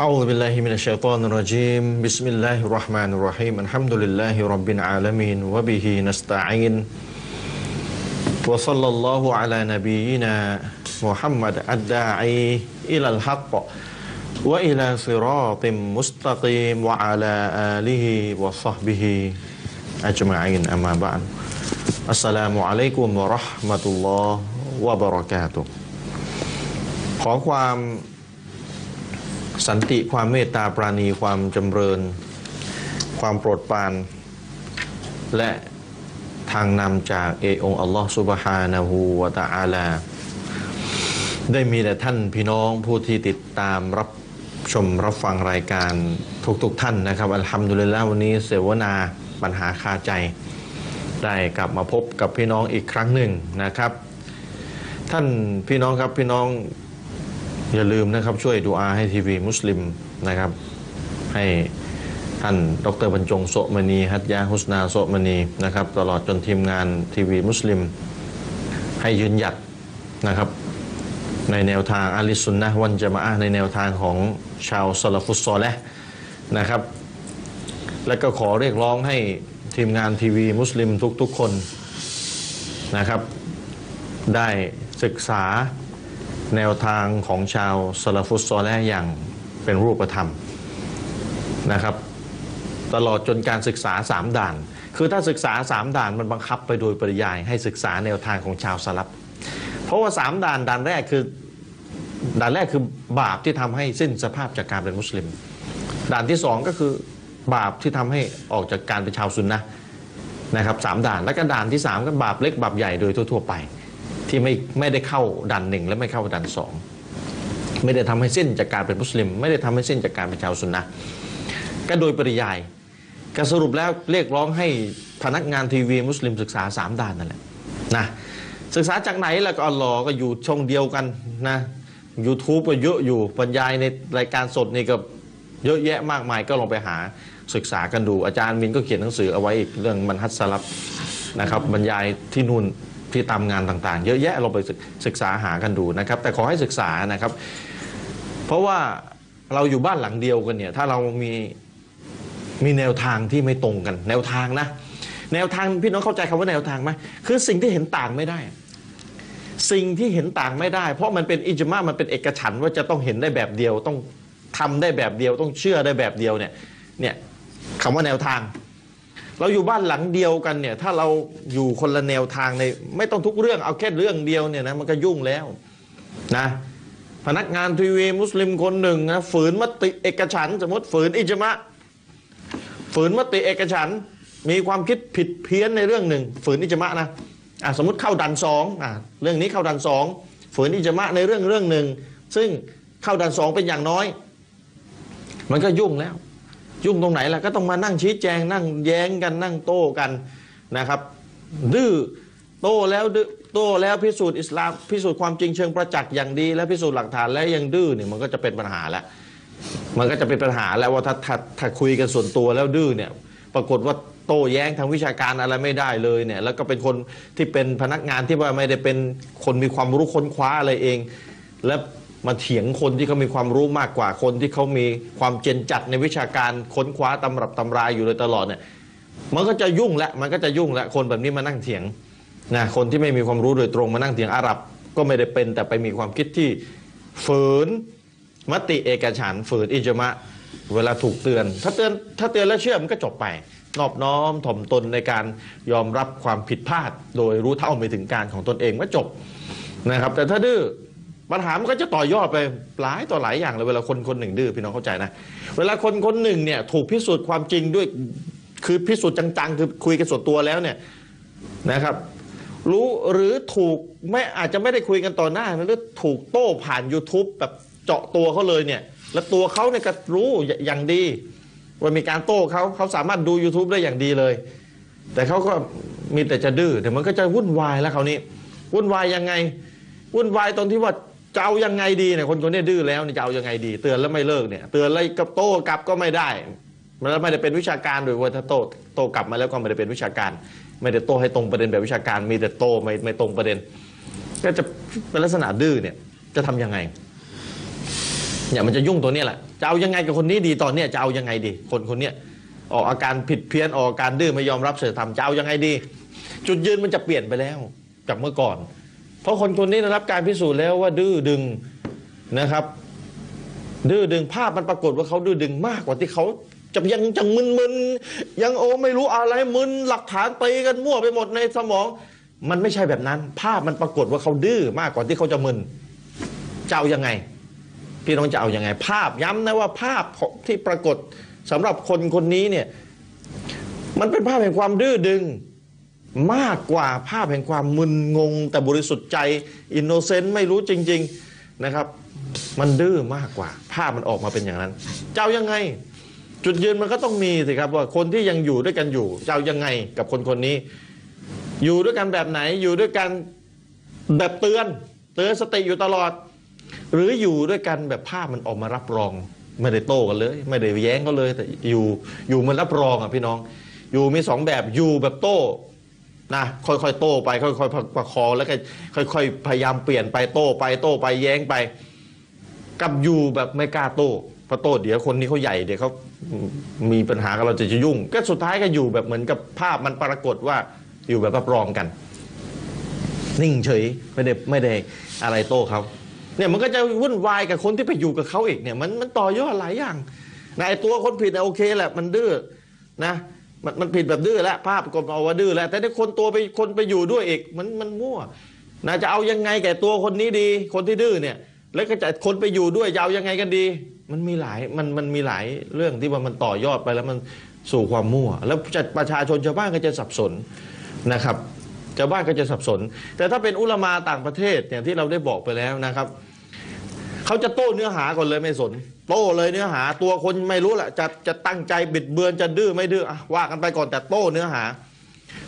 أعوذ بالله من الشيطان الرجيم بسم الله الرحمن الرحيم الحمد لله رب العالمين وبه نستعين وصلى الله على نبينا محمد الداعي إلى الحق وإلى صراط مستقيم وعلى آله وصحبه أجمعين أما بعد السلام عليكم ورحمة الله وبركاته ขอความ สันติความเมตตาปราณีความจำเริญ ความโปรดปราน และทางนำจากเอองอัลลอฮฺสุบฮานะฮูวะตะอาลา ได้มีแต่ท่านพี่น้องผู้ที่ติดตามรับชมรับฟังรายการทุกๆทท่านนะครับอัลฮัมดุลิลละวันนี้เสวนาปัญหาคาใจ ได้กลับมาพบกับพี่น้องอีกครั้งหนึ่งนะครับ ท่านพี่น้องครับพี่น้อง อย่าลืมนะครับช่วยดูอาให้ทีวีมุสลิมนะครับ ให้ท่านดรบรรจงโสมณีฮัตยาฮุสนาโสมณีนะครับ ตลอดจนทีมงานทีวีมุสลิม ให้ยืนหยัดนะครับ ในแนวทางอาลิสุนนะวันจะมาในแนวทางของชาวสลฟุตซอลและนะครับ และก็ขอเรียกร้องให้ทีมงานทีวีมุสลิมทุกๆคนนะครับ ได้ศึกษา แนวทางของชาวสลาฟุตซอลแลอย่างเป็นรูปธรรมนะครับ ตลอดจนการศึกษา 3 ด่าน คือถ้าศึกษา 3 ด่านมันบังคับไปโดยปริยายให้ศึกษาแนวทางของชาวสลับ เพราะว่า 3 ด่านด่านแรกคือด่านแรกคือบาปที่ทำให้สิ้นสภาพจากการเป็นมุสลิม ด่านที่ 2 ก็คือบาปที่ทำให้ออกจากการเป็นชาวซุนนะนะครับสามด่านแล้วก็ด่านที่ 3 ก็บาปเล็กบาปใหญ่โดยทั่ว ๆ ไป ที่ไม่ไม่ได้เข้าด่านหนึ่งและไม่เข้าด่านสองไม่ได้ทำให้สิ้นจากการเป็นมุสลิม ไม่ได้ทำให้สิ้นจากการเป็นชาวซุนนะก็โดยปริยายก็สรุปแล้วเรียกร้องให้พนักงานทีวีมุสลิมศึกษาสามด่านนั่นแหละนะศึกษาจากไหนแล้วก็อัลลอฮ์ก็อยู่ช่องเดียวกันนะ YouTube ก็เยอะอยู่บรรยายในรายการสดนี่ก็เยอะแยะมากมายก็ลองไปหาศึกษากันดู อาจารย์มินก็เขียนหนังสือเอาไว้อีกเรื่องมันฮัตสลับนะครับบรรยายที่นู่น ที่ตามงานต่างๆ เยอะแยะเราไปศึกษาหากันดูนะครับ แต่ขอให้ศึกษานะครับ เพราะว่าเราอยู่บ้านหลังเดียวกันเนี่ยถ้าเรามีมีแนวทางที่ไม่ตรงกัน แนวทางนะ แนวทางพี่น้องเข้าใจคำว่าแนวทางไหมคือสิ่งที่เห็นต่างไม่ได้ สิ่งที่เห็นต่างไม่ได้ เพราะมันเป็นอิจมามันเป็นเอกฉันว่าจะต้องเห็นได้แบบเดียวต้องทำได้แบบเดียวต้องเชื่อได้แบบเดียวเนี่ยเนี่ยคำว่าแนวทาง เราอยู่บ้านหลังเดียวกันเนี่ยถ้าเราอยู่คนละแนวทางใน ไม่ต้องทุกเรื่องเอาแค่เรื่องเดียวเนี่ยนะมันก็ยุ่งแล้วนะพนักงานทีวีมุสลิมคนหนึ่งนะฝืนมติเอกฉันสมมติฝืนอิจมะฝืนมติเอกฉันมีความคิดผิดเพี้ยนในเรื่องหนึ่ง ฝืนอิจมะนะอะสมมติเข้าดันสองอะเรื่องนี้เข้าดันสองฝืนอิจมะในเรื่องเรื่องหนึ่งซึ่งเข้าดันสองเป็นอย่างน้อย มันก็ยุ่งแล้ว ยุ่งตรงไหนล่ะก็ต้องมานั่งชี้แจงนั่งแย้งกันนั่งโต้กันนะครับ ดื้อโต้แล้วดื้อโต้แล้วพิสูจน์อิสลามพิสูจน์ความจริงเชิงประจักษ์อย่างดี และพิสูจน์หลักฐานแล้วยังดื้อเนี่ยมันก็จะเป็นปัญหาแล้วมันก็จะเป็นปัญหาแล้วว่าถ้าถ้าถ้าคุยกันส่วนตัวแล้วดื้อเนี่ยปรากฏว่าโต้แย้งทางวิชาการอะไรไม่ได้เลยเนี่ยแล้วก็เป็นคนที่เป็นพนักงานที่ว่าไม่ได้เป็นคนมีความรู้ค้นคว้าอะไรเอง แล้ว มาเถียงคนที่เขามีความรู้มากกว่าคนที่เขามีความเจนจัดในวิชาการค้นคว้าตำรับตำราอยู่เลยตลอดเนี่ยมันก็จะยุ่งและมันก็จะยุ่งและคนแบบนี้มานั่งเถียงนะคนที่ไม่มีความรู้โดยตรงมานั่งเถียงอาหรับก็ไม่ได้เป็น แต่ไปมีความคิดที่ฝืนมติเอกฉันฝืนอิจมะเวลาถูกเตือน ถ้าเตือนถ้าเตือนแล้วเชื่อมันก็จบไป นอบน้อมถ่อมตนในการยอมรับความผิดพลาด โดยรู้เท่าไม่ถึงการของตนเองก็จบนะครับ แต่ถ้าดื้อ ปัญหามันก็จะต่อยอดไปหลายต่อหลายอย่างเลยเวลาคนคนหนึ่งดื้อพี่น้องเข้าใจนะเวลาคนคนหนึ่งเนี่ยถูกพิสูจน์ความจริงด้วยคือพิสูจน์จังๆ คือคุยกันส่วนตัวแล้วเนี่ยนะครับ รู้หรือถูกไม่อาจจะไม่ได้คุยกันต่อหน้านะหรือถูกโต้ผ่าน YouTube แบบเจาะตัวเขาเลยเนี่ยแล้วตัวเขาเนี่ยก็รู้อย่างดี ว่ามีการโต้เขาเขาสามารถดู YouTube ได้อย่างดีเลย แต่เขาก็มีแต่จะดื้อแต่มันก็จะวุ่นวายแล้วคราวนี้วุ่นวายยังไง วุ่นวายตอนที่ว่า จะเอายังไงดีเนี่ยคนคนนี้ดื้อแล้วนี่จะเอายังไงดี เตือนแล้วไม่เลิกเนี่ย เตือนแล้วกับโต้กลับก็ไม่ได้ มันไม่ได้เป็นวิชาการโดยว่าถ้าโต้โต้กลับมาแล้วก็ไม่ได้เป็นวิชาการ ไม่ได้โต้ให้ตรงประเด็นแบบวิชาการ มีแต่โต้ไม่ไม่ตรงประเด็น ก็จะเป็นลักษณะดื้อเนี่ย จะทำยังไงเนี่ยมันจะยุ่งตัวเนี้ยแหละจะเอายังไงกับคนนี้ดีตอนเนี้ยจะเอายังไงดี คนคนเนี้ยออกอาการผิดเพี้ยนออกอาการดื้อไม่ยอมรับศีลธรรมจะเอายังไงดี จุดยืนมันจะเปลี่ยนไปแล้วจากเมื่อก่อน เพราะคนคนนี้ได้รับการพิสูจน์แล้วว่าดื้อดึงนะครับ ดื้อดึงภาพมันปรากฏว่าเขาดื้อดึงมากกว่าที่เขาจะยังจังมึนมึนยังโอ้ไม่รู้อะไรมึนหลักฐานตีกันมั่วไปหมดในสมอง มันไม่ใช่แบบนั้น ภาพมันปรากฏว่าเขาดื้อมากกว่าที่เขาจะมึนจะเอายังไง พี่น้องจะเอาอยัางไง ภาพย้ำนะว่าภาพที่ปรากฏสำหรับคนคนนี้เนี่ย มันเป็นภาพแห่งความดื้อดึง มากกว่าภาพแห่งความมึนงง แต่บริสุทธิ์ใจอินโนเซนต์ไม่รู้จริง ๆนะครับ มันดื้อมากกว่า ภาพมันออกมาเป็นอย่างนั้น เจะเอายังไง จุดยืนมันก็ต้องมีสิครับว่าคนที่ยังอยู่ด้วยกันอยู่ เจะเอายังไงกับคนคนนี้ อยู่ด้วยกันแบบไหนอยู่ด้วยกันแบบเตือน เตือนสติอยู่ตลอด หรืออยู่ด้วยกันแบบภาพมันออกมารับรอง ไม่ได้โต้กันเลย ไม่ได้แย้งเขาเลย แต่อยู่อยู่มันรับรองอะพี่น้อง อยู่มีสองแบบอยู่แบบโต้ นะค่อยๆโต้ไปค่อยๆประคองแล้วก็ค่อย ๆ พยายามเปลี่ยนไปโต้ไปโต้ไปแย้งไป กับอยู่แบบไม่กล้าโต้พราะโต้เดี๋ยวคนนี้เขาใหญ่เดี๋ยวเขามีปัญหากับเราจะจะยุ่ง ก็สุดท้ายก็อยู่แบบเหมือนกับภาพมันปรากฏว่าอยู่แบบรับรองกัน นิ่งเฉยไม่ได้ไม่ได้อะไรโต้เขาเนี่ยมันก็จะวุ่นวายกับคนที่ไปอยู่กับเขาอีกเนี่ยมันมันต่อยอดหลายอย่างนะไอตัวคนผิดนะโอเคแหละมันดื้อนะ มันมันผิดแบบดื้อแล้วภาพก็เอาว่าดื้อแล้ว แต่ถ้าคนตัวไปคนไปอยู่ด้วยอีกมันมันมั่วนะจะเอายังไงแก่ตัวคนนี้ดี คนที่ดื้อเนี่ย แล้วก็จะคนไปอยู่ด้วยจะเอายังไงกันดี มันมีหลายมันมันมีหลายเรื่องที่ว่ามันต่อยอดไปแล้วมันสู่ความมั่ว แล้วประชาชนชาวบ้านก็จะสับสนนะครับชาวบ้านก็จะสับสน แต่ถ้าเป็นอุลามาต่างประเทศอย่างที่เราได้บอกไปแล้วนะครับ เขาจะโต้เนื้อหาก่อนเลยไม่สน โต้เลยเนื้อหา ตัวคนไม่รู้แหละจะจะตั้งใจบิดเบือนจะดื้อไม่ดื้ออว่ากันไปก่อนแต่โต้เนื้อหา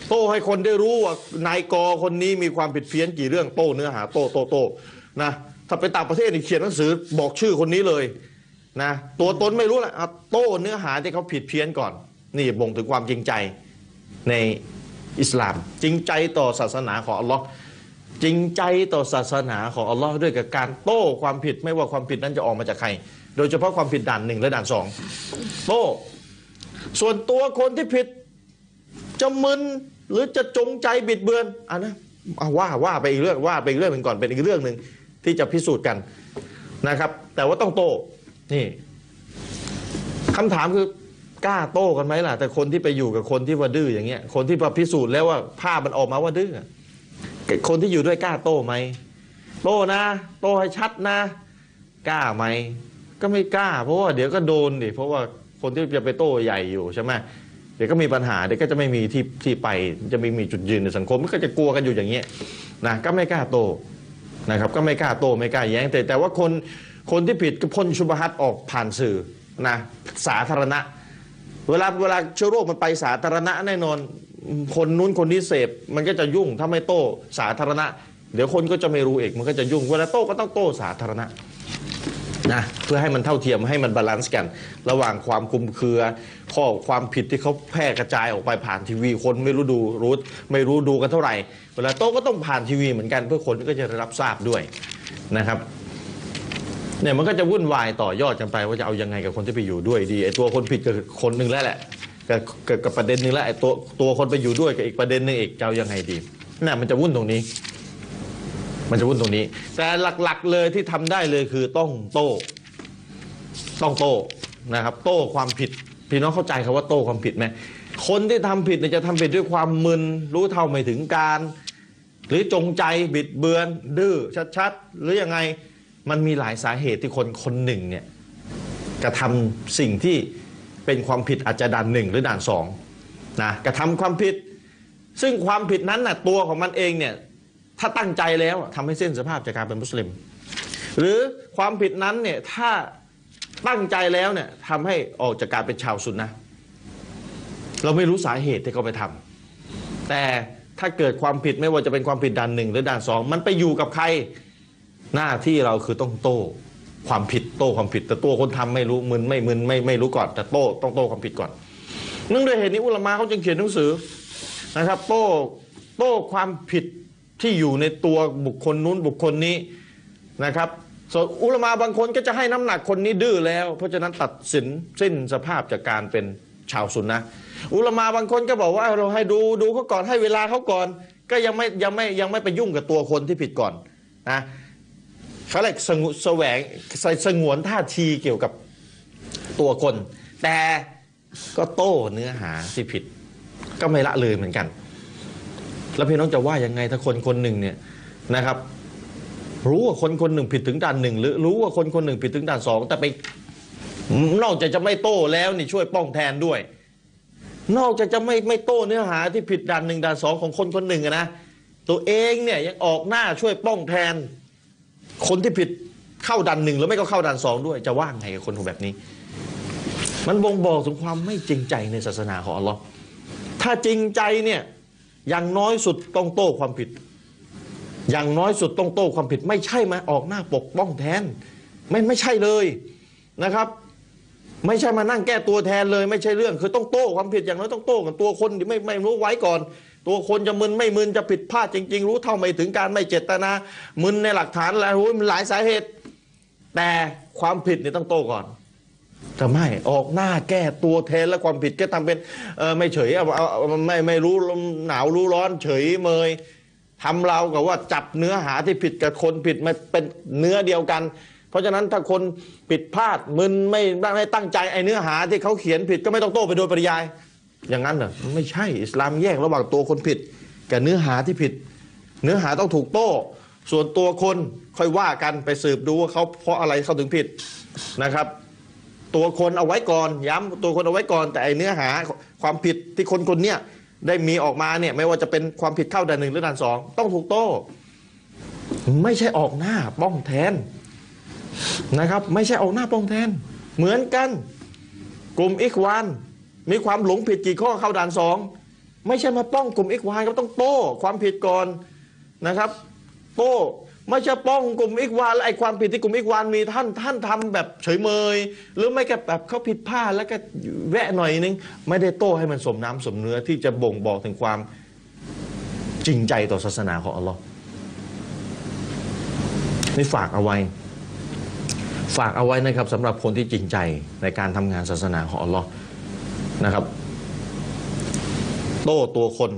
โต้ให้คนได้รู้ว่านายกคนนี้มีความผิดเพี้ยนกี่เรื่องโต้เนื้อหา โต้โต้โต้นะถ้าไปต่างประเทศนี่เขียนหนังสือบอกชื่อคนนี้เลยนะตัวตนไม่รู้แหละอะโต้เนื้อหาที่เขาผิดเพี้ยนก่อน นี่บ่งถึงความจริงใจในอิสลามจริงใจต่อศาสนาของอัลลอฮ์ จริงใจต่อศาสนาของอัลลอฮ์ด้วยกับการโต้ความผิดไม่ว่าความผิดนั้นจะออกมาจากใคร โดยเฉพาะความผิดด่านหนึ่งและด่านสองโต้ส่วนตัวคนที่ผิดจะมึนหรือจะจงใจบิดเบือนอะนะว่าว่าไปอีกเรื่องว่าไปอีกเรื่องหนึ่งก่อนเป็นอีกเรื่องหนึ่งที่จะพิสูจน์กันนะครับ แต่ว่าต้องโต้นี่คำถามคือกล้าโต้กันไหมล่ะ แต่คนที่ไปอยู่กับคนที่ว่าดื้ออย่างเงี้ยคนที่พิสูจน์แล้วว่าภาพมันออกมาว่าดื้อ คนที่อยู่ด้วยกล้าโต้ไหมโต้นะ โต้ให้ชัดนะ กล้าไหมก็ไม่กล้า เพราะว่าเดี๋ยวก็โดนดิเพราะว่าคนที่จะไปโต้ใหญ่อยู่ใช่ไหมเดี๋ยวก็มีปัญหาเดี๋ยวก็จะไม่มีที่ที่ไปจะไม่มีจุดยืนในสังคมก็จะกลัวกันอยู่อย่างเงี้ยนะก็ไม่กล้าโตนะครับ ก็ไม่กล้าโตไม่กล้าแย้งแต่แต่ว่าคนคนที่ผิดก็พ่นชุบฮัตออกผ่านสื่อนะสาธารณะ เวลาเวลาเชื้อโรคมันไปสาธารณะแน่นอน คนนู้นคนนี้เสพมันก็จะยุ่งถ้าไม่โต้สาธารณะ เดี๋ยวคนก็จะไม่รู้เอกมันก็จะยุ่งเวลาโต้ก็ต้องโต้สาธารณะนะเพื่อให้มันเท่าเทียมให้มัน balance กัน ระหว่างความคลุมเครือ ข้อความผิดที่เขาแพร่กระจายออกไปผ่านทีวีคนไม่รู้ดูรู้ไม่รู้ดูกันเท่าไหร่เวลาโต้ก็ต้องผ่านทีวีเหมือนกันเพื่อคนก็จะได้รับทราบด้วยนะครับเนี่ยมันก็จะวุ่นวายต่อยอดกันไปว่าจะเอายังไงกับคนที่ไปอยู่ด้วยดีไอตัวคนผิดก็คนหนึ่งแล้วแหละ กับกับกับประเด็นหนึ่งแล้วไอ้ตัวตัวคนไปอยู่ด้วยกับอีกประเด็นหนึ่งอีกจะเอายังไงดีน่ะมันจะวุ่นตรงนี้ มันจะวุ่นตรงนี้ แต่หลักๆเลยที่ทำได้เลยคือต้องโต้ ต้องโต้นะครับ โต้ความผิด พี่น้องเข้าใจคำว่าโต้ความผิดไหมคนที่ทำผิดเนี่ยจะทำผิดด้วยความมึน รู้เท่าไม่ถึงการ หรือจงใจบิดเบือน ดื้อชัดๆ หรือยังไงมันมีหลายสาเหตุที่คนคนหนึ่งเนี่ยกระทำสิ่งที่ เป็นความผิดอาจจะด่านหนึ่งหรือด่านสองนะกระทำความผิด ซึ่งความผิดนั้นน่ะตัวของมันเองเนี่ยถ้าตั้งใจแล้วทำให้เส้นสภาพจากการเป็นมุสลิม หรือความผิดนั้นเนี่ยถ้าตั้งใจแล้วเนี่ยทำให้ออกจากการเป็นชาวซุนนะเราไม่รู้สาเหตุที่เขาไปทำแต่ถ้าเกิดความผิดไม่ว่าจะเป็นความผิดด่านหนึ่งหรือด่านสองมันไปอยู่กับใครหน้าที่เราคือต้องโต้ ความผิดโต้ความผิด แต่ตัวคนทำไม่รู้มึนไม่มึนไม่ไม่รู้ก่อน แต่โต้ต้องโต้ความผิดก่อนเนื่องด้วยเหตุนี้อุลามะเขาจึงเขียนหนังสือนะครับ โต้โต้ความผิดที่อยู่ในตัวบุคคลนู้นบุคคลนี้นะครับส่วนอุลมะบางคนก็จะให้น้ำหนักคนนี้ดื้อแล้ว เพราะฉะนั้นตัดสินสิ้นสภาพจากการเป็นชาวซุนนะอุลมะบางคนก็บอกว่าเราให้ดูดูเขาก่อนให้เวลาเขาก่อน ก็ยังไม่ยังไม่ยังไม่ไปยุ่งกับตัวคนที่ผิดก่อนนะ เขาเรียกสงุแสวงสงวนท่าทีเกี่ยวกับตัวคน แต่ก็โต้เนื้อหาที่ผิด ก็ไม่ละเลยเหมือนกัน แล้วพี่น้องจะว่ายังไงถ้าคนคนหนึ่งเนี่ยนะครับ รู้ว่าคนคนหนึ่งผิดถึงด่านหนึ่งหรือรู้ว่าคนคนหนึ่งผิดถึงด่านสองแต่ไปนอกจากจะไม่โต้แล้วนี่ช่วยป้องแทนด้วย นอกจากจะไม่ไม่โต้เนื้อหาที่ผิดด่านหนึ่งด่านสองของคนคนหนึ่งนะตัวเองเนี่ยยังออกหน้าช่วยป้องแทน คนที่ผิดเข้าด่านหนึ่งแล้วไม่ก็เข้าด่านสองด้วย จะว่าไงกับคนแบบนี้ มันบ่งบอกถึงความไม่จริงใจในศาสนาของอัลลอฮ์ถ้าจริงใจเนี่ยอย่างน้อยสุดต้องโต้ความผิด อย่างน้อยสุดต้องโต้ความผิด ไม่ใช่มาออกหน้าปกป้องแทน ไม่ไม่ใช่เลยนะครับ ไม่ใช่มานั่งแก้ตัวแทนเลย ไม่ใช่เรื่อง คือต้องโต้ความผิดอย่างน้อยต้องโต้กันตัวคนที่ไม่ไม่รู้ไว้ก่อน ตัวคนจะมึนไม่มึนจะผิดพลาดจริง ๆ รู้เท่าไม่ถึงการไม่เจตนา มึนในหลักฐานอะไรโอ้ยมันหลายสาเหตุ แต่ความผิดเนี่ยต้องโต้ก่อนแต่ไม่ออกหน้าแก้ตัวแทนและความผิดก็ทำเป็นไม่เฉยไม่ไม่รู้หนาวรู้ร้อน เฉยเมยทำเรากับว่าจับเนื้อหาที่ผิดกับคนผิดมาเป็นเนื้อเดียวกัน เพราะฉะนั้นถ้าคนผิดพลาดมึนไม่ไม่ตั้งใจไอ้เนื้อหาที่เขาเขียนผิดก็ไม่ต้องโต้ไปโดยปริยาย อย่างนั้นเหรอไม่ใช่อิสลามแยกระหว่างตัวคนผิด กับเนื้อหาที่ผิด เนื้อหาต้องถูกโต้ ส่วนตัวคนค่อยว่ากันไปสืบดูว่าเขาเพราะอะไรเขาถึงผิดนะครับ ตัวคนเอาไว้ก่อน ย้ำตัวคนเอาไว้ก่อน แต่ไอเนื้อหาความผิดที่คนคนเนี้ยได้มีออกมาเนี่ยไม่ว่าจะเป็นความผิดเข้าด่านหนึ่งหรือด่านสองต้องถูกโต้ ไม่ใช่ออกหน้าป้องแทนนะครับ ไม่ใช่ออกหน้าป้องแทน เหมือนกัน กลุ่มอิควาน มีความหลงผิดกี่ข้อเข้าด่านสองไม่ใช่มาป้องกลุ่มอิควานก็ต้องโต้ความผิดก่อนนะครับ โต้ไม่ใช่ป้องกลุ่มอิควานและไอความผิดที่กลุ่มอิควานมีท่านท่านทำแบบเฉยเมย หรือไม่ก็แบบเขาผิดพลาดแล้วก็แวะหน่อยนึง ไม่ได้โต้ให้มันสมน้ำสมเนื้อที่จะบ่งบอกถึงความจริงใจต่อศาสนาของอัลลอฮ์นี่ฝากเอาไว้ ฝากเอาไว้นะครับสำหรับคนที่จริงใจในการทำงานศาสนาของอัลลอฮ์ นะครับ โต้ตัวคน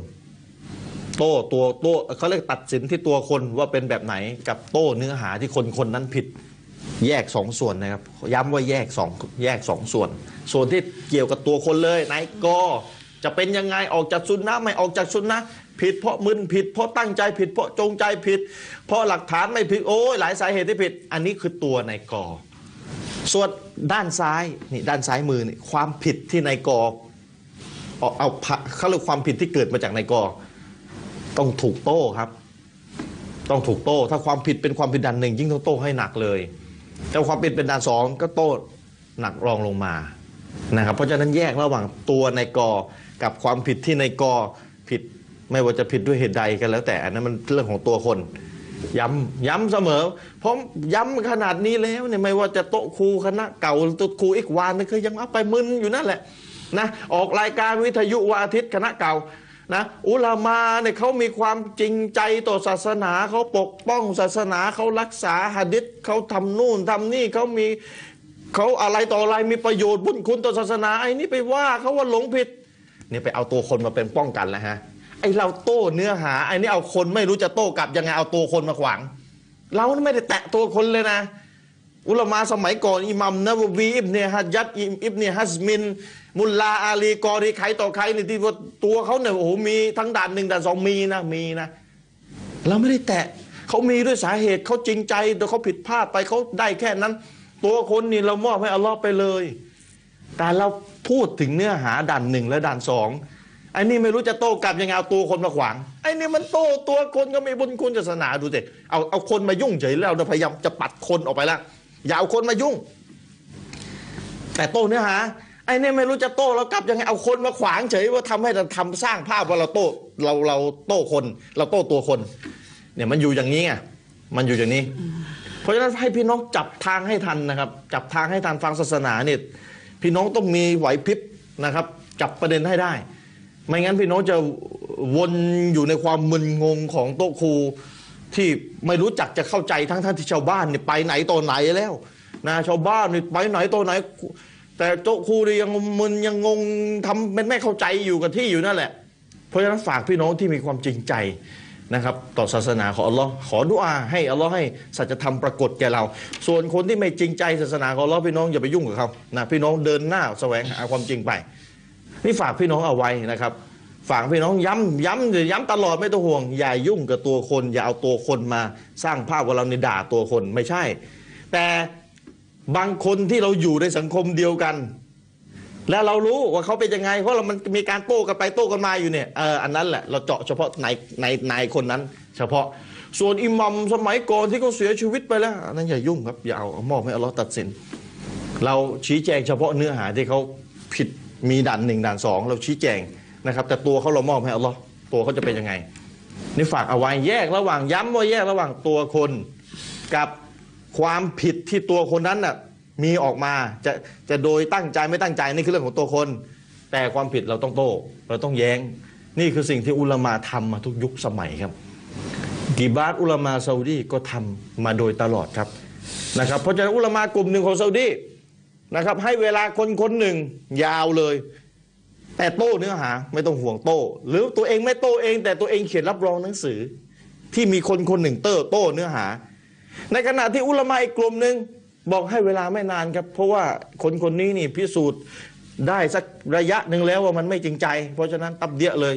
โต้ตัวโต้เขาเรียกตัดสินที่ตัวคนว่าเป็นแบบไหนกับโต้เนื้อหาที่คนคนนั้นผิด แยกสองส่วนนะครับ ย้ำว่าแยกสองแยกสองส่วน ส่วนที่เกี่ยวกับตัวคนเลยนายกจะเป็นยังไงออกจากซุนนะไม่ออกจากซุนนะผิดเพราะมึนผิดเพราะตั้งใจผิดเพราะจงใจผิด เพราะหลักฐานไม่ผิดโอ้ยหลายสาเหตุที่ผิด อันนี้คือตัวนายก ส่วนด้านซ้ายนี่ด้านซ้ายมือนี่ความผิดที่นายกเอาเอาเขาเรียกความผิดที่เกิดมาจากนายกต้องถูกโต้ครับ ต้องถูกโต้ ถ้าความผิดเป็นความผิดด่านหนึ่งยิ่งต้องโต้ให้หนักเลย แต่ความผิดเป็นด่านสองก็โต้หนักรองลงมานะครับเพราะฉะนั้นแยกระหว่างตัวนกอกับความผิดที่ในกอผิดไม่ว่าจะผิดด้วยเหตุใดกันแล้วแต่อันนั้นมันเรื่องของตัวคน ย้ำย้ำเสมอ เพราะย้ำขนาดนี้แล้วเนี่ยไม่ว่าจะโต๊ะครูคณะเก่าโต๊ะครูอีกวานนี่คือยังเอาไปมึนอยู่นั่นแหละนะออกรายการวิทยุวันอาทิตย์คณะเก่านะอุลามาเนี่ยเขามีความจริงใจต่อศาสนาเขาปกป้องศาสนาเขารักษาหะดิษเขาทำนู่นทำนี่เขามีเขาอะไรต่ออะไรมีประโยชน์บุญคุณต่อศาสนาไอ้นี่ไปว่าเขาว่าหลงผิดเนี่ยไปเอาตัวคนมาเป็นป้องกันแล้วฮะ ไอเราโต้เนื้อหาไอนี่เอาคนไม่รู้จะโต้กลับยังไงเอาตัวคนมาขวาง เราไม่ได้แตะตัวคนเลยนะ อุลมาสมัยก่อนอิมัมนะวีอิบเนฮัจยัดอิบเนฮัสมิน มุลลาอาลีกอรีใครต่อใครเนี่ยที่ว่าตัวเขาเนี่ยโอ้โหมีทั้งด่านหนึ่งด่านสองมีนะมีนะ เราไม่ได้แตะเขามีด้วยสาเหตุเขาจริงใจแต่เขาผิดพลาดไปเขาได้แค่นั้น ตัวคนนี่เรามอบให้อัลลอฮ์ไปเลย แต่เราพูดถึงเนื้อหาด่านหนึ่งและด่านสอง ไอ้นี่ไม่รู้จะโต้กลับยังไงเอาตัวคนมาขวางไอ้นี่มันโต้ตัวคนก็มีบุญคุณศาสนาดูสิเอาเอาคนมายุ่งเฉยแล้วพยายามจะปัดคนออกไปล้วอย่าเอาคนมายุ่ง แต่โต้เนื้อหาไอ้นี่ไม่รู้จะโต้เรากลับยังไงเอาคนมาขวางเฉยว่าทำให้เราทำสร้างภาพว่าเราโต้เราเราโต้คน เราโต้ตัวคน เนี่ยมันอยู่อย่างนี้ไงมันอยู่อย่างนี้ เพราะฉะนั้นให้พี่น้องจับทางให้ทันนะครับ จับทางให้ทันฟังศาสนาเนี่ยพี่น้องต้องมีไหวพริบนะครับ จับประเด็นให้ได้ ไม่งั้นพี่น้องจะวนอยู่ในความมึนงงของโต๊ะครูที่ไม่รู้จักจะเข้าใจทั้งท่านที่ชาวบ้านเนี่ยไปไหนตอนไหนแล้วนะชาวบ้านเนี่ยไปไหนตอนไหน แต่โต๊ะครูนี่ยังมึนยังงงทำเป็นไม่เข้าใจอยู่กับที่อยู่นั่นแหละ เพราะฉะนั้นฝากพี่น้องที่มีความจริงใจนะครับต่อศาสนาของอัลลอฮ์ขอดุอาให้อัลลอฮ์ให้สัจธรรมปรากฏแก่เรา ส่วนคนที่ไม่จริงใจศาสนาของอัลลอฮ์พี่น้องอย่าไปยุ่งกับเขานะพี่น้องเดินหน้าแสวงหาความจริงไป นี่ฝากพี่น้องเอาไว้นะครับ ฝากพี่น้องย้ำย้ำย้ำตลอดไม่ต้องห่วง อย่ายุ่งกับตัวคน อย่าเอาตัวคนมาสร้างภาพว่าเราในด่าตัวคนไม่ใช่ แต่บางคนที่เราอยู่ในสังคมเดียวกัน แล้วเรารู้ว่าเขาเป็นยังไง เพราะเรามันมีการโต้กันไปโต้กันมาอยู่เนี่ยเอออันนั้นแหละเราเจาะเฉพาะในในนายคนนั้น เฉพาะส่วนอิหมัมสมัยก่อนที่เขาเสียชีวิตไปแล้วอันนั้นอย่ายุ่งครับอย่าเอาเอามอบให้อัลลอฮ์ตัดสิน เราชี้แจงเฉพาะเนื้อหาที่เขาผิด มีด่านหนึ่งด่านสองเราชี้แจงนะครับแต่ตัวเขาเรามอบให้อัลลอฮ์ตัวเขาจะเป็นยังไงนี่ฝากเอาไว้แยกระหว่างย้ำว่าแยกระหว่างตัวคนกับความผิดที่ตัวคนนั้นน่ะมีออกมาจะจะโดยตั้งใจไม่ตั้งใจนี่คือเรื่องของตัวคน แต่ความผิดเราต้องโต้เราต้องแย้ง นี่คือสิ่งที่อุลามาทำมาทุกยุคสมัยครับกีบาตอุลามาซาอุดีก็ทำมาโดยตลอดครับนะครับเพราะฉะนั้นอุลามากลุ่มหนึ่งของซาอุดี นะครับ ให้เวลาคนคนหนึ่งยาวเลย แต่โต้เนื้อหาไม่ต้องห่วงโต้ หรือตัวเองไม่โต้เอง แต่ตัวเองเขียนรับรองหนังสือ ที่มีคนคนหนึ่งเต้อโต้เนื้อหา ในขณะที่อุลามาอีกกลุ่มหนึ่งบอกให้เวลาไม่นานครับ เพราะว่าคนคนนี้นี่พิสูจน์ได้สักระยะหนึ่งแล้วว่ามันไม่จริงใจ เพราะฉะนั้นตับเดียเลย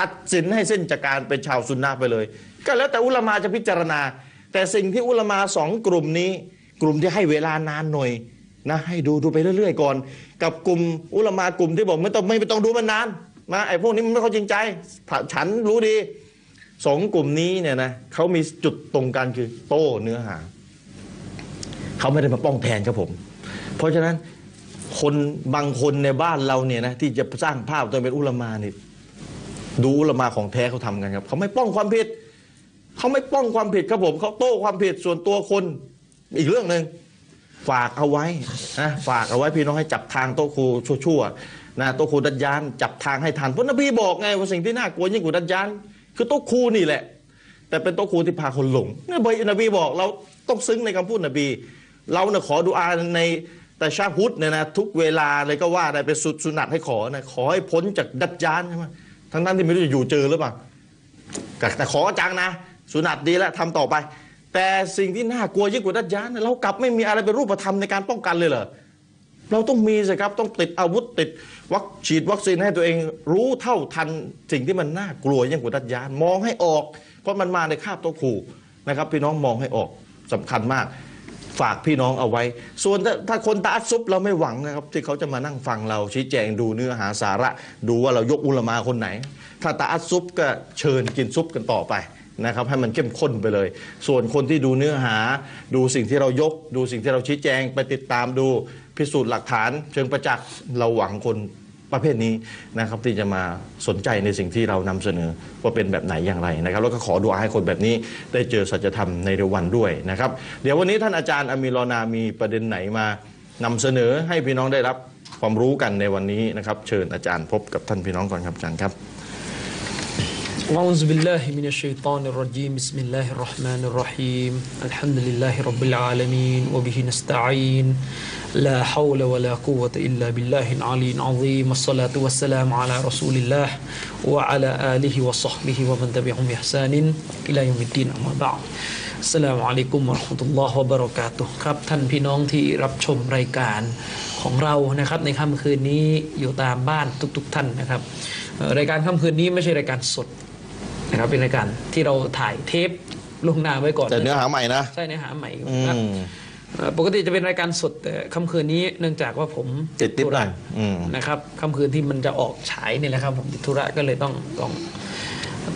ตัดสินให้เส้นจากการเป็นชาวซุนนะไปเลย ก็แล้วแต่อุลามาจะพิจารณา แต่สิ่งที่อุลามาสองกลุ่มนี้ กลุ่มที่ให้เวลานานหน่อย นะให้ดูดูไปเรื่อย ๆ ก่อน กับกลุ่มอุลามากลุ่มที่บอกไม่ต้องไม่ต้องดูมันนานนะไอ้พวกนี้มันไม่ค่อยจริงใจ ฉันรู้ดีสองกลุ่มนี้เนี่ยนะเขามีจุดตรงกันคือโต้เนื้อหาเขาไม่ได้มาป้องแทนครับผม เพราะฉะนั้นคนบางคนในบ้านเราเนี่ยนะที่จะสร้างภาพตัวเป็นอุลมานี่ดูอุลมาของแท้เขาทำกันครับเขาไม่ป้องความผิดเขาไม่ป้องความผิดครับผมเขาโต้ความผิดส่วนตัวคนอีกเรื่องหนึ่ง ฝากเอาไว้นะฝากเอาไว้พี่น้องให้จับทางโต๊ะครูชั่วๆนะโต๊ะครูดัจยานจับทางให้ทันเพราะนบีบอกไงว่าสิ่งที่น่ากลัวยิ่งกว่าดัจยาน คือโต๊ะครูนี่แหละ แต่เป็นโต๊ะครูที่พาคนหลงนี่บอยนบีบอกเราต้องซึ้งในคำพูดนบี เราเนี่ยขอดุอาในแต่ชาฮุดเนี่ยนะทุกเวลาเลยก็ว่าได้เป็นสุดสุนัตให้ขอนะขอให้พ้นจากดัจจานใช่ไหมทั้งนั้นที่ไม่รู้จะอยู่เจอหรือเปล่าแต่ขอจังนะ สุนัตดีแล้วทำต่อไป แต่สิ่งที่น่ากลัวยิ่งกว่าดัจจานเรากลับไม่มีอะไรเป็นรูปธรรมในการป้องกันเลยเหรอเราต้องมีสิครับต้องติดอาวุธติดวัคฉีดวัคซีนให้ตัวเองรู้เท่าทันสิ่งที่มันน่ากลัวยิ่งกว่าดัจจานมองให้ออก เพราะมันมาในคาบโต๊ะขู่นะครับ พี่น้องมองให้ออกสำคัญมาก ฝากพี่น้องเอาไว้ ส่วนถ้าถ้าคนตาอัดซุปเราไม่หวังนะครับ ที่เขาจะมานั่งฟังเราชี้แจงดูเนื้อหาสาระ ดูว่าเรายกอุลมาคนไหน ถ้าตาอัดซุปก็เชิญกินซุปกันต่อไป นะครับให้มันเข้มข้นไปเลย ส่วนคนที่ดูเนื้อหา ดูสิ่งที่เรายก ดูสิ่งที่เราชี้แจง ไปติดตามดูพิสูจน์หลักฐาน เชิงประจักษ์เราหวังคนประเภทนี้นะครับที่จะมาสนใจในสิ่งที่เรานำเสนอว่าเป็นแบบไหนอย่างไรนะครับ แล้วก็ขอดูอาให้คนแบบนี้ได้เจอสัจธรรมในเร็ววันด้วยนะครับ เดี๋ยววันนี้ท่านอาจารย์อามีรอนามีประเด็นไหนมานำเสนอให้พี่น้องได้รับความรู้กันในวันนี้นะครับ เชิญอาจารย์พบกับท่านพี่น้องก่อนครับอาจารย์ครับ أعوذ بالله من الشيطان الرجيم. بسم الله الرحمن الرحيم. الحمد لله رب العالمين وبه نستعين. لا حول ولا قوة إلا بالله العلي العظيم. الصلاة والسلام على رسول الله وعلى آله وصحبه ومن تبعهم بإحسان إلى يوم الدين. أما بعد السلام عليكم ورحمة الله وبركاته. ครับ ท่านพี่น้องที่รับชมรายการของเรานะครับ ในค่ำคืนนี้อยู่ตามบ้านทุก ๆ ท่านนะครับ รายการค่ำคืนนี้ไม่ใช่รายการสด นะครับเป็นรายการที่เราถ่ายเทปลวงหน้าไว้ก่อนแต่เนื้อหาใหม่นะใช่เนื้อหาใหม่อืนะมเอ่อปกติจะเป็นรายการสดแต่ค่ำคืนนี้เนื่องจากว่าผมติดติ๊บหน่อยอืมนะครับค่ำคืนที่มันจะออกฉายนี่แหละครับ ผมติดธุระก็เลยต้องต้อง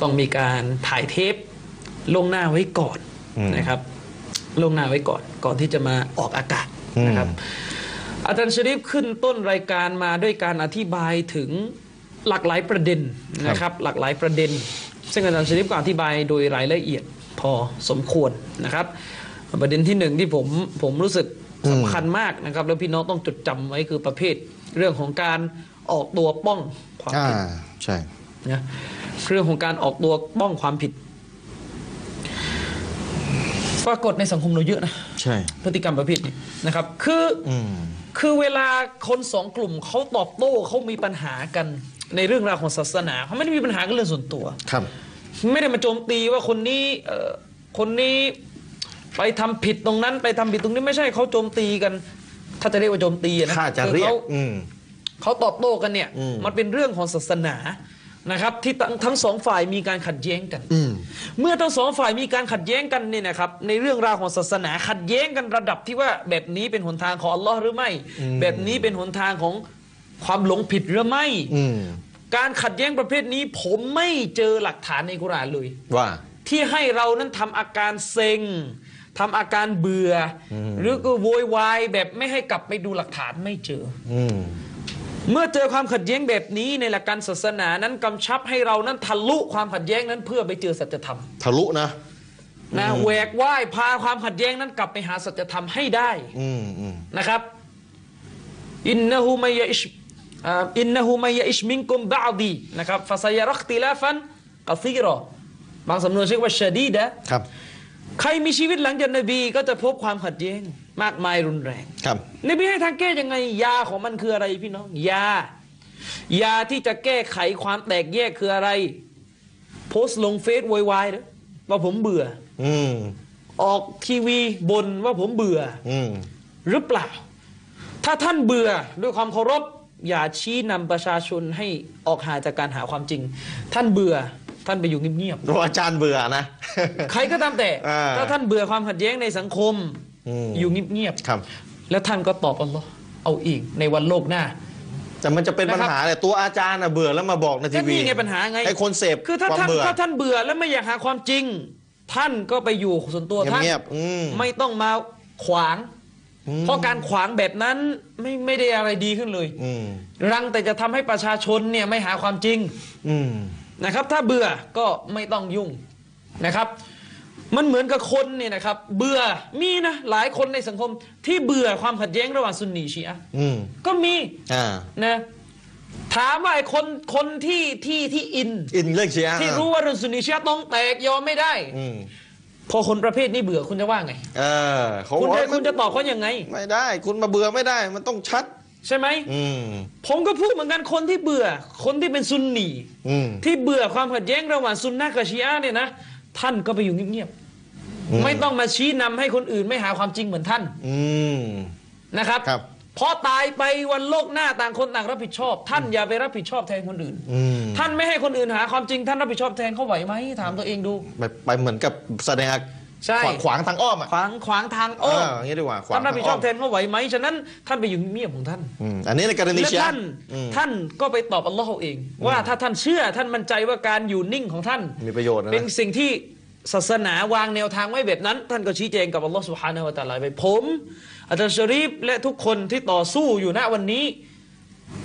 ต้องมีการถ่ายเทปลวงหน้าไว้ก่อนอืมนะครับลวงหน้าไว้ก่อนก่อนที่จะมาออกอากาศนะครับอืมอาจารย์ชริฟขึ้นต้นรายการมาด้วยการอธิบายถึงหลากหลายประเด็นนะครับ หลากหลายประเด็น ซึ่งอาจารย์ชริฟก็อธิบายโดยรายละเอียดพอสมควรนะครับ ประเด็นที่หนึ่งที่ผมผมรู้สึกสำคัญมากนะครับ แล้วพี่น้องต้องจดจำไว้คือประเภทเรื่องของการออกตัวป้องความอ่าผิดใช่นะเรื่องของการออกตัวป้องความผิดปรากฏในสังคมเราเยอะนะใช่พฤติกรรมประเภทนี้นะครับ คืออืมคือเวลาคนสองกลุ่มเขาตอบโต้เขามีปัญหากัน ในเรื่องราวของศาสนาเขาไม่ได้มีปัญหากันเรื่องส่วนตัว ครับ ไม่ได้มาโจมตีว่าคนนี้เอ่อคนนี้ไปทำผิดตรงนั้น ไปทำผิดตรงนี้ไม่ใช่เขาโจมตีกัน ถ้าจะเรียกว่าโจมตีอนะถ้าจะคือเรียกเขา อืม เขาตอบโต้กันเนี่ยอืม มันเป็นเรื่องของศาสนานะครับ ที่ทั้งทั้งสองฝ่ายมีการขัดแย้งกัน อืม เมื่อทั้งสองฝ่ายมีการขัดแย้งกันเนี่ยนะครับในเรื่องราวของศาสนาขัดแย้งกันระดับที่ว่าแบบนี้เป็นหนทางของอัลลอฮ์หรือไม่อืมแบบนี้เป็นหนทางของ ความหลงผิดหรือไม่อืมการขัดแย้งประเภทนี้ ผมไม่เจอหลักฐานในกุรอานเลย ว่า ที่ให้เรานั้นทำอาการเซ็งทำอาการเบื่ออหรือก็โวยวายแบบไม่ให้กลับไปดูหลักฐานไม่เจออืมเมื่อเจอความขัดแย้งแบบนี้ในหลักการศาสนานั้นกำชับให้เรานั้นทะลุความขัดแย้งนั้นเพื่อไปเจอสัจธรรม ทะลุนะ นะแหวกว่ายพาความขัดแย้งนั้นกลับไปหาสัจธรรมให้ได้อืมอืมนะครับ อินนะฮูมัยยะอิช อ่าอินนะฮูมัยยะอิชมินกุมบะอดีนะครับฟาซายะรักติลาฟันกะซีรอบางสำนวนเรียกว่าชดีดะครับใครมีชีวิตหลังจากนบีก็จะพบความขัดแย้งมากมายรุนแรงครับนบีให้ทางแก้ยังไง ยาของมันคืออะไรพี่น้อง ยา ยาที่จะแก้ไขความแตกแยกคืออะไร โพสต์ลงเฟซโวยวายนะว่าผมเบื่อ อืมออกทีวีบนว่าผมเบื่อ อืมหรือเปล่า ถ้าท่านเบื่อด้วยความเคารพ อย่าชี้นำประชาชนให้ออกหาจากการหาความจริง ท่านเบื่อท่านไปอยู่เงียบเพราะอาจารย์เบื่อนะๆใครก็ตามแต่อ่าถ้าท่านเบื่อความขัดแย้งในสังคมอืมอยู่เงียบครับๆแล้วท่านก็ตอบอัลลอฮ์เอาอีกในวันโลกหน้า แต่มันจะเป็นปัญหาแหละตัวอาจารย์อะเบื่อแล้วมาบอกในทีก็วีนี่ไงปัญหาไงให้คนเสพคือถ้าความท่านเบื่อถ้าท่านเบื่อแล้วไม่อยากหาความจริง ท่านก็ไปอยู่ส่วนตัวท่านเงียบๆอืมไม่ต้องมาขวางอืม เพราะการขวางแบบนั้นไม่ไม่ได้อะไรดีขึ้นเลยอืมรังแต่จะทำให้ประชาชนเนี่ยไม่หาความจริงอืมนะครับ ถ้าเบื่อก็ไม่ต้องยุ่งนะครับ มันเหมือนกับคนเนี่ยนะครับ เบื่อมีนะหลายคนในสังคมที่เบื่อความขัดแย้งระหว่างซุนนีชีอะห์อืมก็มีอ่านะถามว่าไอ้คนคนที่ที่ที่อิน อินเรื่องเชียร์ที่รู้ว่าเรื่องซุนนีชีอะห์ต้องแตกยอมไม่ได้อืม พอคนประเภทนี้เบื่อคุณจะว่าไง เออเขาคุณบอกจะว่าคุณจะตอบเขายังไง ไม่ได้ คุณมาเบื่อไม่ได้ มันต้องชัด ใช่ไหมอืมผมก็พูดเหมือนกันคนที่เบื่อ คนที่เป็นซุนนีอืมที่เบื่อความขัดแย้งระหว่างซุนนะห์กับชีอะห์เนี่ยนะท่านก็ไปอยู่เงียบอืมๆไม่ต้องมาชี้นำให้คนอื่นไม่หาความจริงเหมือนท่าน อืมนะครับครับเพราะตายไปวันโลกหน้าต่างคนต่างรับผิดชอบ ท่านอย่าไปรับผิดชอบแทนคนอื่นอืมท่านไม่ให้คนอื่นหาความจริงท่านรับผิดชอบแทนเขาไหวไหมถามตัวเองดูไปไปเหมือนกับแสดงใช่ขวางขวางทางอ้อมอะขวางขวางทางเออ้ออมอย่างนี้ดีกว่าขวางท่านรับผิดชอบแททางนเขาไหวไหมฉะนั้นท่านไปอยู่เงียบของท่านอืมอันนี้ในกรณีและเชียร์ท่านอืมท่านก็ไปตอบอัลลอฮ์เอาเอง ว่าถ้าท่านเชื่อท่านมั่นใจว่าการอยู่นิ่งของท่านมีประโยชน์นะเป็นสิ่งที่ศาสนาวางแนวทางไว้แบบนั้น ท่านก็ชี้แจงกับอัลลอฮ์สุบฮานะฮูวะตะอาลาไปผม อาจารย์ชะรีฟและทุกคนที่ต่อสู้อยู่ณวันนี้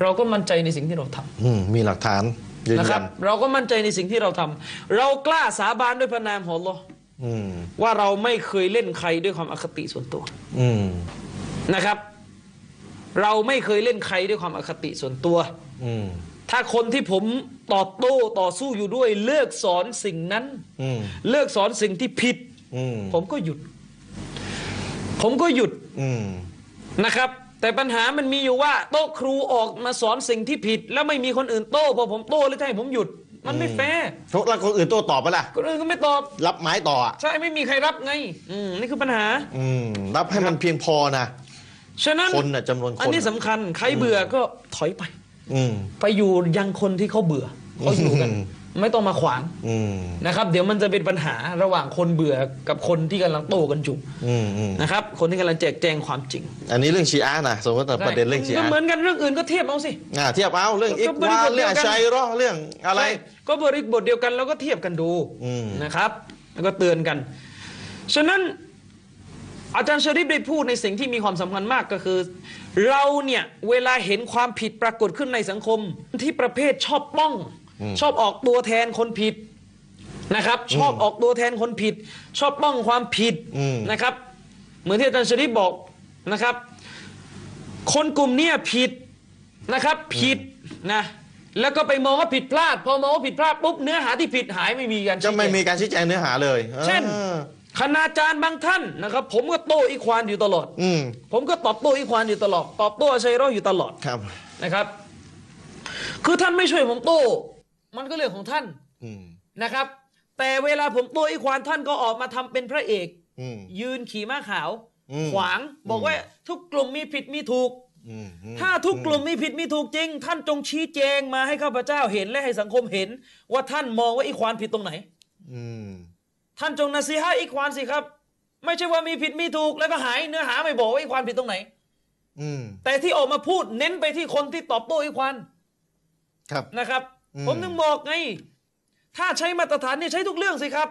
เราก็มั่นใจในสิ่งที่เราทำอืมมีหลักฐานยืนนะคยัรับ นเราก็มั่นใจในสิ่งที่เราทำเรากล้าสาบานด้วยพระนามของอัลลอฮ์อืมว่าเราไม่เคยเล่นใครด้วยความอคติส่วนตัว อืมนะครับ เราไม่เคยเล่นใครด้วยความอคติส่วนตัว อืมถ้าคนที่ผมตอบโต้ต่อสู้อยู่ด้วย เลิกสอนสิ่งนั้น อืมเลิกสอนสิ่งที่ผิด อืมผมก็หยุด ผมก็หยุดอืมนะครับ แต่ปัญหามันมีอยู่ว่า โต๊ะครูออกมาสอนสิ่งที่ผิด แล้วไม่มีคนอื่นโต้พอผมโต้แล้วจะให้ผมหยุด มันไม่แฟร์แล้วคนอื่นโต้ตอบไปล่ะคนอื่นก็ไม่ตอบ รับไม้ต่ออะใช่ไม่มีใครรับไงอืมนี่คือปัญหา อืมรับให้มันเพียงพอนะฉะนั้นคนน่ะจำนวนคนอันนี้สำคัญใครเบื่อก็ถอยไป อืมไปอยู่ยังคนที่เขาเบื่อเขาอยู่กันอืม ไม่ต้องมาขวางอืมนะครับ เดี๋ยวมันจะเป็นปัญหาระหว่างคนเบื่อกับคนที่กำลังโต้กันอยู่อืมอืมนะครับ คนที่กำลังแจกแจงความจริงอันนี้เรื่องชีอะห์นะสมมติแต่ประเด็นเรื่องชีก็อะห์เหมือนกันเรื่องอื่นก็เทียบเอาสิ อ่าเทียบเอาเรื่องก็อีกบริวาบทเดีเรื่ยอวงกันชัยรอเรื่องอะไร ใช่ก็บริบทเดียวกันเราก็เทียบกันดูอืม นะครับ แล้วก็เตือนกัน ฉะนั้นอาจารย์ชริปได้พูดในสิ่งที่มีความสำคัญมากก็คือ เราเนี่ย เวลาเห็นความผิดปรากฏขึ้นในสังคมที่ประเภทชอบป้อง ชอบออกตัวแทนคนผิดนะครับ ชอบออกตัวแทนคนผิด ชอบป้องความผิดอืมนะครับ เหมือนที่อาจารย์ชริปบอกนะครับ คนกลุ่มเนี้ยผิดนะครับผิดนะแล้วก็ไปมองว่าผิดพลาด พอมองว่าผิดพลาดปุ๊บเนื้อหาที่ผิดหายไม่มีการจะชี้แจงไม่มีการชี้แจงเนื้อหาเลย เช่นออคณาจารย์บางท่านนะครับ ผมก็โต้อีควานอยู่ตลอด อืมผมก็ตอบโต้อีควานอยู่ตลอด ตอบโต้อาชัยเรออยู่ตลอดครับนะครับ คือท่านไม่ช่วยผมโต้ มันก็เรื่องของท่านอืมนะครับ แต่เวลาผมโต้อีควานท่านก็ออกมาทำเป็นพระเอกอืมยืนขี่ม้าขาวอืมขวางบอกว่าทุกกลุ่มมีผิดมีถูกอืมอืมถ้าทุกกลุ่มมีผิดมีถูกจริง ท่านจงชี้แจงมาให้ข้าพเจ้าเห็นและให้สังคมเห็น ว่าท่านมองว่าอีควานผิดตรงไหนอืมท่านจงนาซีฮะห์อีควานสิครับ ไม่ใช่ว่ามีผิดมีถูกแล้วก็หายเนื้อหาไม่บอกว่าอีควานผิดตรงไหนอืมแต่ที่ออกมาพูดเน้นไปที่คนที่ตอบโต้อีควานครับนะครับอืม ผมถึงบอกไง ถ้าใช้มาตรฐานนี่ใช้ทุกเรื่องสิครับ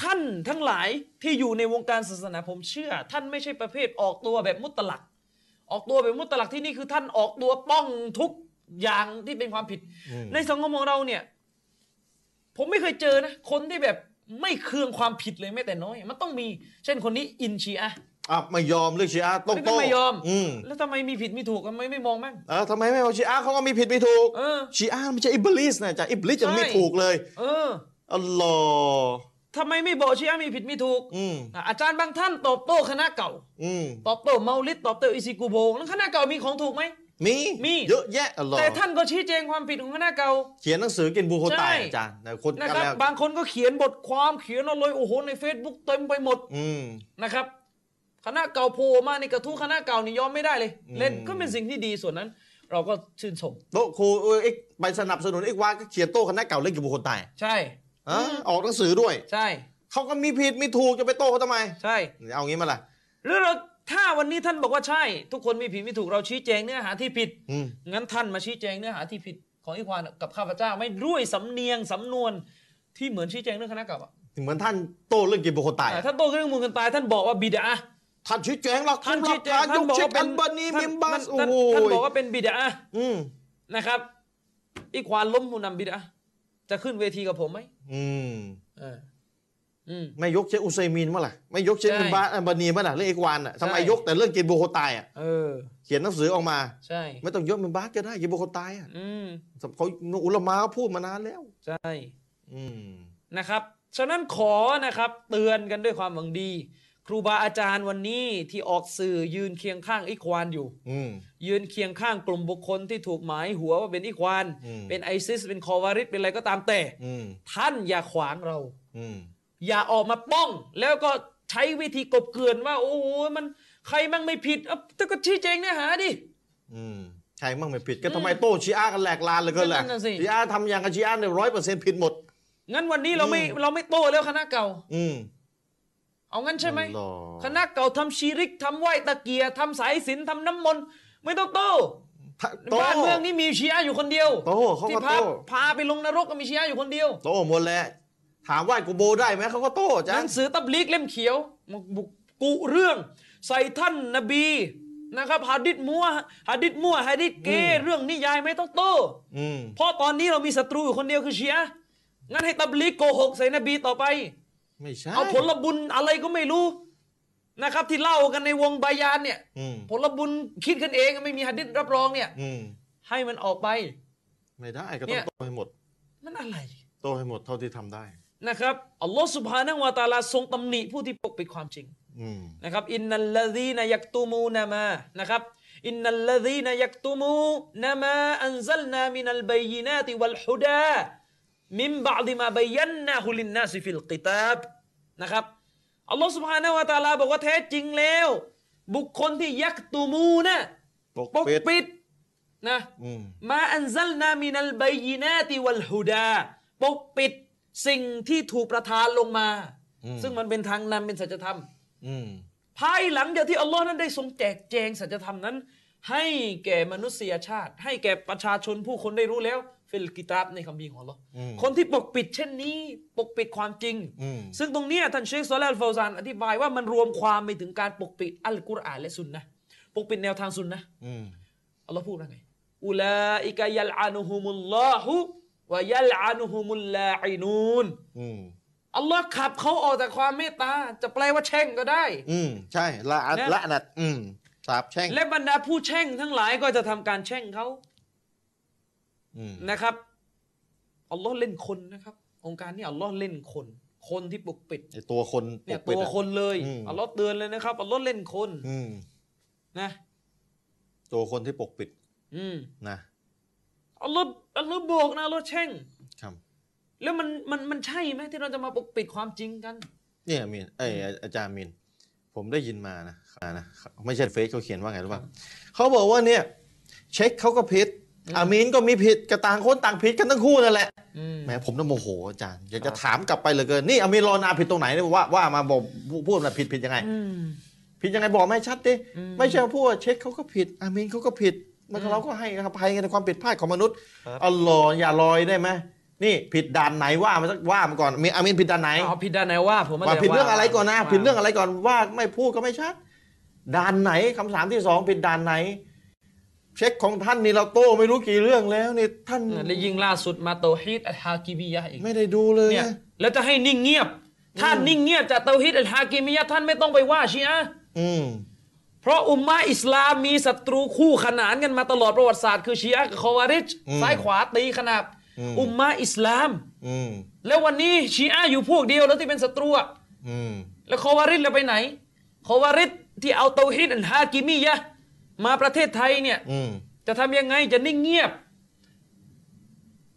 ท่านทั้งหลายที่อยู่ในวงการศาสนาผมเชื่อ ท่านไม่ใช่ประเภทออกตัวแบบมุตลัก ออกตัวแบบมุตลักที่นี่คือท่านออกตัวป้องทุกอย่างที่เป็นความผิดอืมในสังคมของเราเนี่ย ผมไม่เคยเจอนะ คนที่แบบไม่เคืองความผิดเลยแม้แต่น้อย มันต้องมี เช่นคนนี้อินชีอะห์ อะไม่ยอมเรื่องชีอะห์ต้องแล้วก็โต้ไม่ยอมอืมแล้วทำไมมีผิดมีถูกทำไมไม่มองมั่งเออทำไมไม่เอาชีอะห์เขาก็มีผิดมีถูกเออชีอะห์ไม่ใช่อิบลิสนะจากอิบลิสยังไม่ใช่ถูกเลย เอออัลลอฮ์ทำไมไม่บอกชีอะห์มีผิดมีถูกอืมอะอาจารย์บางท่านตอบโต้คณะเก่าอืมตอบโต้เมาลิดตอบโต้อิซิกูโบแล้วคณะเก่ามีของถูกไหมมีมีเยอะแยะอัลลอฮ์แต่ท่านก็ชี้แจงความผิดของคณะเก่า เขียนหนังสือกินบูโคตายใช่อาจารย์นะคนนะกันครับแล้วบางคนก็เขียนบทความเขียนเอาเลยโอ้โหใน Facebook เต็มไปหมดอืมนะครับ คณะเก่าโผล่มาในกระทู้คณะเก่านี่ยอมไม่ได้เลยอืมเล่นก็เป็นสิ่งที่ดีส่วนนั้น เราก็ชื่นชมโต๊ะครูเออเอ็กไปสนับสนุนเอ็กวาก็เขียนโต้คณะเก่าเล่นกินบูโคตายใช่อะออกหนังสือด้วย ใช่เขาก็มีผิดมีถูกจะไปโต้เขาทำไม ใช่เอางี้มาล่ะหรือเราถ้าวันนี้ท่านบอกว่าใช่ ทุกคนมีผิดมีถูกเราชี้แจงเนื้อหาที่ผิดอืมงั้นท่านมาชี้แจงเนื้อหาที่ผิดของอีควานกับข้าพเจ้าไม่ด้วยสำเนียงสำนวนที่เหมือนชี้แจงเรื่องคณะเก่าอะเหมือนท่านโต้เรื่องกินบูโคตายอ่าท่านโตเรื่องมูลกันตายท่านบอกว่าบิดา ท่านชี้แจงหลักท่านหลัชี้กแจงการท่ายนกบอกเช็คว่าเป็อันนบานีท่านมิมบัสโอ้ท่านโหท่านบอกว่าเป็นบิดาอืมนะครับ อีควานล้มผู้นำบิดาจะขึ้นเวทีกับผมไหมอืมเอออืมไม่ยกเชคอุซัยมินเมื่อไหร่ไม่ยกเชคใช่มิมบาอันบานีเมื่อไหร่เรื่องเอกวานอะทำไมใช่ยกแต่เรื่องกินบูโคตายอะเออเขียนหนังสือออกมาใช่ไม่ต้องยกมิมบาก็ได้กินบูโคตายอะอืมเขาอุลามาเขาพูดมานานแล้วใช่อืมนะครับ ฉะนั้นขอนะครับ เตือนกันด้วยความหวังดี ครูบาอาจารย์วันนี้ที่ออกสื่อยืนเคียงข้างอีควานอยู่อืมยืนเคียงข้างกลุ่มบุคคลที่ถูกหมายหัวว่าเป็นอีควานอืมเป็นไอซิส เป็นคอวาริดเป็นอะไรก็ตามแต่อืมท่านอย่าขวางเราอืมอย่าออกมาป้อง แล้วก็ใช้วิธีกบเกลื่อนว่า โอ้โหมันใครมั่งไม่ผิดเอาแต่ก็ชี้แจงเนื้อหาดิอืมใช่มั่งไม่ผิด ก็ทำไมโต้ชีอากันแหลกลานเลยก็แหละนั่นน่ะสิชีอาทำอย่างกับชีอาเนี่ยร้อยเปอร์เซ็นต์ผิดหมดงั้นวันนี้เราไม่อืมเราไม่โต้แล้วคณะเก่า อืม เอางั้นใช่ไหมอัลลอฮ์คณะเก่าทำชีริกทำไหวตะเกียร์ทำสายสิญจนทำน้ำมนต์ไม่ต้องโต้ถ้าโต้บ้านเมืองนี้มีชียะห์อยู่คนเดียวโต้เขาที่ก็พาโต้พาไปลงนรกก็มีชียะห์อยู่คนเดียว โต้หมดแหล้วถามว่ากูโบได้ไหมเขาก็โต้หจ้ะนังสือตับลีกเล่มเขียวมาบุกกุเรื่อง ใส่ท่านนบีนะครับหะดิษมัวหะดิษมั่วหะดิษเกเรื่องนิยายไม่ต้องโต้อืมเพราะตอนนี้เรามีศัตรูอยู่คนเดียวคือชียะห์งั้นให้ตับลีกโกหกใส่นบีต่อไป ไม่ใช่เอาผลบุญอะไรก็ไม่รู้นะครับ ที่เล่ากันในวงบายานเนี่ยอืมผลบุญคิดกันเองไม่มีหะดิษรับรองเนี่ยอืมให้มันออกไป ไม่ได้ก็เนี่ยต้องโต้ให้หมด มันอะไร โต้ให้หมดเท่าที่ทำได้นะครับอัลลอฮ์سبحانه وتعالىทรงตำหนิผู้ที่ปกปิดความจริงอืมนะครับإن الذين يكتمون ما นะครับ إن الذين يكتمون ما أنزلنا من البينات والهدى من بعد ما بيناه للناس في الكتابนะครับอัลลอฮ์سبحانه وتعالىบอกว่าแท้จริงแล้ว บุคคลที่يكتمونปกปิดนะما أنزلنا من البينات والهدى ปกปิดสิ่งที่ถูกประทานลงมา ซึ่งมันเป็นทางนำเป็นสัจธรรมภายหลังจากที่อัลลอฮ์นั้นได้ทรงแจกแจงสัจธรรมนั้น ให้แก่มนุษยชาติ ให้แก่ประชาชนผู้คนได้รู้แล้ว في الكتابในคัมภีร์ของอัลลอฮ์อืมคนที่ปกปิดเช่นนี้ปกปิดความจริงอืมซึ่งตรงเนี้ยท่านเชคซอลาอัลฟาวซานอธิบายว่ามันรวมความไปถึงการปกปิดอัลกุรอานและสุนนะห์ปกปิดแนวทางสุนนะห์อืมอัลลอฮ์พูดว่าไงอุลาอิกะยัลอานุฮุมุลลอฮุวะยัลอานุฮุมุลลาอินูนอืมอัลลอฮ์ขับเขาออกจากความเมตตา จะแปลว่าแช่งก็ได้ อืมใช่ละอัดนะละนัดอืมสาบแช่ง และบรรดาผู้แช่งทั้งหลายก็จะทำการแช่งเขาอืม นะครับอัลลอฮ์เล่นคนนะครับ องค์การนี้อัลลอฮ์เล่นคน คนที่ปกปิดไอตัวคนปเนี่ยกปิตัดวอะคนเลยอืมอัลลอฮ์เตือนเลยนะครับอัลลอฮ์เล่นคนอืมนะ ตัวคนที่ปกปิด อืมนะอัลลอฮ์อัลลอฮ์บอกนะอัลลอฮ์แช่งครับแล้วมันมันมันใช่ไหมที่เราจะมาปกปิดความจริงกัน เนี่ยมีนเอยอาจารย์มิน ผมได้ยินมานะอ่านะ ไม่ใช่เฟซเขาเขียนว่าไงรู้ป่ะเขาบอกว่าเนี่ย เช็คเขาก็ผิด อามีนก็มีผิดกระต่างคนต่างผิดกันทั้งคู่นั่นแหละอืมแหมผมน่ะโมโหอาจารย์อยากจะครับถามกลับไปเหลือเกินนี่อามีนรอนาผิดตรงไหนเนี่ยว่าว่ามาบอกพูดมาผิดผิดยังไงอืมผิดยังไงบอกไม่ชัดดิอืมไม่ใช่ว่าพูดว่าเช็คเขาก็ผิด อามีนเขาก็ผิดมันอืมเราก็ให้อภัยกันในความผิดพลาดของมนุษย์ครับอัลลอฮ์อย่าลอยได้ไหมนี่ผิดด่านไหนว่ามาสักว่ามาก่อนมีอามีนผิดด่านไหนเอาผิดด้านไหนว่าผมไม่ว่าได้ผิดเรื่องอะไรก่อนนะว่าผิดเรื่องอะไรก่อนว่าไม่พูดก็ไม่ชัดด่านไหนคำถามที่สองผิดด่านไหน เช็คของท่านนี่เราโต้ไม่รู้กี่เรื่องแล้วนี่ท่านและยิ่งล่าสุดมาเตาฮีดอัลฮากิมียะห์อีกไม่ได้ดูเลยเนี่ยนะแล้วจะให้นิ่งเงียบถ้านิ่งเงียบจากเตาฮีดอัลฮากิมียะห์ท่านไม่ต้องไปว่าชีอะห์อืมเพราะอุมมะอิสลามมีศัตรูคู่ขนานกันมาตลอดประวัติศาสตร์คือชีอะห์กับคอวาริจซ้ายขวาตีขนาบอุมมะอิสลามอืมแล้ววันนี้ชีอะห์อยู่พวกเดียวแล้วที่เป็นศัตรูอะอืมแล้วคอวาริดเราไปไหนคอวาริดที่เอาเตาฮิดอันฮากิมียะห์ มาประเทศไทยเนี่ยอืมจะทำยังไงจะนิ่งเงียบ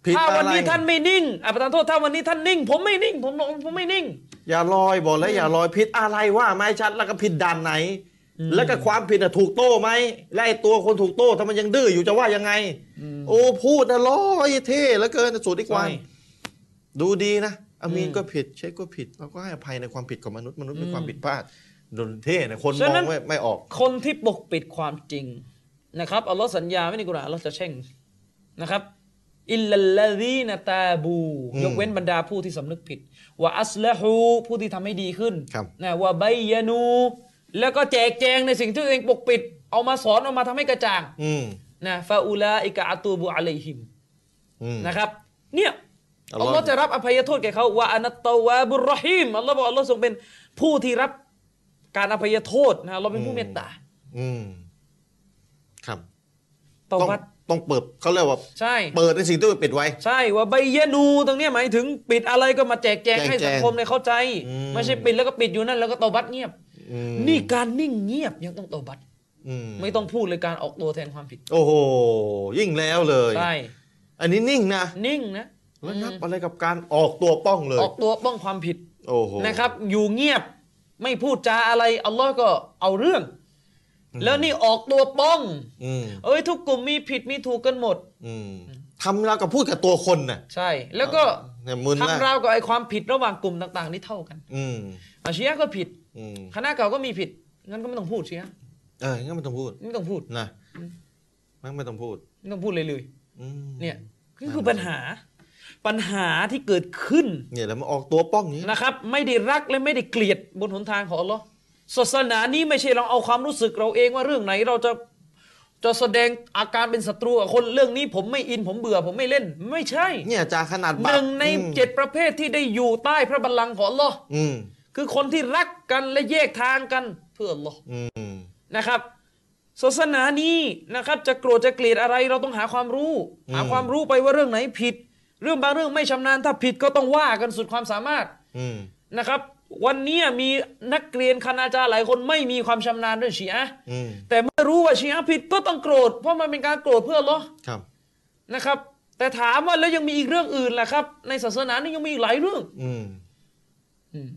ผิดถ้าอะวันไรนี้ท่านไม่นิ่งอะประธานโทษถ้าวันนี้ท่านนิ่ง ผมไม่นิ่ง ผมบอกผมไม่นิ่ง อย่าลอยบอกแล้วอย่าลอยผิดอะไรว่าไม่ชัดแล้วก็ผิดด่านไหน แล้วก็ความผิดอะถูกโต้ไหมและไอ้ตัวคนถูกโต้ถ้ามันยังดื้ออยู่จะว่ายังไง โอ้พูดนะลอยเท่แล้วเกินสูตรอีกวันใช่ดูดีนะอามีนอืมก็ผิดเช็คก็ผิดเราก็ให้อภัยในความผิดของมนุษย์มนุษย์มีความผิดพลาดโดนเท่นะคนมฉะอนั้งนไม่ไม่ออก คนที่ปกปิดความจริงนะครับอัลลอฮ์สัญญาไว้ในกุรอานอัลลอฮ์จะแช่งนะครับอิลลัลลซีนตาบูอืมยกเว้นบรรดาผู้ที่สำนึกผิดว่าอัสละฮูผู้ที่ทำให้ดีขึ้นครับนะว่าไบยานู แล้วก็แจกแจงในสิ่งที่ตัวเองปกปิด เอามาสอนเอามาทำให้กระจ่างอืมนะฟาอูลาอิกะอัตูบุอะลัยฮิมอืมนะครับ เนี่ยอัลอัลอฮ์ลลอฮ์จะรับอภัยโทษแก่เขาว่าอานัตตาวาบุรรฮีมอัลลอฮ์บอกอัลลอฮ์ทรงเป็นผู้ที่รับ การอภัยโทษนะเราเป็นผู้เมตตา อืม ครับตอต้องบัดต้องเปิดเขาเรียกว่าใช่เปิดในสิ่งที่ปิดไว้ ใช่ว่าใบยานูตรงเนี้ยหมายถึงปิดอะไรก็มาแจกแจงแจกให้สังคมเนี่ยเข้าใจอืมไม่ใช่ปิดแล้วก็ปิดอยู่นั่นแล้วก็ตอบัดเงียบอืมนี่การนิ่งเงียบยังต้องตอบัดอืมไม่ต้องพูดเลยการออกตัวแทนความผิด โอ้โหยิ่งแล้วเลยใช่อันนี้นิ่งนะนิ่งนะแล้วนับอะไรกับการออกตัวป้องเลย ออกตัวป้องความผิด โอ้โหนะครับ อยู่เงียบ ไม่พูดจาอะไรอัลลอฮ์ก็เอาเรื่อง แล้วนี่ออกตัวป้องอืมเอ้ยทุกกลุ่มมีผิดมีถูกกันหมดอืมทำเราวกับพูดกับตัวคนน่ะใช่ แล้วก็เนี่ยมึนนะทำราวกับไอ้ความผิดระหว่างกลุ่มต่าง ๆ นี่เท่ากันอืมอาชียะห์ก็ผิดอืมคณะเก่าก็มีผิดงั้นก็ไม่ต้องพูดเชียะห์เอองั้นไม่ต้องพูดไม่ต้องพูดนะงั้นไม่ต้องพูดไม่ต้องพูดเลยเลยอืมเนี่ยนี่คือปัญหา ปัญหาที่เกิดขึ้นเนี่ยแล้วมาออกตัวป้องอย่างนี้นะครับ ไม่ได้รักและไม่ได้เกลียดบนหนทางของอัลลอฮ์ศาสนานี้ไม่ใช่เราเอาความรู้สึกเราเองว่าเรื่องไหนเราจะจะแสดงอาการเป็นศัตรูกับคนเรื่องนี้ผมไม่อินผมเบื่อผมไม่เล่น ไม่ใช่เนี่ยจาขนาดหบาปนึ่งในอืมเจ็ดประเภทที่ได้อยู่ใต้พระบัลลังก์ของอัลลอฮ์อืมคือคนที่รักกันและแยกทางกันเพื่ออัลลอฮ์อืมนะครับศาสนานี้นะครับ จะโกรธจะเกลียดอะไรเราต้องหาความรู้ หาความรู้ไปว่าเรื่องไหนผิด เรื่องบางเรื่องไม่ชำนาญถ้าผิดก็ต้องว่ากันสุดความสามารถอืมนะครับ วันนี้มีนักเรียนคณาจารย์หลายคนไม่มีความชำนาญเรื่องชีอะห์อืมแต่เมื่อรู้ว่าชีอะห์ผิดก็ต้องโกรธ เพราะมันเป็นการโกรธเพื่ออัลลอฮ์ครับนะครับ แต่ถามว่าแล้วยังมีอีกเรื่องอื่นล่ะครับ ในศาสนานี่ยังมีอีกหลายเรื่องอืมอืม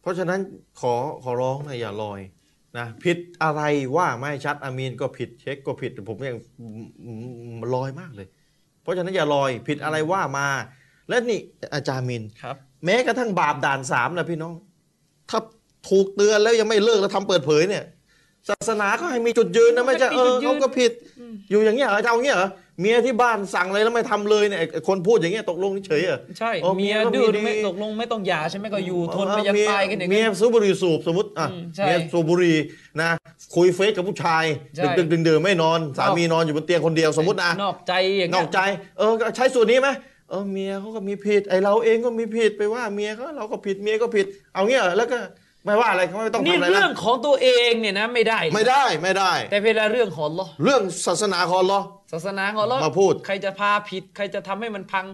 เพราะฉะนั้นขอขอร้องนะอย่าลอยนะผิดอะไรว่าไม่ชัดอามีนก็ผิดเช็คก็ผิดผมยังอืมลอยมากเลย เพราะฉะนั้นอย่าลอยผิดอะไรว่ามา และนี่อาจารย์มินครับ แม้กระทั่งบาปด่านสามนะพี่น้อง ถ้าถูกเตือนแล้วยังไม่เลิกแล้วทำเปิดเผยเนี่ย ศาสนาก็ให้มีจุดยืนนะไม่ใช่เออเขาก็ผิด อยู่อย่างเงี้ยเหรอจะเอาอย่างเงี้ยเหรอ เมียที่บ้านสั่งอะไรแล้วไม่ทำเลยเนี่ยไอ้คนพูดอย่างเงี้ยตกลงเฉยๆเหรอใช่โอ้เมียก็ดื้อดีไม่ตกลงไม่ต้องหย่าใช่ไหมก็อยู่ทนไปยันเมีตายกันอย่างเมีนี้ยสูบบุหรี่สูบสมมติอะอืมใช่เมียสูบบุหรี่นะคุยเฟซกับผู้ชายใช่ดึกดึกๆดื่นๆไม่นอนสามีนอนอยู่บนเตียงคนเดียวสมมตินะนอกใจอย่างนเงี้อยกใจเออก็ใช้สูตรนี้ไหมเออเมียเขาก็มีผิดไอเราเองก็มีผิดไปว่าเมียเขาเราก็ผิดเมียก็ผิด เอาเงี้ยเหรอแล้วก็ ไม่ว่าอะไรเขาไม่ต้องนี่ทำอะไรเรื่อนะงของตัวเองเนี่ยนะไม่ได้ ไม่ได้ไม่ได้ แต่เวลาเรื่องของอัลลอฮ์เรื่องศาสนาของอัลเลอ ศาสนาของอัลลอฮ์มาพูด ใครจะพาผิด ใครจะทำให้มันพัง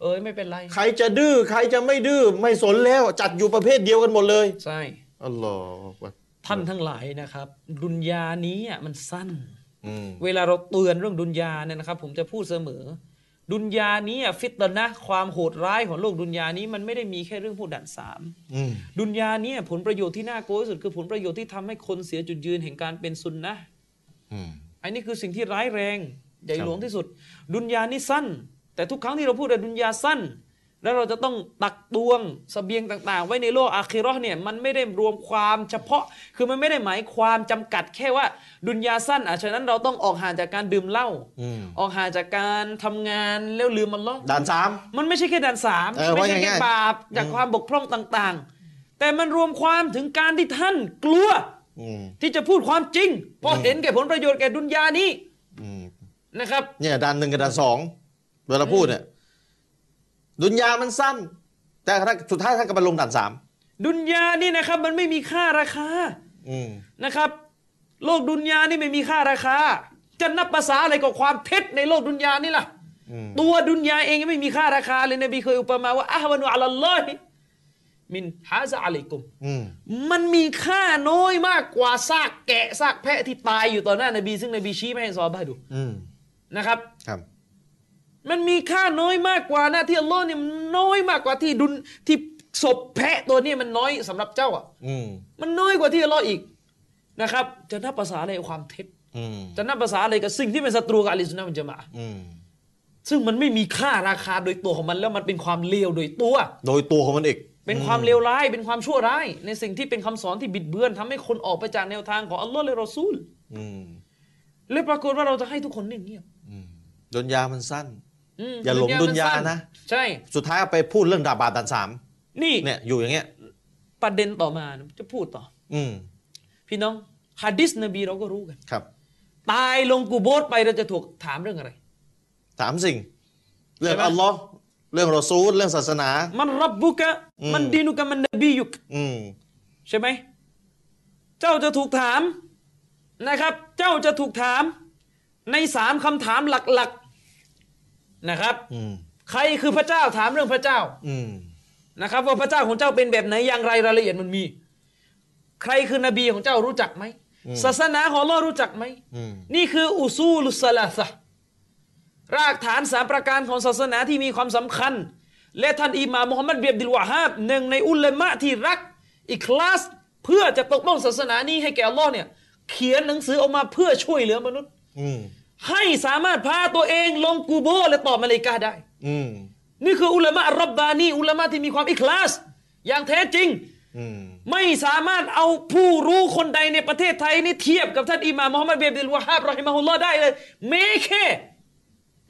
เอ้ยไม่เป็นไร ใครจะดื้อใครจะไม่ดื้อไม่สนแล้วจัดอยู่ประเภทเดียวกันหมดเลยใช่ อัลลอฮฺท่านทั้งหลายนะครับ ดุนยานี้อะมันสั้น อืม เวลาเราเตือนเรื่องดุนยาเนี่ยนะครับ ผมจะพูดเสมอ ดุนยานี้อะฟิตรนะห์ความโหดร้ายของโลกดุนยานี้มันไม่ได้มีแค่เรื่องพูดด่านสามอืมดุนยานี้ผลประโยชน์ที่น่ากลัวที่สุดคือผลประโยชน์ที่ทำให้คนเสียจุดยืนแห่งการเป็นซุนนะห์อืมอันนี้คือสิ่งที่ร้ายแรง ใหญ่ครับหลวงที่สุด ดุนยานี่สั้น แต่ทุกครั้งที่เราพูดว่าดุนยาสั้น แล้วเราจะต้องตักตวงเสบียงต่างๆ ไว้ในโลกอาคิเราะห์เนี่ยมันไม่ได้รวมความเฉพาะ คือมันไม่ได้หมายความจำกัดแค่ว่าดุนยาสั้นอะฉะนั้นเราต้องออกห่างจากการดื่มเหล้าอืมออกห่างจากการทำงานแล้วลืมมันล้อฮ์ด่านสามมันไม่ใช่แค่ด่านสามเออไม่ใช่ว่าแค่ง่ายๆบาปจากความบกพร่องต่างๆ แต่มันรวมความถึงการที่ท่านกลัวอืมที่จะพูดความจริงเพราะเห็นแก่ผลประโยชน์แก่ดุนยานี้อืมนะครับเนี่ยด่านหนึ่งกับด่านสองเวลาพูดเนี่ย ดุนยามันสั้น แต่ถ้าสุดท้ายท่านก็ไปลงด่านสามดุนยานี่นะครับ มันไม่มีค่าราคาอืมนะครับ โลกดุนยานี่ไม่มีค่าราคา จะนับภาษาอะไรกับความเท็จในโลกดุนยานี่ล่ะอืมตัวดุนยาเองยังไม่มีค่าราคาเลยนบีเคยอุปมาว่าอะฮวานุอัลลอฮิมินฮาซาอะลัยกุมอืมมันมีค่าน้อยมากกว่าซากแกะซากแพะที่ตายอยู่ต่อหน้านบี ซึ่งนบีชี้ไม่ให้ซอฮาบะห์ดูอืมนะครับครับ มันมีค่าน้อยมากกว่านะที่อัลลอฮ์เนี่ยมันน้อยมากกว่าที่ดุนที่ศพแพะตัวนี้มันน้อยสำหรับเจ้าอะอืมมันน้อยกว่าที่อัลลอฮ์อีกนะครับ จะนับภาษาอะไรกับความเท็จอืมจะนับภาษาอะไรกับสิ่งที่เป็นศัตรูกับอะลิสุนนะมันจะมาอะห์อืมซึ่งมันไม่มีค่าราคาโดยตัวของมันแล้วมันเป็นความเลวโดยตัว โดยตัวของมันเองเป็นความเลวร้ายเป็นความชั่วร้าย ในสิ่งที่เป็นคำสอนที่บิดเบือนทำให้คนออกไปจากแนวทางของอัลลอฮ์และรอซูลอืมเลยปรากฏว่าเราจะให้ทุกคนนิ่งเงียบอืมดุนยามันสั้นม อย่าหลงดุนยามัสั้นะ ใช่ สุดท้ายเอาไปพูดเรื่องดาบาดด่านสามนี่เนี่ยอยู่อย่างเงี้ย ประเด็นต่อมาจะพูดต่อ อืมพี่น้องฮะดิษนบีเราก็รู้กันครับ ตายลงกูโบสไปเราจะถูกถามเรื่องอะไรสามสิ่ง เรื่องใช่ไหมอัลลอฮ์เรื่องรอซูลเรื่องศาสนา มันรับบุกะอืมมันดีนุกะมันนบียุกอืมใช่ไหมเจ้าจะถูกถามนะครับ เจ้าจะถูกถาม ในสามคำถามหลักๆ นะครับอืมใครคือพระเจ้าถามเรื่องพระเจ้าอืมนะครับ ว่าพระเจ้าของเจ้าเป็นแบบไหนอย่างไรรายละเอียดมันมี ใครคือนบีของเจ้ารู้จักไหมศาสนาของอัลลอฮ์รู้จักไหมอืมนี่คืออุซูลุสลาสะห์รากฐานสามประการของศาสนาที่มีความสำคัญ และท่านอิหม่ามมุฮัมมัดเบียบดิลวะฮาบหนึ่งในอุลามะที่รักอิคลาสเพื่อจะปกป้องศาสนานี้ให้แก่อัลลอฮ์เนี่ย เขียนหนังสือออกมาเพื่อช่วยเหลือมนุษย์อืม ให้สามารถพาตัวเองลงกูโบและตอบมาเลายกาได้อืมนี่คืออุลามะรับบานีอุลามะที่มีความอิคลาส อย่างแท้จริงอืมไม่สามารถเอาผู้รู้คนใดในประเทศไทยนี่เทียบกับท่านอิหม่ามมุฮัมมัดเบียบดิลวะฮาบรอฮิมะฮุลลอฮ์ได้เลยแม้แค่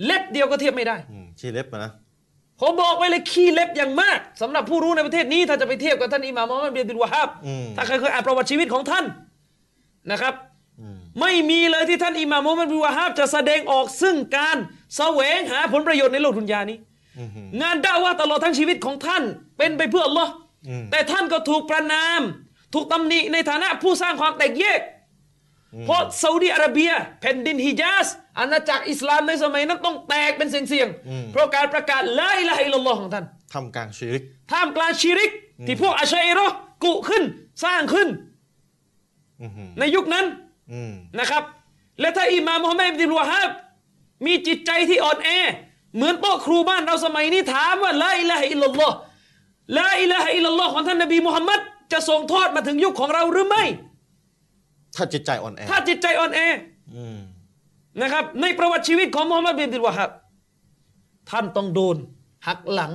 เล็บเดียวก็เทียบไม่ได้อืมชี้เล็บมานะผมบอกไว้เลยขี้เล็บอย่างมากสำหรับผู้รู้ในประเทศนี้ถ้าจะไปเทียบกับท่านอิหม่ามมุฮัมมัดเบียบดิลวะฮาบอืมถ้าใครเคยอ่านประวัติชีวิตของท่านนะครับอืม ไม่มีเลยที่ท่านอิหม่ามมุฮัมมัดบินวะฮาบจะแสดงออกซึ่งการแสวงหาผลประโยชน์ในโลกดุนยานี้อืมงานด่าว่าตลอดทั้งชีวิตของท่านเป็นไปเพื่ออัลลอฮ์อืมแต่ท่านก็ถูกประนาม ถูกตำหนิในฐานะผู้สร้างความแตกแยก เพราะซาอุดีอาระเบีย แผ่นดินฮิญาซอาณาจักรอิสลามในสมัยนั้นต้องแตกเป็นเสียงๆเพราะการประกาศละอิละฮะอิลลัลลอฮ์ของท่านทำกลางชีริกท่ามกลางชีริก ที่พวกอาชัยเรอห์กุขึ้นสร้างขึ้นอืมในยุคนั้นอืม นะครับ และถ้าอิหม่ามมุฮัมมัดอิบนุลวะฮาบมีจิตใจที่อ่อนแอ เหมือนโต๊ะครูบ้านเราสมัยนี้ถามว่าละอิละฮะอิลลัลลอฮ์ละอิละฮะอิลลัลลอฮ์ของท่านนบีมุฮัมมัดจะส่งทอดมาถึงยุคของเราหรือไม่ ถ้าจิตใจอ่อนแอ ถ้าจิตใจอ่อนแออืมนะครับ ในประวัติชีวิตของมุฮัมมัดบินอับดุลวะฮับท่านต้องโดนหักหลัง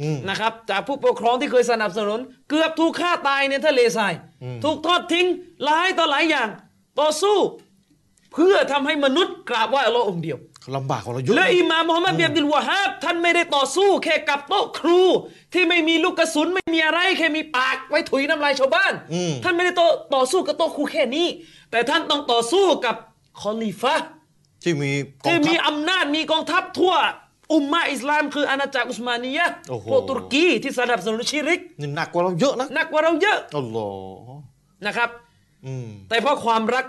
อืมนะครับ จากผู้ปกครองที่เคยสนับสนุน เกือบถูกฆ่าตายในทะเลทรายอืมถูกทอดทิ้งหลายต่อหลายอย่าง ต่อสู้ เพื่อทำให้มนุษย์กราบไหว้อัลลอฮ์องค์เดียวลำบากกว่าเราเยอะและอิหม่ามมุฮัมมัดบินอับดุลวะฮาบท่านไม่ได้ต่อสู้แค่กับโต๊ะครู ที่ไม่มีลูกกระสุนไม่มีอะไรแค่มีปากไว้ถุยน้ำลายชาวบ้านอืมท่านไม่ได้ต่อต่อสู้กับโต๊ะครูแค่นี้ แต่ท่านต้องต่อสู้กับคอลิฟะห์ที่มีกองที่ทัมีพอำนาจมีกองทัพทั่วอุมมะอิสลามคืออาณาจักรอุสมานียะห์โอ้โหพวกตุรกีที่สนับสนุนชิริกนี่หนักกว่าเราเยอะนะหนักกว่าเราเยอะอัลลอฮ์นะครับอืม แต่เพราะความรัก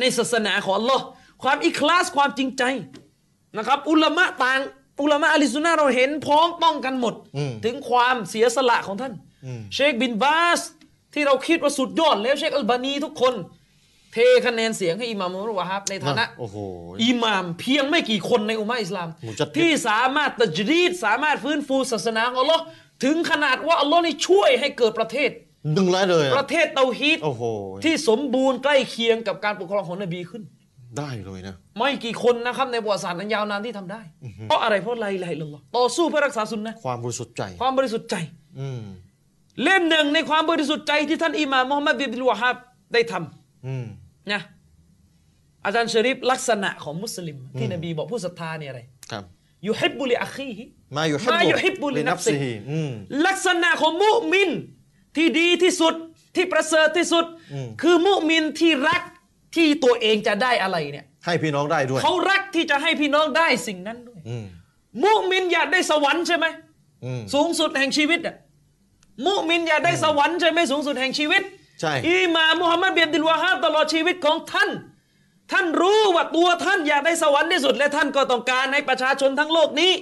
ในศาสนาของอัลลอฮ์ความอิคลาสความจริงใจนะครับ อุลามะต่าง อุลามะอะลิซุนนะห์เราเห็นพ้องต้องกันหมดอืมถึงความเสียสละของท่านอืมเชคบินบาส ที่เราคิดว่าสุดยอดแล้วเชคอัลบานีทุกคน เทคะแนนเสียงให้อิหม่ามมุฮัมมัดวะฮับในฐานะโอ้โหอิหม่ามเพียงไม่กี่คนในอุมมะอิสลามมุจัดดิดที่สามารถตัจรีดสามารถฟื้นฟูศาสนาของอัลลอฮ์ถึงขนาดว่าอัลลอฮ์นี่ช่วยให้เกิดประเทศ ดึงไล่เลยปอะระเทศเตาฮีดโอ้โหที่สมบูรณ์ใกล้เคียงกับการปกครองของนบีขึ้น ได้เลยนะ ไม่กี่คนนะครับในประวัติศาสตร์นั้นยาวนานที่ทำได้ เพราะอะไรเพราะไลไลลลอฮ์ต่อสู้เพื่อรักษาสุนนะห์ความบริสุทธิ์ใจ ความบริสุทธิ์ใจ อืมเล่มหนึ่งในความบริสุทธิ์ใจที่ท่านอิหม่ามมุฮัมมัดบินวะฮับได้ทำอืมนะอาจารย์ชะริฟลักษณะของมุสลิม ที่นบีบอกผู้ศรัทธาเนี่ยอะไรครับยูฮิบบุลิอัคีฮิมาอยู่มายุฮิบบุลินัฟซิฮิอืมลักษณะของมุมิน ที่ดีที่สุดที่ประเสริฐที่สุดอืมคือมุมินที่รักที่ตัวเองจะได้อะไรเนี่ย ให้พี่น้องได้ด้วยเขารักที่จะให้พี่น้องได้สิ่งนั้นด้วยอืมมุมินอยากได้สวรรค์ใช่ไหมอืมสูงสุดแห่งชีวิตอะมุมินอยากได้สวรรค์ใช่ไหมสูงสุดแห่งชีวิตใช่อิหม่ามมุฮัมมัดเบียดิลวาฮาบตลอดชีวิตของท่าน ท่านรู้ว่าตัวท่านอยากได้สวรรค์ที่สุด และท่านก็ต้องการให้ประชาชนทั้งโลกนี้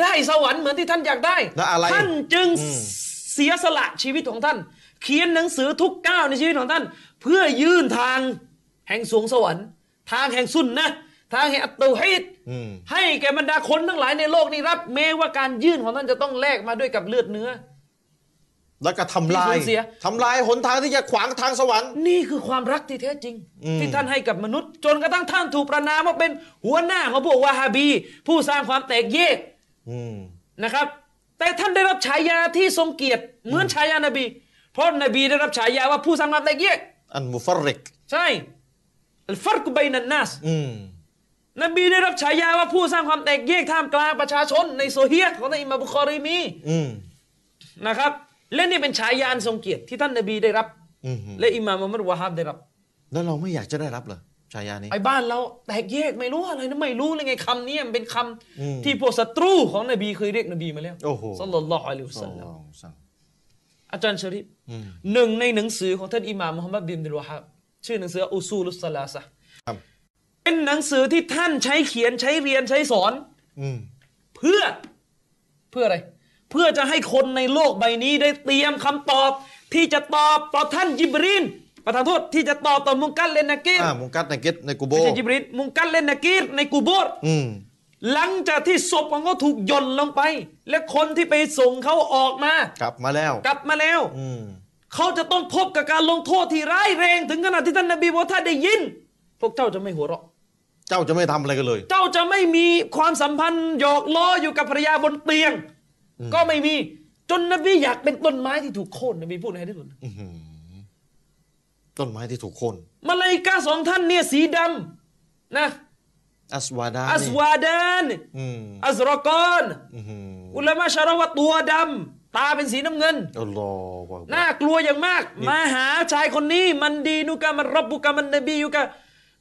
ได้สวรรค์เหมือนที่ท่านอยากได้แล้วอะไรท่านจึงอืม เสียสละชีวิตของท่าน เขียนหนังสือทุกก้าวในชีวิตของท่าน เพื่อยื่นทางแห่งสวงสวรรค์ ทางแห่งสุนนะห์ทางแห่งอัตตุฮีดอืมให้แก่บรรดาคนทั้งหลายในโลกนี้รับ แม้ว่าการยื่นของท่านจะต้องแลกมาด้วยกับเลือดเนื้อ แล้วก็ทำลาที่ยสูญเสียทำลายหนทางที่จะขวางทางสวรรค์ นี่คือความรักที่แท้จริงอืมที่ท่านให้กับมนุษย์ จนกระทั่งท่านถูกประนามว่าเป็นหัวหน้าของพวกวาฮาบี ผู้สร้างความแตกแยกอืมนะครับ แต่ท่านได้รับฉายาที่ทรงเกียรติเหมือนฉายานบี เพราะนบีได้รับฉายาว่าผู้สร้างความแตกแยกอันมุฟัรริก ใช่อัลฟัรกุบัยนันนัสอืมนบีได้รับฉายาว่าผู้สร้างความแตกแยกท่ามกลางประชาชน ในโซเฮียของท่านอิมามบุคอรีมีอืมนะครับ และนี่เป็นฉายาอันทรงเกียรติที่ท่านนบีได้รับอืมและอิหม่ามมุฮัมมัดวะฮับได้รับ แล้วเราไม่อยากจะได้รับเหรอ ฉายานี้ไอ้บ้านเราแตกแยกไม่รู้อะไรนะไม่รู้เลยไงคำนี้มันเป็นคำอืมที่พวกศัตรูของนบีเคยเรียกนบีมาแล้วโอ้โหสัลลัลลอฮุอะลัยฮิวะสสัอลงลัมสั่งอาจารย์ชะริฟอืมหนึ่งในหนังสือของท่านอิหม่ามมุฮัมมัดบินอับดุลวะฮับชื่อหนังสืออุซูลุสซาลาซะห์ครับเป็นหนังสือที่ท่านใช้เขียนใช้เรียนใช้สอนอืมเพื่อเพื่ออะไร เพื่อจะให้คนในโลกใบนี้ได้เตรียมคำตอบที่จะตอบต่อท่านยิบรีน ประธานโทษที่จะตอบต่อมุงกัดเลนนากีรอ่ามุงกัดในเก็ตในกูโบไม่ใช่จิบรีนมุงกัดเลนนากีรในกูโบรอืมหลังจากที่ศพของเขาถูกหย่อนลงไป และคนที่ไปส่งเขาออกมา กลับมาแล้ว กลับมาแล้วอืมเขาจะต้องพบกับการลงโทษที่ร้ายแรง ถึงขนาดที่ท่านนบีบอกว่าถ้าได้ยิน พวกเจ้าจะไม่หัวเราะ เจ้าจะไม่ทำอะไรกันเลย เจ้าจะไม่มีความสัมพันธ์หยอกล้ออยู่กับภรรยาบนเตียง ก็ไม่มีจนนบีอยากเป็นต้นไม้ที่ถูกโค่นนบีพูดในที่สุดอื้อหือ ต้นไม้ที่ถูกโค่นมาลายกาสองท่านเนี่ยสีดำนะอัสวาดาอัสนี่วาดานอืมอัซรอกอนอื้อหืออุลามะชาระว่าตัวดำตาเป็นสีน้ำเงินอัลลอฮฺวะน่ากลัวอย่างมาก มาหาชายคนนี้ มันดีนุกะมันรับบุกะมันนบียุกะ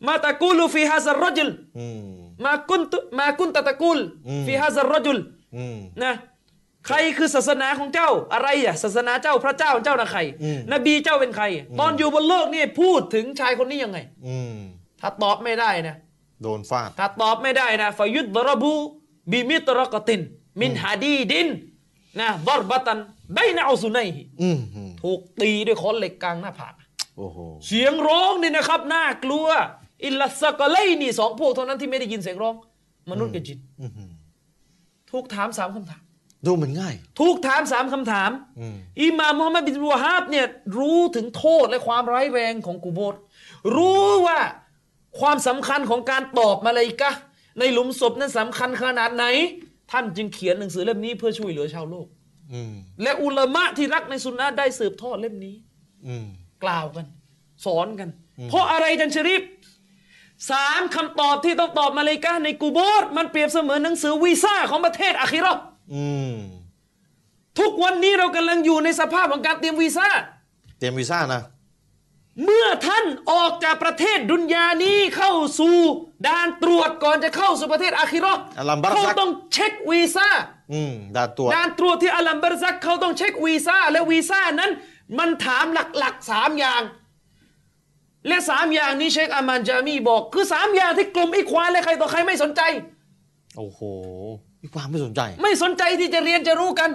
มาตะกูลูฟีฮาซารรจุลอืมมากุนตุมากุนตะตะกูลอืมฟีฮาซารรจุลอืมนะ ใครคือศาสนาของเจ้าอะไรอะศาสนาเจ้าพระเจ้าของเจ้านะใครอืมนบีเจ้าเป็นใคร ตอนอยู่บนโลกนี่พูดถึงชายคนนี้ยังไงอืมถ้าตอบไม่ได้นะ โดนฟาดถ้าตอบไม่ได้นะฟายุดดรบูบิมิตรกติน มินฮาดีดินนะดรบตันไบนาอุซุนัยฮิอืมอืมถูกตีด้วยค้อนเหล็กกลางหน้าผากโอ้โหเสียงร้องนี่นะครับน่ากลัว อิลลัสซะกะไลนี่สองพวกเท่านั้นที่ไม่ได้ยินเสียงร้อง มนุษย์กับจินอื้อหือถูกถามสามคำถาม ดูเหมือนง่าย ถูกถามสามคำถามอืมอิหม่ามมุฮัมมัดบินวะฮาบเนี่ยรู้ถึงโทษและความร้ายแรงของกูโบรรู้ว่าความสำคัญของการตอบมาเลยกะห์ในหลุมศพนั้นสำคัญขนาดไหน ท่านจึงเขียนหนังสือเล่มนี้เพื่อช่วยเหลือชาวโลกอืมและอุลามะที่รักในสุนนะห์ได้สืบทอดเล่มนี้อืมกล่าวกัน สอนกัน เพราะอะไรจันชริฟสามคำตอบที่ต้องตอบมาเลยกะห์ในกูโบรมันเปรียบเสมือนหนังสือวีซ่าของประเทศอาคิเราะห์อืม ทุกวันนี้เรากำลังอยู่ในสภาพของการเตรียมวีซ่า เตรียมวีซ่านะ เมื่อท่านออกจากประเทศดุนยานี้เข้าสู่ด่านตรวจก่อนจะเข้าสู่ประเทศอาคิเราะห์อัลลัมบาร์เขาซักต้องเช็ควีซ่าอืมด่านตรวจด่านตรวจที่อัลลัมบาร์ซักเขาต้องเช็ควีซ่าและวีซ่านั้น มันถามหลักๆสามอย่าง และสามอย่างนี้เชคอามานจามีบอก คือสามอย่างที่กลุ่มอีควานและใครต่อใครไม่สนใจ โอ้โห มีความไม่สนใจ ไม่สนใจที่จะเรียนจะรู้กัน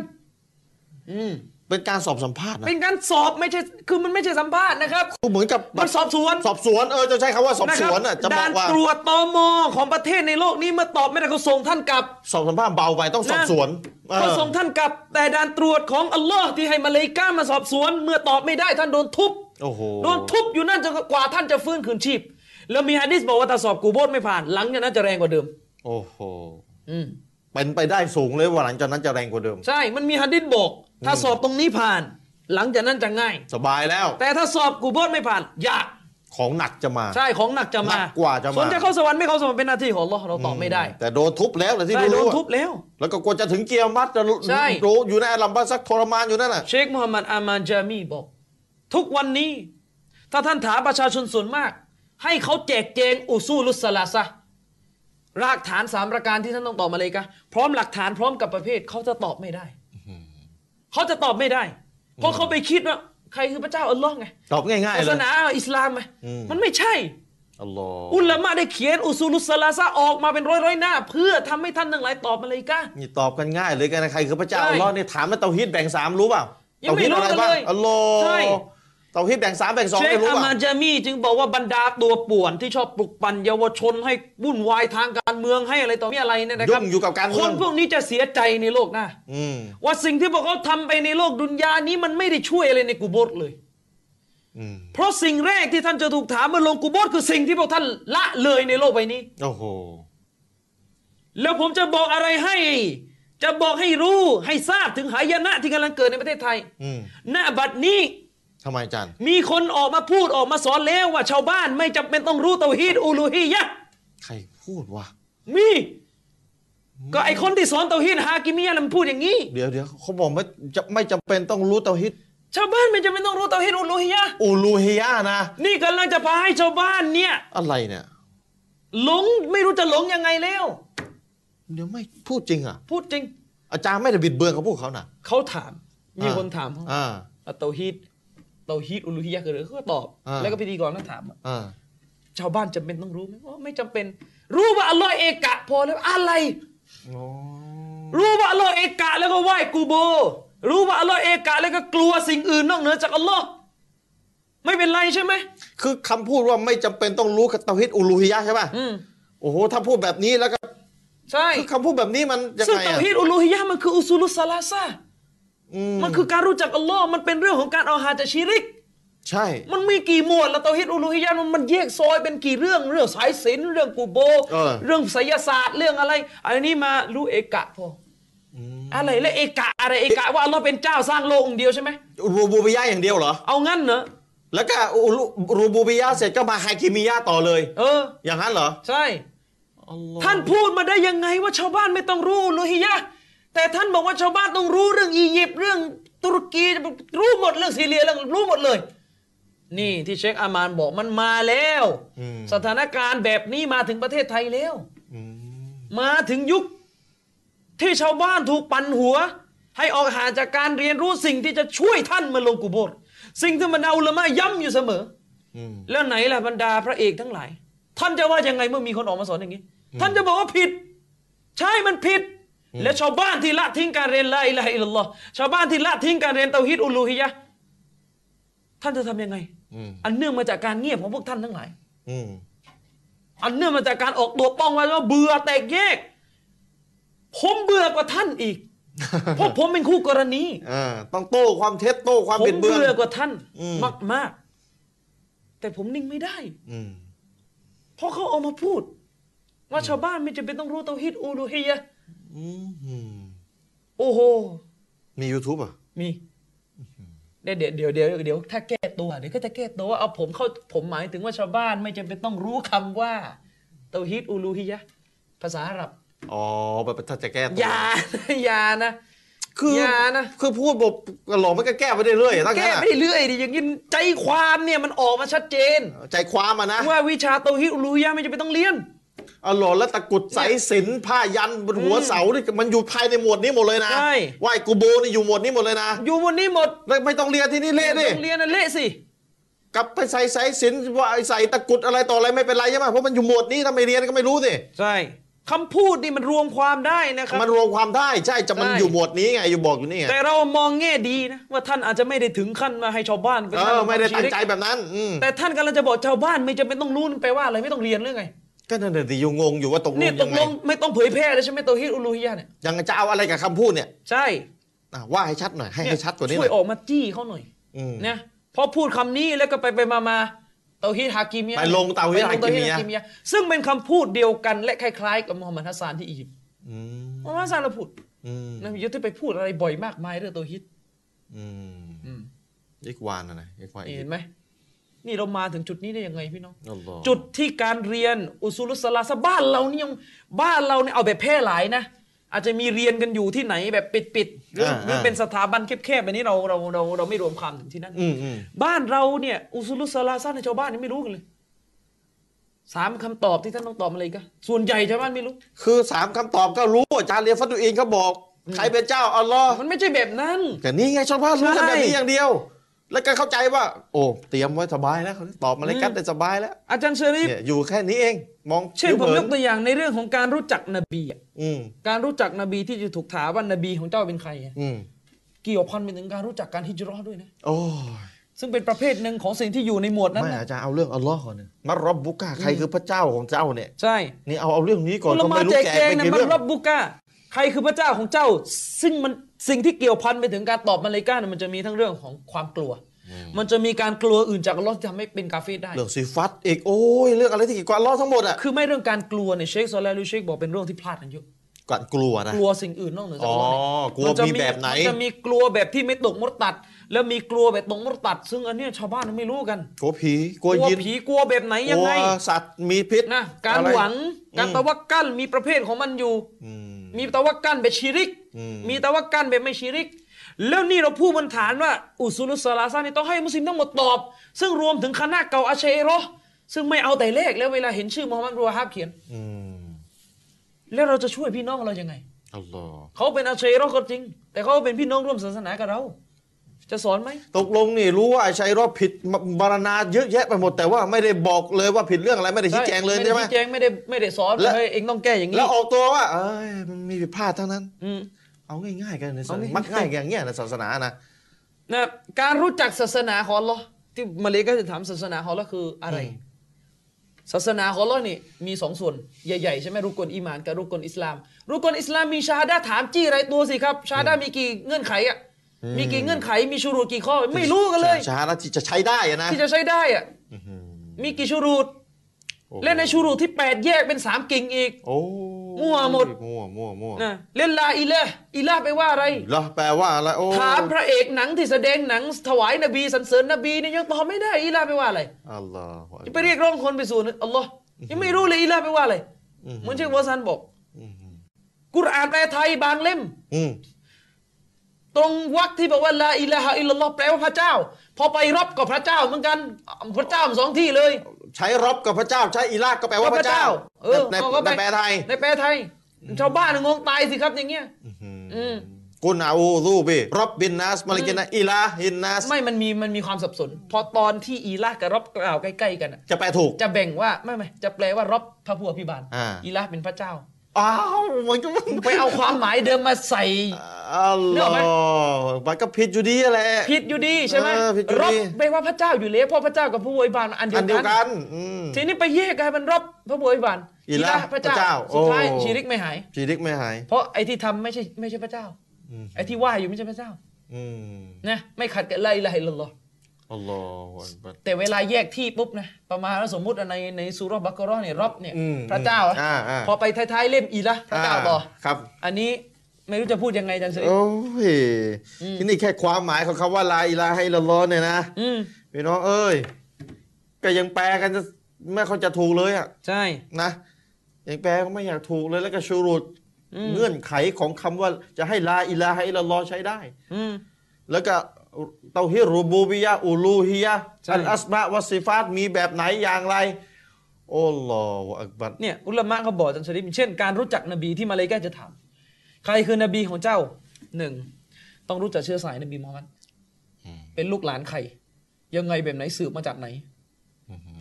อืมเป็นการสอบสัมภาษณ์นะเป็นการสอบไม่ใช่คือมันไม่ใช่สัมภาษณ์นะครับเหมือนกับมันสอบสวนสอบสวนเออจะใช้คำว่าสอบสวนอะนะคจะรับบอด่ากนว่าตรวจตมของประเทศในโลกนี้เมื่อตอบไม่ได้เขาส่งท่านกลับ สอบสัมภาษณ์เบาไปต้องสอบสวนเออเขาส่งท่านกลับ แต่ด่านตรวจของอัลลอฮ์ที่ให้มาเลาอิก้ามาสอบสวน เมื่อตอบไม่ได้ท่านโดนทุบโอ้โหโดนทุบอยู่นั่นจนกว่าท่านจะฟื้นคืนชีพ แล้วมีฮะดิษบอกว่าถ้าสอบกูโบสไม่ผ่านหลังจากนั้นจะแรงกว่าเดิม โอ้โหอืม เป็นไปได้สูงเลยว่าหลังจากนั้นจะแรงกว่าเดิม ใช่มันมีฮะดิษบอก ถ้าสอบตรงนี้ผ่าน หลังจากนั้นจะง่าย สบายแล้ว แต่ถ้าสอบกูโบสไม่ผ่านยากของหนักจะมา ใช่ของหนักจะหนัมากกว่าจะมาส่วนจะเข้าสวรรค์ไม่เข้าสวรรค์เป็นหน้าที่ของอัลลอฮ์เราตอบไม่ได้ แต่โดนทุบแล้วแหละที่ใช่โดรู้นๆอะทุบแล้ว แล้วก็กว่าจะถึงเกียร์มัดจะรู้ใช่รู้อยู่ในอัลลัมบาซักทรมานอยู่นั่นน่ะเชคมูฮัมหมัดอามานจามีบอก ทุกวันนี้ ถ้าท่านถามประชาชนส่วนมาก ให้เขาแจกแจงอุซูลุสสลาซะ รากฐานสามประการที่ท่านต้องตอบมาเลยกะพร้อมหลักฐานพร้อมกับประเภทเขาจะตอบไม่ได้เขาจะตอบไม่ได้ เพราะเขาไปคิดว่าใครคือพระเจ้าอัลลอฮ์ไงตอบง่ายๆศาเลสยนาอิสลามไงอืมมันไม่ใช่อัลลอฮ์อุลามะได้เขียนอุซูลุสสลาซะออกมาเป็นร้อยร้อยๆหน้า เพื่อทำให้ท่านทั้งหลายตอบมาเลยกะนี่ตอบกันง่ายเลยกันนะใครคือพระเจ้าใช่อัลลอฮ์นี่ถามว่าเตาฮีดแบ่งสามรู้เปล่ายังไม่เตาฮีดอะไรรู้บ้างเลยอัลลอฮ์ใช่ เตาฮีดแบ่งสามแบ่งสองเชคไม่รู้อาเปล่ามาจามีจึงบอกว่าบรรดาตัวป่วนที่ชอบปลุกปั่นเยาวชนให้วุ่นวายทางการเมืองให้อะไรต่อมีอะไรเนี่ยนะคยุ่รับงอยู่กับการคเมือนงพวกนี้จะเสียใจในโลกหน้าอืมว่าสิ่งที่พวกเขาทำไปในโลกดุนยานี้มันไม่ได้ช่วยอะไรในกุโบสเลย อืมเพราะสิ่งแรกที่ท่านจะถูกถามเมื่อลงกุโบสคือสิ่งที่พวกท่านละเลยในโลกใบนี้ โอ้โห แล้วผมจะบอกอะไรให้ จะบอกให้รู้ให้ทราบถึงหายนะที่กำลังเกิดในประเทศไทย อืม ณบัดนี้ ทำไมอาจารย์ มีคนออกมาพูดออกมาสอนแล้วว่าชาวบ้านไม่จำเป็นต้องรู้เตาฮีดอูลูฮียะห์ใครพูดวะมี ก็ไอคนที่สอนเตาฮีดฮากิมียะห์น่ะมันพูดอย่างนี้ เดี๋ยวเดี๋ยวเขาบอกไม่จะไม่จำเป็นต้องรู้เตาฮีดชาวบ้านไม่จำเป็นต้องรู้เตาฮีดอูลูฮียะห์อูลูฮิยะห์นะ นี่กำลังจะพาให้ชาวบ้านเนี่ย อะไรเนี่ยหลงไม่รู้จะหลงยังไงแล้ว เดี๋ยวไม่พูดจริงอะ พูดจริง อาจารย์ไม่ได้บิดเบือนเขาพูดเขาน่ะเขาถาม มีคนถามเขาอ่าว่าเตาฮีด เตาฮีดอูลูฮียะห์คืออะไรเขาก็ตอบ อ่า แล้วก็พิธีกรก็ถามอ่า ชาวบ้านจำเป็นต้องรู้ไหมว่าไม่จำเป็น รู้ว่าอัลลอฮ์เอกะพอแล้วอะไรอ๋อรู้ว่าอัลลอฮ์เอกะแล้วก็ไหว้กูโบรู้ว่าอัลลอฮ์เอกะแล้วก็กลัวสิ่งอื่นนอกเหนือจากอัลลอฮ์ไม่เป็นไรใช่ไหมคือคำพูดว่าไม่จำเป็นต้องรู้กับเตาฮีดอูลูฮิยะห์ใช่ป่ะ อืมโอ้โห ถ้าพูดแบบนี้แล้วก็ใช่ คือคำพูดแบบนี้มันยังซึ่งไงเตาอะฮีดอุลูฮิยะห์มันคืออุซูลุสซาลาซะอื มมันคือการรู้จักอัลลอฮ์มันเป็นเรื่องของการเอาฮาจากชิริก ใช่ มันมีกี่หมวดแล้วเตาฮีดอุลูฮิยะห์มันมันแยกซอยเป็นกี่เรื่องเรื่องสายศีลเรื่องกูโบ เออ เรื่องไสยศาสตร์เรื่องอะไร อันนี้มารู้เอกะพอออะไรแล้วเอกะอะไรเอกะว่าอัลลอฮ์เป็นเจ้าสร้างโลกองค์เดียวใช่ไหมรูบูบิยะห์อย่างเดียวเหรอ เอางั้นเหรอแล้วก็อูลูรูบูบิยะห์เสร็จก็มาฮากิมิยะห์ต่อเลย เออ อย่างนั้นเหรอ ใช่อัลลอฮ์ท่านพูดมาได้ยังไงว่าชาวบ้านไม่ต้องรู้อุลูฮิยะห์ แต่ท่านบอกว่าชาวบ้านต้องรู้เรื่องอียิปต์เรื่องตุรกีรู้หมดเรื่องซีเรียเรื่องรู้หมดเลย นี่ที่เชคอามานบอกมันมาแล้วอืมสถานการณ์แบบนี้มาถึงประเทศไทยแล้วอืมมาถึงยุค ที่ชาวบ้านถูกปั่นหัว ให้ออกห่างจากการเรียนรู้สิ่งที่จะช่วยท่านมาลงกุโบรสิ่งที่บรรดาอุลามะย้ำอยู่เสมออืมแล้วไหนล่ะบรรดาพระเอกทั้งหลาย ท่านจะว่ายังไงเมื่อมีคนออกมาสอนอย่างนี้ ท่านจะบอกว่าผิด ใช่มันผิด และชาวบ้านที่ละทิ้งการเรียนละอิละฮะอิลลัลลอฮ์ชาวบ้านที่ละทิ้งการเรียนเตาฮิดอุลูฮิยะห์ท่านจะทำยังไงอืมอันเนื่องมาจากการเงียบของพวกท่านทั้งหลายอืมอันเนื่องมาจากการออกตัวป้องไว้ว่าเบื่อแตกแยก ผมเบื่อกว่าท่านอีกเพราะผมเป็นคู่กรณีอ่าต้องโต้ความเท็จโต้ความผมบิดเบือนเบื่อกว่าท่านอืมมากมากๆแต่ผมนิ่งไม่ได้อืมเพราะเขาเอามาพูด ว่าชาวบ้านไม่จำเป็นต้องรู้เตาฮิดอูลูฮียะห์ อืมอืมโอ้โห มี YouTube อะ มีเดี๋ยวเดี๋ยวเดี๋ยวเดี๋ยวเดี๋ยวถ้าแก้ตัวเดี๋ยวก็จะแก้ตัวว่าเอาผมเข้าผมหมายถึงว่าชาวบ้านไม่จำเป็นต้องรู้คำว่าเตาฮิดอูลูฮียะห์ภาษาอาหรับอ๋อแบบถ้าจะแก้ตัวอย่านะอย่านะ คืออย่านะ คือพูดบอกหลอกมันก็แก้ไปเรื่อยๆตั้งแก้นั้นไม่เรื่อยดิอย่างนี้ใจความเนี่ยมันออกมาชัดเจน ใจความมานะ ว่าวิชาเตาฮิดอูลูฮียะห์ไม่จำเป็นต้องเรียน อ๋อหลอแล้วตะกรุดสายสิญจนผ้ายันบนหัวเสานี่มันอยู่ภายในหมวดนี้หมดเลยนะใช่ไหวกูโบนี่อยู่หมวดนี้หมดเลยนะ อยู่บนนี้หมดแล้วไม่ต้องเรียนที่นี่เละดิโรงเรียนน่ะเละสิกลับไปใส่สายสิญจนว่าใส่ตะกรุดอะไรต่ออะไรไม่เป็นไรใช่ไหมเพราะมันอยู่หมวดนี้ถ้าไม่เรียนก็ไม่รู้สิใช่คำพูดนี่มันรวมความได้นะครับ มันรวมความได้ใช่จะมันใช่อยู่หมวดนี้ไงอยู่บอกอยู่นี่ไงแต่เรามองแง่ดีนะว่าท่านอาจจะไม่ได้ถึงขั้นมาให้ชาวบ้านเป็นเอท่านอไม่ได้ชีตั้งริกใจแบบนั้นอืมแต่ท่านกำลังจะบอกชาวบ้านไม่จำเป็นต้องรู้แปลว่าอะไรไม่ต้องเรียนเรื่องไง ก็นั่นแหละสิอยู่งงอยู่ว่าตกลนี่งตยักงไงลงไม่ต้องเผยแพร่เลยใช่ไหมตัวฮิตอุลูฮิยะห์เนี่ยยังจะเอาอะไรกับคำพูดเนี่ยใช่อะว่าให้ชัดหน่อยให้ให้ชัดกว่านี้หช่น่วอยยออกมาจี้เขาหน่อยอืม นะพอพูดคำนี้แล้วก็ไปไปมามาเตาฮีดฮากิมียะห์ไปลงเตาฮีดไปลงฮากิมียะห์ยะห์ซึ่งเป็นคำพูดเดียวกันและคล้ายๆกับมูฮัมหมัดฮัสซานที่อียิปต์อืมมูฮัมหมัดฮัสซานเราพูดอืมนะยุทธไปพูดอะไรบ่อยมากมายเรื่องเตาฮีดอืมอืม อีกวานนะนะอีกวานนี่เห็นไหม นี่เรามาถึงจุดนี้ได้ยังไงพี่น้องอัลลอฮ์จุดที่การเรียนอุซูลุสลาสะบ้านเรานี่ยังบ้านเราเนี่ยเอาแบบแพร่หลายนะ อาจจะมีเรียนกันอยู่ที่ไหนแบบปิดๆหรือหรือเป็นสถาบันแคบๆแบบนี้เราเราเราเราไม่รวมความถึงที่นั่นอืมอืมบ้านเราเนี่ยอุซูลุสลาซ่าในชาวบ้านนี่ไม่รู้กันเลยสามคำตอบที่ท่านต้องตอบอะไรกันส่วนใหญ่ชาวบ้านไม่รู้ คือสามคำตอบก็รู้อาจารย์เรียนฟัตุอินเขาบอกใครเป็นเจ้าอัลลอฮ์มันไม่ใช่แบบนั้น แต่นี่ไงชาวบ้านรู้กันใช่แบบนี้อย่างเดียว แล้วก็เข้าใจว่า โอ้เตรียมไว้สบายแล้วตอบมาเลยกันได้สบายแล้ว อาจารย์เชอรีฟเนี่ยอยู่แค่นี้เอง มองเช่นผมผิยวกตัวอย่างในเรื่องของการรู้จักนบีอะอืมการรู้จักนบีที่จะถูกถามว่านบีของเจ้าเป็นใครอะอืมเกี่ยวพันไปถึงการรู้จักการฮิจเราะห์ด้วยนะโอ้ยซึ่งเป็นประเภทหนึ่งของสิ่งที่อยู่ในหมวดนั้นไม่นะอาจารย์เอาเรื่องอัลลอฮ์ก่อนเนี่ยมัรรับบุกะใครคือพระเจ้าของเจ้าเนี่ยใช่นี่เอาเอาเรื่องนี้ก่อนอุลาก็มาไม่รู้แจกแกแจงเป็นนะกี่มันเรื่องรับบุกะใครคือพระเจ้าของเจ้า ซึ่งมัน สิ่งที่เกี่ยวพันไปถึงการตอบมาเลย์กาเนี่ยมันจะมีทั้งเรื่องของความกลัว มันจะมีการกลัวอื่นจากอัลลอฮ์ที่ทำให้เป็นกาเฟรได้ เรื่องซีฟัตอีกโอ้ยเรื่องอะไรที่เกี่ยวกับอัลลอฮ์ทั้งหมดอะคือไม่เรื่องการกลัวเนี่ยเชคซอลาลูเชคบอกเป็นเรื่องที่พลาดกันเยอะก่อนกลัวนะกลัวสิ่งอื่นนอกเหนือจากอ๋ออัลลอฮ์เนี่ยกลัวนจะมีแบบไหนมันจะมีกลัวแบบที่ไม่ตกมรตัด แล้วมีกลัวแบบตกมรตัด ซึ่งอันเนี้ยชาวบ้านไม่รู้กัน กลัวผีกลัวกลัวยินผีกลัวแบบไหนยังไงกลัวสัตว์มีพิษนะการอะไรหวังการอืมตะวักกัลมีประเภทของมันอยู่อื มมีตะวักกัลแบบชิริกอืมมีตะวักกัลแบบไม่ชิริก แล้วนี่เราพูดบนฐานว่า อุซุลุสลาซานี่ต้องให้มุสลิมทั้งหมดตอบ ซึ่งรวมถึงคณะเก่าอาชัยเรอห์ซึ่งไม่เอาแต่เลขแล้วเวลาเห็นชื่อมูฮัมหมัดรูฮาบเขียนอืมแล้วเราจะช่วยพี่น้องเรายังไงอัลลอฮ์เขาเป็นอาชัยเรอห์ก็จริง แต่เขาเป็นพี่น้องร่วมศาสนากับเรา จะสอนไหมตกลงนี่รู้ว่าไอ้ชัยรอบผิดบารณาเยอะแยะไปหมดแต่ว่าไม่ได้บอกเลยว่าผิดเรื่องอะไรไม่ได้ชี้แจงเลยไม่ใช่ได้ไหมชี้แจงไม่ได้ไม่ได้สอนและเฮ้ยเองต้องแก้อย่างนี้แล้วออกตัวว่าเอ้ยมันมีผิดพลาดเท่านั้นอืมเอาง่ายๆกันในศาเอาสง่ายนาๆมักง่ายอย่างเงี้ยในศาสนานะนะการรู้จักศาสนาของอัลลอฮ์ที่มาเลย์ก็จะถามศาสนาของอัลลอฮ์คืออะไร ศาสนาของอัลลอฮ์นี่มีสองส่วนใหญ่ๆใช่ไหมรุกลอีหมานกับรุกลอิสลาม รุกลอิสลามมีชาฮาดะห์ถามจี้ไรตัวสิครับชาฮาดะห์มีกี่เงื่อนไขอะ มีกี่เงื่อนไขมีชูรูดกี่ข้อ ไม่รู้กันเลยชาละที่จะใช้ได้อะนะที่จะใช้ได้อะมีกี่ชูรูดโอ้โหและในชูรูดที่แปดแยกเป็นสามกิ่งอีก โอ้มั่วหมดมั่วมั่วมั่วนะเล่นลาอิละห์อิละห์ไปลว่าอะไรเหรอแปลว่าอะไรโอ้ถามพระเอกหนังที่แสดงหนังถวายนบีสรรเสริญนบีเนี่ยยังตอบไม่ได้อิละห์ไปลว่าอะไรอัลลอฮฺจะไปเรียกร้องคนไปสู่อัลลอฮ์ยังไม่รู้เลยอิละห์ไปลว่าอะไรเหมือนเชควาซันบอกอืมกุรอานแปลไทยบางเล่มอืม ตรงวรรคที่บอกว่าลาอิลาฮะอิลลัลลอฮ์แปลว่าพระเจ้า พอไปรบกับพระเจ้าเหมือนกันพระเจ้าสองที่เลย ใช้รบกับพระเจ้า ใช้อิลากก็แปลว่าพระเจ้าเออในเอาเข้าในแปลไทย ในแปลไทย ชาวบ้านงงตายสิครับอย่างเงี้ยอืมกุนอาอูรูบิรับบินนัสมาลิกินนะอิลาฮินนัสไม่มันมีมันมีความสับสน พอตอนที่อีลากับรบกล่าวใกล้ๆกันอะจะแปลถูกจะแบ่งว่าไม่ไม่จะแปลว่ารบพระผู้อภิบาลอ่าอีลาเป็นพระเจ้า อ้าวมันก็ไปเอาความหมายเดิมมาใส่อัลนึกลอออกไหมฮ์มันก็ผิดอยู่ดีแหละผิดอยู่ดีใช่ไหมเออผิดอยู่รบดีแปลว่าพระเจ้าอยู่แล้วเพราะพระเจ้ากับผู้อภิบาลอันเดีอัยนเดียววกักันนอืมทีนี้ไปแยกกันเป็นรบพระผู้อภิบาลอิละห์พระเจ้าพระเจ้าสุดท้ายโอ้ชีริกไม่หายชีริกไม่หาย เพราะไอ้ที่ทำไม่ใช่ไม่ใช่พระเจ้าอืมไอ้ที่ว่าอยู่ไม่ใช่พระเจ้าอืมนะไม่ขัดกับไลลาฮิลลอฮ์ อัลลอฮฺอักบัรแต่เวลาแยกที่ปุ๊บนะประมาณว่าสมมุติในในซูเราะห์บักเกอเราะห์เนี่ยรบเนี่ยอืมพระเจ้าอะอ่าอ่าพอไปท้ายๆเล่มอีละพระเจ้าต่อครับ อันนี้ไม่รู้จะพูดยังไงจันทร์สิโอ้ยที่นี่แค่ความหมายของคำว่าลาอิลาให้ละลอฮ์เนี่ยนะอืมพี่น้องเอ้ยก็ยังแปลกันจะไม่เขาใจะถูกเลยอะใช่นะยังแปลก็ไม่อยากถูกเลยแล้วก็ชูรุดอืมเงื่อนไขของคำว่าจะให้ลาอิลาให้ละลอฮ์ใช้ได้ อืมแล้วก็ เตาฮิรรูบูบิยะอูลูฮิยะใช่อัลอัสมาวัสซิฟาตมีแบบไหนอย่างไร الله أكبرเนี่ยอุลามะเขาบอกอาจาร์ชารีฟเช่นการรู้จักนบีที่มาเลยแกจะถามใครคือนบีของเจ้าหนึ่งต้องรู้จักเชื้อสายนบีมูฮัมมัดเป็นลูกหลานใคร ยังไงแบบไหนสืบมาจากไหน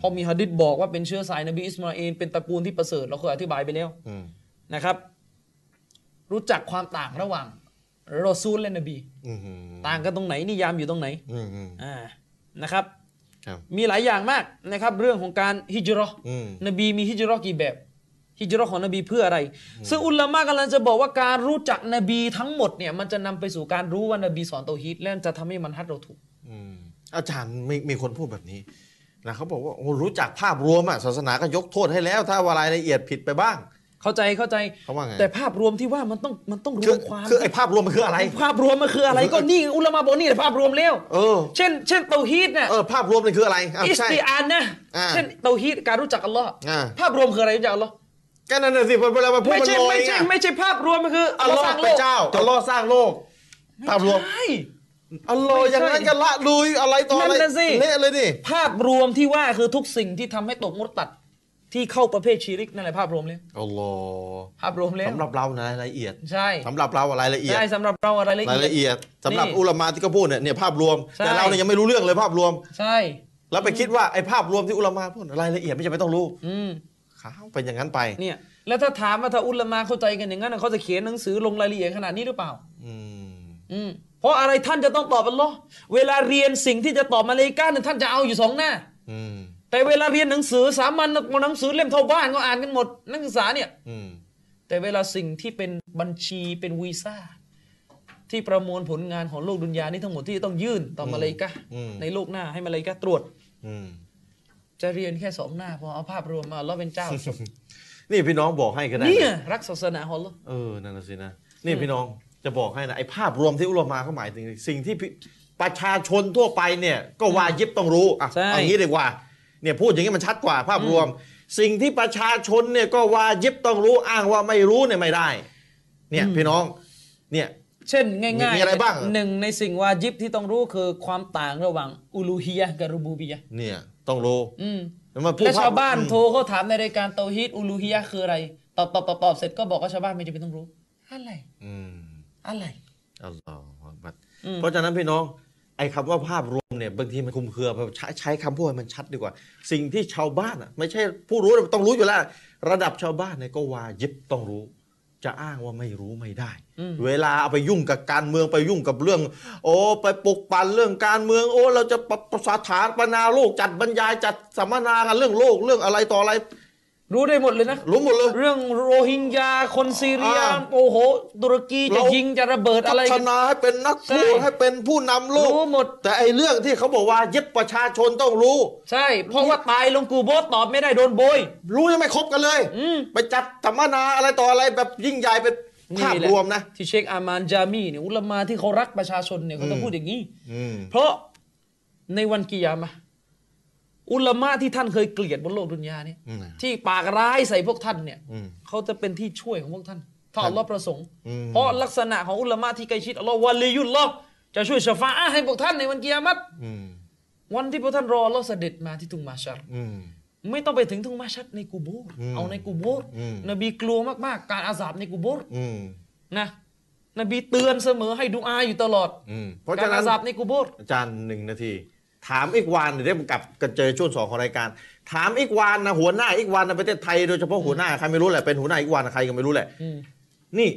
พอมีฮะดิษบอกว่าเป็นเชื้อสายนบีอิสมาอิลเป็นตระกูลที่ประเสริฐเราเคยอธิบายไปแล้วอืมนะครับ รู้จักความต่างระหว่าง รอซูลและนบีอืมต่างกันตรงไหนนิยามอยู่ตรงไหนอืมอืมอ่านะครับครับมีหลายอย่างมากนะครับ เรื่องของการฮิจเราะห์อืมนบีมีฮิจเราะห์กี่แบบฮิจเราะห์ของนบีเพื่ออะไร ซึ่งอุลามะกำลังจะบอกว่าการรู้จักนบีทั้งหมดเนี่ยมันจะนำไปสู่การรู้ว่านบีสอนเตาฮีดและจะทำให้มันฮัดเราถูกอืมอาจารย์มีมีคนพูดแบบนี้นะเขาบอกว่าโอ้รู้จักภาพรวมอะศาสนาก็ยกโทษให้แล้ว ถ้าว่ารายละเอียดผิดไปบ้าง เข้าใจเข้าใจ เขาว่าไง แต่ภาพรวมที่ว่ามันต้องมันต้องรคืวอมความคือไอ้ภาพรวมมันคืออะไร ภาพรวมมันคืออะไรก็นี่อุลามะบอกนี่แหละภาพรวมแล้ว เออ เช่น เช่นเตาฮีดเนี่ยเออภาพรวมมันคืออะไรอะอิสใช่ติอานนะอ่าเช่นเตาฮีดการรู้จักอัลลอฮ์อ่าภาพรวมคืออะไรรู้จักอัลลอฮ์ก็นั่นน่ะสิเวลามันพูดไม่มันใช่ลอยไม่ใช่ไงไม่ใช่ภาพรวมมันคืออัลลอฮ์สร้างโลเป็นกเจ้าอัลลอฮ์สร้างโลกภาพรวมใช่อัลลอฮ์ไม่ใช่อย่างนั้นกันละลุยอะไรต่ออะไรนั่นน่ะสิเละเลยดิภาพรวมที่ว่าคือทุกสิ่งที่ทำให้ตกมุตตัด ที่เข้าประเภทชีริกนั่นแหละภาพรวมเลยอัลลอฮ์ภาพรวมแล้วสำหรับเรานะรายละเอียด ใช่สำหรับเราอะรายละเอียดใช่สำหรับเราอะไรละรายเอียดละเอียดสำหรับนี่อุลามะที่เขาพูดเนี่ยเนี่ยภาพรวมใช่แต่เราเนี่ยยังไม่รู้เรื่องเลยภาพรวม ใช่ แล้วไปคิดว่าไอ้ภาพรวมที่อุลามะพูดรายละเอียดไม่จำเป็นต้องรู้อืมขาวเป็นอย่างนั้นไปเนี่ยแล้วถ้าถามว่าถ้าอุลามะเข้าใจกันอย่างนั้นเขาจะเขียนหนังสือลงรายละเอียดขนาดนี้หรือเปล่า อืมอืมเพราะอะไรท่านจะต้องตอบอัลลอฮ์เวลาเรียนสิ่งที่จะตอบมาเลย์กาเนี่ยท่านจะเอาอยู่สองหน้า อืม แต่เวลาเรียนหนังสือสามัญหนังสือเล่มเท่าบ้านก็อ่านกันหมด นักศึกษาเนี่ยอืมแต่เวลาสิ่งที่เป็นบัญชีเป็นวีซ่าที่ประมวลผลงานของโลกดุนยานี้ทั้งหมดที่ต้องยื่นต่อมาเลย์กาอืมในโลกหน้าให้มาเลย์กาตรวจอืมจะเรียนแค่สองหน้าพอเอาภาพรวมมาแล้วเป็นเจ้าจบนี่พี่น้องบอกให้ก็ได้เนี่ยนะรักศาสนาของเราเออนั่นน่ะสินะนี่พี่น้องจะบอกให้นะไอ้ภาพรวมที่อุลามะเขาหมายถึงสิ่งที่พี่ประชาชนทั่วไปเนี่ย ก็วายิบต้องรู้อะใช่เอางี้ดีกว่า เนี่ยพูดอย่างนี้มันชัดกว่าภาพรวม สิ่งที่ประชาชนเนี่ยก็วายิบต้องรู้อ้างว่าไม่รู้เนี่ยไม่ได้ เนี่ยพี่น้องเนี่ยเช่นง่ายมีอะไรบ้างหนึ่งในสิ่งวาจิบที่ต้องรู้คือความต่างระหว่างอูลูฮียะห์กับรูบูบียะห์เนี่ยต้องรู้อืมแล้วมาพูดและชาวบ้านอืมโทรเขาถามในรายการเตาฮีดอูลูฮียะห์คืออะไรตอบตอบตอบตอบเสร็จก็บอกว่าชาวบ้านไม่จำเป็นต้องรู้ อะไรอืมอะไรอัลลอฮฺอักบัรอืมเพราะฉะนั้นพี่น้อง ไอ้คำว่าภาพรวมเนี่ยบางทีมันคลุมเครือใช้ใช้คำพูดให้มันชัดดีกว่า สิ่งที่ชาวบ้านอะไม่ใช่ผู้รู้ต้องรู้อยู่แล้ว ระดับชาวบ้านเนี่ยก็วายิบต้องรู้ จะอ้างว่าไม่รู้ไม่ได้ เวลาเอาไปยุ่งกับการเมืองไปยุ่งกับเรื่อง โอ้ไปปลุกปั่นเรื่องการเมือง โอ้ เราจะปประสถานปนาโลกจัดบรรยายจัดสัมมนากันเรื่องโลกเรื่องอะไรต่ออะไร รู้ได้หมดเลยนะ รู้หมดเลย เรื่องโรฮิงญาคนซีเรียอ่า โอ้โหตุรกีจะเรายิงจะระเบิดอะไร พัฒกันนาให้เป็นนักพูดใช่ ให้เป็นผู้นำโลก รู้หมด แต่ไอ้เรื่องที่เขาบอกว่ายึดประชาชนต้องรู้ ใช่ เพราะว่าตายลงกูโบสตอบไม่ได้โดนโบย รู้ยังไม่ครบกันเลย อืม ไปจัดสัมมนาอะไรต่ออะไรแบบยิ่งใหญ่เป็นภาพแหลรวมนะ ที่เชคอามานจามีเนี่ยอุลามาที่เขารักประชาชนเนี่ยเขาต้องพูดอย่างนี้อืมเพราะในวันกิยามะห์ อุลามะที่ท่านเคยเกลียดบนโลกดุนยาเนี่ยอืมที่ปากร้ายใส่พวกท่านเนี่ยอืมเขาจะเป็นที่ช่วยของพวกท่านถ้าอัลลอฮ์ประสงค์อืมเพราะลักษณะของอุลามะที่ใกล้ชิดอัลลอฮ์วะลียุลลอฮ์จะช่วยชฟาอะห์ให้พวกท่านในวันกิยามัตอืมวันที่พวกท่านรออัลลอฮ์เสด็จมาที่ทุ่งมาชัรอืมไม่ต้องไปถึงทุ่งมาชัรในกูโบร์อืมเอาในกูโบร์อืมนบีกลัวมากๆ การอาสาบในกูโบร์อืมนะนบีเตือนเสมอให้ดูอาอยู่ตลอดอืมเพราะกาฉะรนั้อานสาบในกูโบร์อาจารย์หนึ่งนาที ถามอีกวานเดี๋ยวได้กลับกันเจอช่วงสองของรายการ ถามอีกวานนะหัวหน้าอีกวานในประเทศไทยโดยเฉพาะหัวหน้าใครไม่รู้แหละเป็นหัวหน้าอีกวานนะใครก็ไม่รู้แหละอืมนี่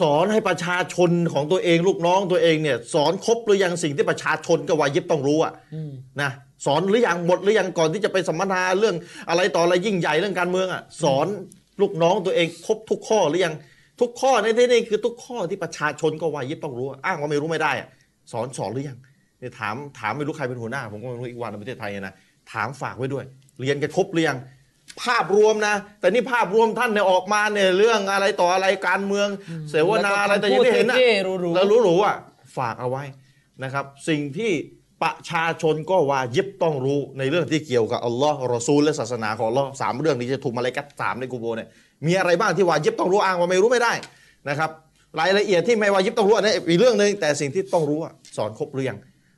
สอนให้ประชาชนของตัวเองลูกน้องตัวเองเนี่ยสอนครบหรือยังสิ่งที่ประชาชนกับวายิบต้องรู้อะอืมนะสอนหรือยังหมดหรือยังก่อนที่จะไปสัมมนาเรื่องอะไรต่ออะไรยิ่งใหญ่เรื่องการเมืองอะสอนลูกน้องตัวเองครบทุกข้อหรือยังทุกข้อในที่นี้คือทุกข้อที่ประชาชนก็วายิบต้องรู้อะอ้างว่าไม่รู้ไม่ได้อะสอนสอนหรือยัง เนี่ยถามถามไม่รู้ใครเป็นหัวหน้า ผมก็ไม่รู้อีกวันในประเทศไทยนะถามฝากไว้ด้วย เรียนกันครบหรือยังภาพรวมนะ แต่นี่ภาพรวมท่านเนี่ยออกมาเนี่ยเรื่องอะไรต่ออะไรการเมือง เสวนาอะไรแต่อยังที่เห็นนะพูดเท่ๆหรูๆแล้วรู้ๆอะฝากเอาไว้นะครับ สิ่งที่ประชาชนก็วายิบต้องรู้ในเรื่องที่เกี่ยวกับอัลลอฮ์รอซูลและศาสนาของอัลลอฮ์สามเรื่องนี้จะถูกมาเลยกัดสามในกูโบเนี่ยมีอะไรบ้างที่วายิบต้องรู้อ้างว่าไม่รู้ไม่ได้นะครับรายละเอียดที่ไม่วายิบต้องรู้อันนี้อีกเรื่องหนึ่งแต่สิ่งที่ต้องรู้อะสอนครบหรือยั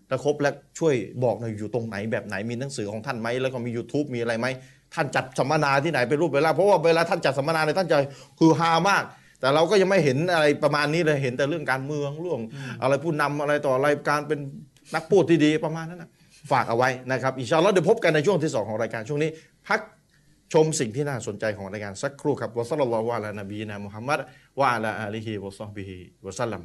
งถ้าครบแล้วช่วยบอกหน่อยอยู่ตรงไหนแบบไหนมีหนังสือของท่านไหมแล้วก็มี YouTube มีอะไรไหมท่านจัดสัมมนาที่ไหนเป็นรูปเวลาเพราะว่าเวลาท่านจัดสัมมนาเนี่ยท่านจะคือฮามาก แต่เราก็ยังไม่เห็นอะไรประมาณนี้เลยเห็นแต่เรื่องการเมืองเรื่องอะไรผู้นำอะไรต่ออะไรการเป็นนักพูดที่ดีประมาณนั้นนะฝากเอาไว้นะครับอินชาอัลลอฮ์เดี๋ยวพบกันในช่วงที่สองของรายการช่วงนี้ พักชมสิ่งที่น่าสนใจของรายการสักครู่ครับวะซัลลัลลอฮุอะลานบีนะมุฮัมมัดวะอะลาอาลีฮิวะซอฮบิฮิวะซัลลัม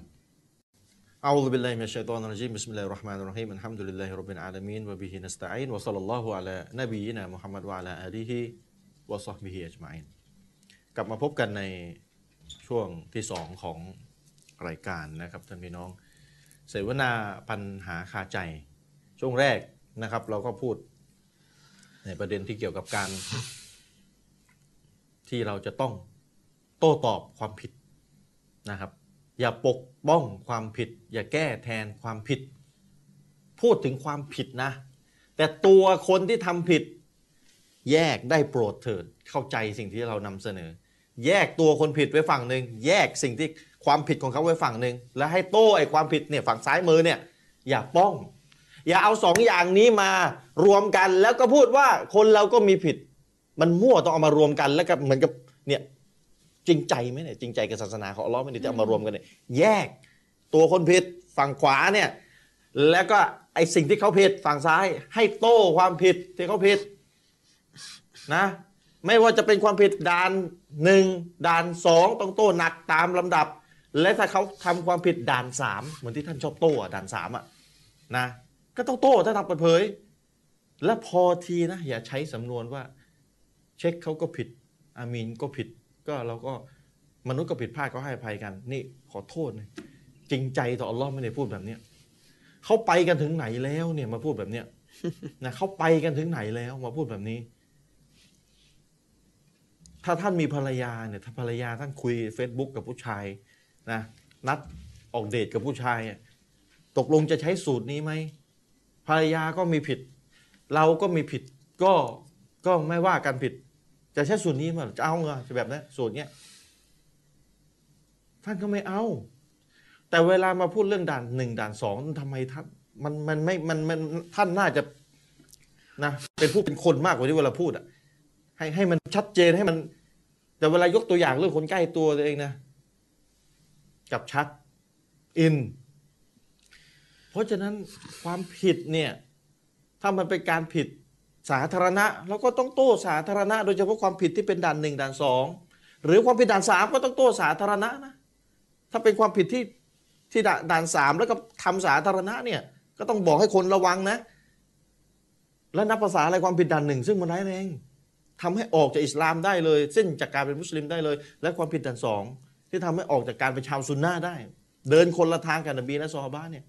أعوذ بالله من الشيطان الرجيم بسم الله الرحمن الرحيم الحمد لله رب العالمين وبه نستعين وصلى الله على نبينا محمد وعلى آله وصحبه أجمعين กลับมาพบกันในช่วงที่สองของรายการนะครับท่านพี่น้อง เสวนาปัญหาคาใจ ช่วงแรกนะครับ เราก็พูดในประเด็นที่เกี่ยวกับการ ที่เราจะต้องโต้ตอบความผิดนะครับ อย่าปกป้องความผิด อย่าแก้แทนความผิด พูดถึงความผิดนะ แต่ตัวคนที่ทำผิด แยกได้โปรดเถิดเข้าใจสิ่งที่เรานำเสนอ แยกตัวคนผิดไว้ฝั่งหนึ่งแยกสิ่งที่ความผิดของเขาไว้ฝั่งหนึ่งแล้วให้โต้ไอ้ความผิดเนี่ยฝั่งซ้ายมือเนี่ยอย่าป้อง อย่าเอาสองอย่างนี้มารวมกันแล้วก็พูดว่าคนเราก็มีผิด มันมั่วต้องเอามารวมกันแล้วก็เหมือนกับเนี่ย จริงใจไหมเนี่ยจริงใจกับศาสนาของอัลลอฮ์ไหม่ได้จะเอามารวมกันเนี่ยแยกตัวคนผิดฝั่งขวาเนี่ยแล้วก็ไอสิ่งที่เขาผิดฝั่งซ้าย ให้โต้ความผิดที่เขาผิดนะ ไม่ว่าจะเป็นความผิดด่านหนึ่งด่านสองต้องโต้หนักตามลำดับ และถ้าเขาทำความผิดด่านสามเหมือนที่ท่านชอบโต้อะด่านสามอะนะก็ต้องโต้ถ้าทำเปิดเผย และพอทีนะ อย่าใช้สำนวนว่า เช็คเขาก็ผิด อามีนก็ผิด ก็เราก็มนุษย์ก็ผิดพลาดก็ให้อภัยกัน นี่ขอโทษนะจริงใจต่ออัลลอฮ์ไม่ได้พูดแบบเนี้ยเขาไปกันถึงไหนแล้วเนี่ยมาพูดแบบเนี้ยนะเขาไปกันถึงไหนแล้วมาพูดแบบนี้ ถ้าท่านมีภรรยาเนี่ยถ้าภรรยาท่านคุย Facebook กับผู้ชายนะนัดออกเดทกับผู้ชาย ตกลงจะใช้สูตรนี้ไหมภรรยาก็มีผิด เราก็มีผิดก็ก็ไม่ว่ากันผิด จะใช้สูตรนี้มั้ยจะเอาเหรอแบบนั้นสูตรเนี้ยท่านก็ไม่เอา แต่เวลามาพูดเรื่องด่านหนึ่งด่านสองทำไมท่านมันมันไม่มันมันท่านน่าจะนะเป็นผู้เป็นคนมากกว่าที่เวลาพูดอะ ให้ให้มันชัดเจนให้มัน แต่เวลายกตัวอย่างเรื่องคนใกล้ตัวตัวเองนะกับชัดอิน เพราะฉะนั้นความผิดเนี่ย ถ้ามันเป็นการผิด สาธารณะเราก็ต้องโต้สาธารณะ โดยเฉพาะความผิดที่เป็นด่านหนึ่งด่านสองหรือความผิดด่านสามก็ต้องโต้สาธารณะนะถ้าเป็นความผิดที่ที่ด่านสามแล้วก็ทำสาธารณะเนี่ยก็ต้องบอกให้คนระวังนะ และนับภาษาอะไรความผิดด่านหนึ่งซึ่งมันร้ายแรงทำให้ออกจากอิสลามได้เลยเส้นจากการเป็นมุสลิมได้เลย และความผิดด่านสองที่ทำให้ออกจากการเป็นชาวซุนนะห์ได้ เดินคนละทางกับนบีและซอฮาบะเนี่ย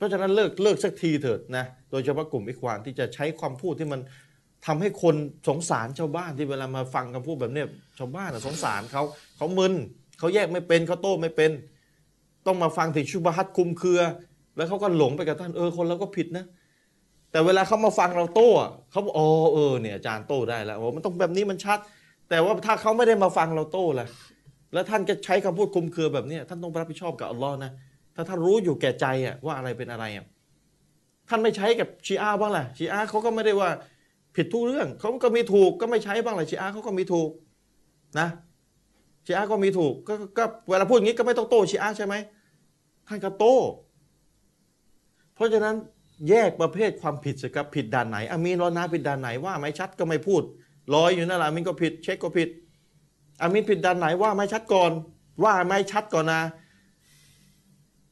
เพราะฉะนั้นเลิกเลิกสักทีเถิดนะโดยเฉพาะกลุ่มอิควานที่จะใช้ความพูดที่มันทำให้คนสงสารชาวบ้านที่เวลามาฟังคำพูดแบบเนี้ยชาวบ้านอะสงสารเขาเขามึนเขาแยกไม่เป็นเขาโต้ไม่เป็น ต้องมาฟังถึงชุบฮัตคุมเครือ แล้วเขาก็หลงไปกับท่านเออคนเราก็ผิดนะ แต่เวลาเขามาฟังเราโต้เขาบอกอ๋อเออเนี่ยอาจารย์โต้ได้แล้วโอ้มันต้องแบบนี้มันชัด แต่ว่าถ้าเขาไม่ได้มาฟังเราโต้ล่ะแล้วท่านก็ใช้คำพูดคุมเครือแบบนี้ท่านต้องรับผิดชอบกับอัลลอฮ์นะ ถ้าท่านรู้อยู่แก่ใจอะว่าอะไรเป็นอะไรอะท่านไม่ใช้กับชีอาบ้างล่ะชีอาเขาก็ไม่ได้ว่าผิดทุกเรื่องเขาก็มีถูกก็ไม่ใช้บ้างล่ะชีอาเขาก็มีถูกนะชีอาก็มีถูกก็ก็ก็เวลาพูดอย่างนี้ก็ไม่ต้องโต้ชีอาใช่ไหมท่านก็โต้ เพราะฉะนั้นแยกประเภทความผิดสิครับผิดด่านไหนอามีนรอนาผิดด่านไหนว่าไม่ชัดก็ไม่พูดลอยอยู่นั่นแหละอามีนก็ผิด เช็คก็ผิดอามีนผิดด่านไหนว่าไม่ชัดก่อน ว่าไม่ชัดก่อนนะ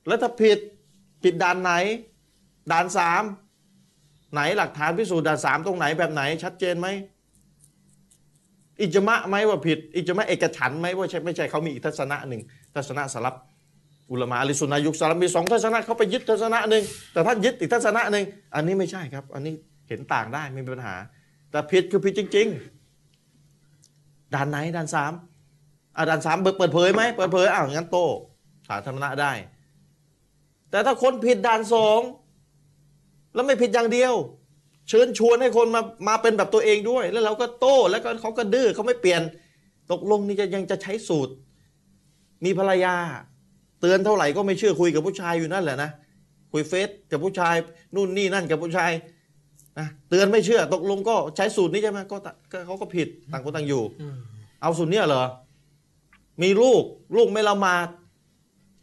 แล้วถ้าผิดผิดด่านไหน ด่านสามไหนหลักฐานพิสูจน์ด่านสามตรงไหนแบบไหน ชัดเจนไหมอิจมะไหมว่าผิด อิจมะเอกฉันไหมว่าใช่ไม่ใช่เขามีอีกทัศนะหนึ่งทัศนะสลับอุลมะอลิสุนนะยุคสลับมีสองทัศนะเขาไปยึดทัศนะหนึ่งแต่ท่านยึดอีกทัศนะหนึ่งอันนี้ไม่ใช่ครับ อันนี้เห็นต่างได้ไม่มีปัญหา แต่ผิดคือผิดจริง ๆ ด่านไหนด่านสามอะด่านสามเปิดเผยไหมเปิดเผยอ้าวงั้นโตสาธารณะได้ แต่ถ้าคนผิดด่านสองแล้วไม่ผิดอย่างเดียว เชิญชวนให้คนมามาเป็นแบบตัวเองด้วย แล้วเราก็โต้แล้วก็เขาก็ดื้อเขาไม่เปลี่ยน ตกลงนี่จะยังจะใช้สูตร มีภรรยา เตือนเท่าไหร่ก็ไม่เชื่อคุยกับผู้ชายอยู่นั่นแหละนะคุยเฟซกับผู้ชายนู่นนี่นั่นกับผู้ชายนะเตือนไม่เชื่อ ตกลงก็ใช้สูตรนี้ใช่ไหมก็เขาก็ผิดต่างคนต่างอยู่ เอาสูตรเนี้ยเหรอมีลูกลูกไม่ละหมาด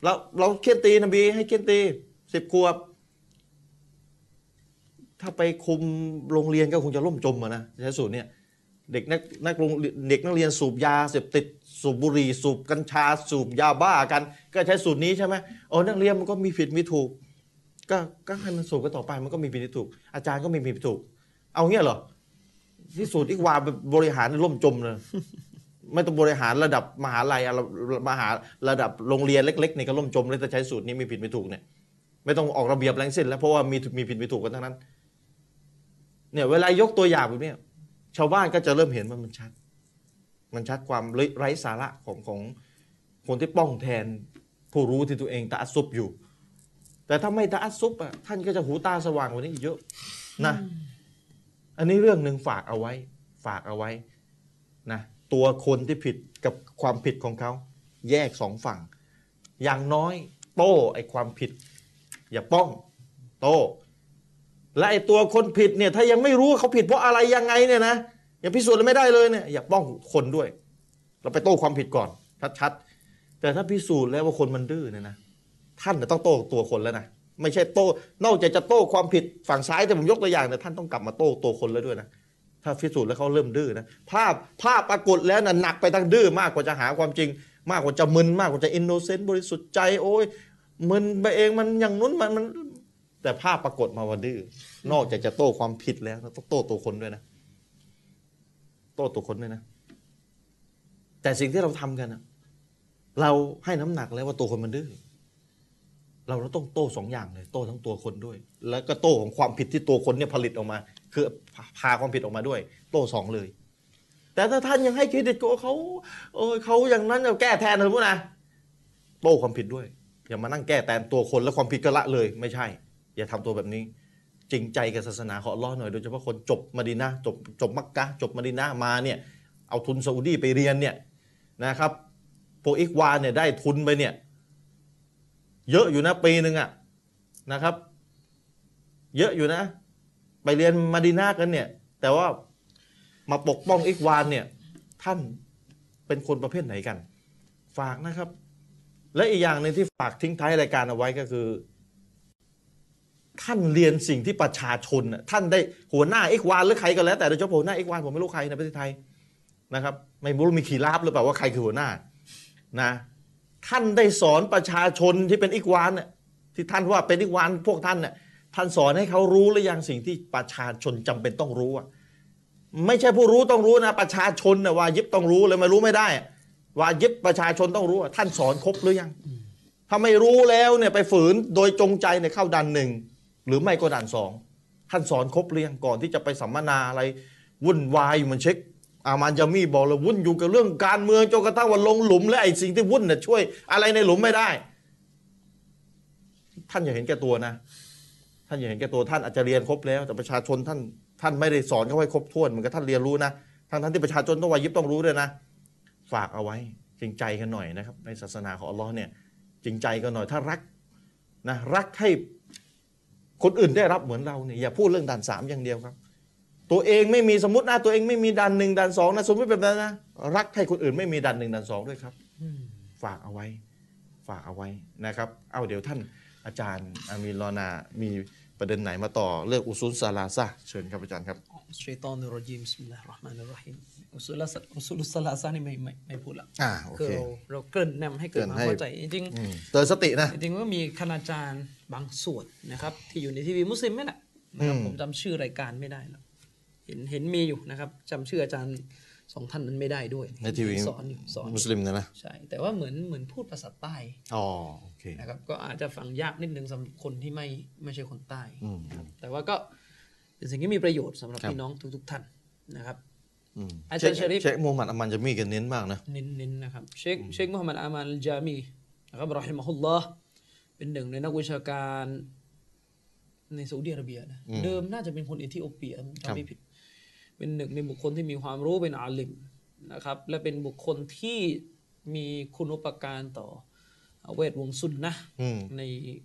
เราเราเคียนตีนบี ให้เคียนตีสิบขวบ ถ้าไปคุมโรงเรียนก็คงจะล่มจมอะนะใช้สูตรเนี้ยเด็กนักนักโรงเด็กนักเรียนสูบยาเสพติดสูบบุหรี่สูบกัญชาสูบยาบ้ากัน ก็ใช้สูตรนี้ใช่ไหมโอ้นักเรียนมันก็มีผิดมีถูก ก็ก็ให้มันสูบกันต่อไปมันก็มีผิดมีถูก อาจารย์ก็มีผิดมีถูก เอาเงี้ยเหรอที่สูตรอีกวาบริหารล่มจมเลย ไม่ต้องบริหารระดับมหาลัยอะไรมหาระดับโรงเรียนเล็กๆนี่ก็ล่มจมเลยถ้าใช้สูตรนี้มีผิดไม่ถูกเนี่ยไม่ต้องออกระเบียบแรงสิ้นแล้วเพราะว่ามีมีผิดมีถูกกันทั้งนั้น เนี่ยเวลายกตัวอย่างแบบเนี้ยชาวบ้านก็จะเริ่มเห็นว่ามันชัด มันชัดความไร้สาระของของคนที่ป้องแทนผู้รู้ที่ตัวเองตะอัสซุบอยู่ แต่ถ้าไม่ตะอัสซุบอะท่านก็จะหูตาสว่างกว่านี้อีกเยอะนะ อันนี้เรื่องหนึ่งฝากเอาไว้ ฝากเอาไว้นะ ตัวคนที่ผิดกับความผิดของเขา แยกสองฝั่ง อย่างน้อย โต้ไอความผิด อย่าป้อง โต้และไอตัวคนผิดเนี่ยถ้ายังไม่รู้เขาผิดเพราะอะไรยังไงเนี่ยนะยังพิสูจน์ไม่ได้เลยเนี่ยอย่าป้องคนด้วย เราไปโต้ความผิดก่อนชัดๆแต่ถ้าพิสูจน์แล้วว่าคนมันดื้อเนี่ยนะท่านต้องโต้ตัวคนแล้วนะไม่ใช่โต้ นอกจากจะโต้ความผิดฝั่งซ้ายแต่ผมยกตัวอย่างเนี่ยท่านต้องกลับมาโต้ตัวคนแล้วด้วยนะ ถ้าพิสูจน์แล้วเขาเริ่มดื้อนะภาพภาพปรากฏแล้วนะหนักไปทั้งดื้อมากกว่าจะหาความจริง มากกว่าจะมึนมากกว่าจะอินโนเซนต์บริสุทธิ์ใจโอ้ยมึนไปเองมันอย่างนู้นมันมัน แต่ภาพปรากฏมาว่าดื้อนอกจากจะโต้ความผิดแล้วต้องโต้ตัวคนด้วยนะ โต้ตัวคนด้วยนะ แต่สิ่งที่เราทำกันนะเราให้น้ำหนักแล้วว่าตัวคนมันดื้อเราต้องโต้สองอย่างเลย โต้ทั้งตัวคนด้วย แล้วก็โต้ของความผิดที่ตัวคนเนี่ยผลิตออกมา คือพาความผิดออกมาด้วย โต้สองเลย แต่ถ้าท่านยังให้เครดิตกับเขาเออเขาอย่างนั้นจะแก้แทนเลยพวกนะโต้ความผิดด้วย อย่ามานั่งแก้แทนตัวคนแล้วความผิดก็ละเลย ไม่ใช่ อย่าทำตัวแบบนี้ จริงใจกับศาสนาของอัลลอฮ์หน่อยโดยเฉพาะคนจบมาดีนะจบจบมักกะจบมาดีนะมาเนี่ยเอาทุนซาอุดีไปเรียนเนี่ยนะครับพวกอิกวานเนี่ยได้ทุนไปเนี่ย เยอะอยู่นะปีหนึ่งอะนะครับ เยอะอยู่นะ ไปเรียนมาดีนากันเนี่ย แต่ว่ามาปกป้องอิกวานเนี่ย ท่านเป็นคนประเภทไหนกัน ฝากนะครับ และอีกอย่างหนึ่งที่ฝากทิ้งท้ายรายการเอาไว้ก็คือ ท่านเรียนสิ่งที่ประชาชนน่ะท่านได้หัวหน้าอิกวานหรือใครก็แล้ว แต่โดยเฉพาะหัวหน้าอิกวานผมไม่รู้ใครในประเทศไทยนะครับ ไม่รู้มีขีราบหรือเปล่าว่าใครคือหัวหน้านะท่านได้สอนประชาชนที่เป็นอิกวานน่ะที่ท่านว่าเป็นอิกวานพวกท่านน่ะ ท่านสอนให้เขารู้หรือยังสิ่งที่ประชาชนจำเป็นต้องรู้อะไม่ใช่ผู้รู้ต้องรู้นะ ประชาชนน่ะว่ายิบต้องรู้เลยไม่รู้ไม่ได้ว่ายิบประชาชนต้องรู้ท่านสอนครบหรือยัง ถ้าไม่รู้แล้วเนี่ยไปฝืนโดยจงใจเนี่ยเข้าดันหนึ่งหรือไม่ก็ดันสองท่านสอนครบหรือยังก่อนที่จะไปสัมมนาอะไรวุ่นวายอยู่มันเช็คอามานยามีบอกเลยวุ่นอยู่กับเรื่องการเมืองจนกระทั่งว่าลงหลุมและไอ้สิ่งที่วุ่นเนี่ยช่วย อะไรในหลุมไม่ได้ ท่านอย่าเห็นแก่ตัวนะานอย่าเห็นแก่ตัวท่านอาจจะเรียนครบแล้ว แต่ประชาชนท่านท่านไม่ได้สอนเขาให้ครบถ้วนเหมือนกับท่านเรียนรู้นะทั้งท่านที่ประชาชนต้องวายิบต้องรู้ด้วยนะ ฝากเอาไว้จริงใจกันหน่อยนะครับ ในศาสนาของอัลลอฮ์เนี่ยจริงใจกันหน่อยถ้ารักนะรักให้คนอื่นได้รับเหมือนเราเนี่ยอย่าพูดเรื่องด่านสามอย่างเดียวครับ ตัวเองไม่มีสมมตินะตัวเองไม่มีด่านหนึ่งด่านสองนะสมมติแบบนั้นนะรักให้คนอื่นไม่มีด่านหนึ่งด่านสองด้วยครับฝากเอาไว้ ฝากเอาไว้นะครับ เอาเดี๋ยวท่านอาจารย์อามีรอนามี ประเด็นไหนมาต่อเรื่องอุซุลซาลาซะเชิญครับอาจารย์ครับالشيطان الرجيم بسم الله الرحمن الرحيمอุสุลละอุสุลุสลาซานี่ไม่ไม่ไม่พูดละอ่าโอคือเคเราเราเกริ่นนำให้เกิดเกริ่นความให้เข้าใจจริงอืมเตือนสตินะๆจริงๆก็มีคณาจารย์บางส่วนนะครับ ที่อยู่ในทีวีมุสลิมนี่แหละนะครับอืมผมจำชื่อรายการไม่ได้แล้วเห็นเห็นมีอยู่นะครับจำชื่ออาจารย์ สองท่านนั้นไม่ได้ด้วยในทีวีสอนอยู่สอนมุสลิมนะนะใช่แต่ว่าเหมือนเหมือนพูดภาษาใต้อ๋อโอเคนะครับก็อาจจะฟังยากนิดนึงสำหรับคนที่ไม่ไม่ใช่คนใต้อืมแต่ว่าก็เป็นสิ่งที่มีประโยชน์สำหรับครับพี่น้องทุกๆท่านนะครับอืมอาจารย์ชะริฟเชคมูฮัมหมัดอามันจะมีกันเน้นมากนะเน้นๆนะครับเชคเชคมุฮัมมัดอามันจามีนะครับรอฮิมะฮุลลอฮ์เป็นหนึ่งในนักวิชาการในซาอุดิอาระเบียนะอืมเดิมน่าจะเป็นคนเอธิโอเปียผมครับจำไม่ผิด เป็นหนึ่งในบุคคลที่มีความรู้เป็นอาลิมนะครับ และเป็นบุคคลที่มีคุณอุปการต่อเวทวงศ์ซุนนะห์อืมใน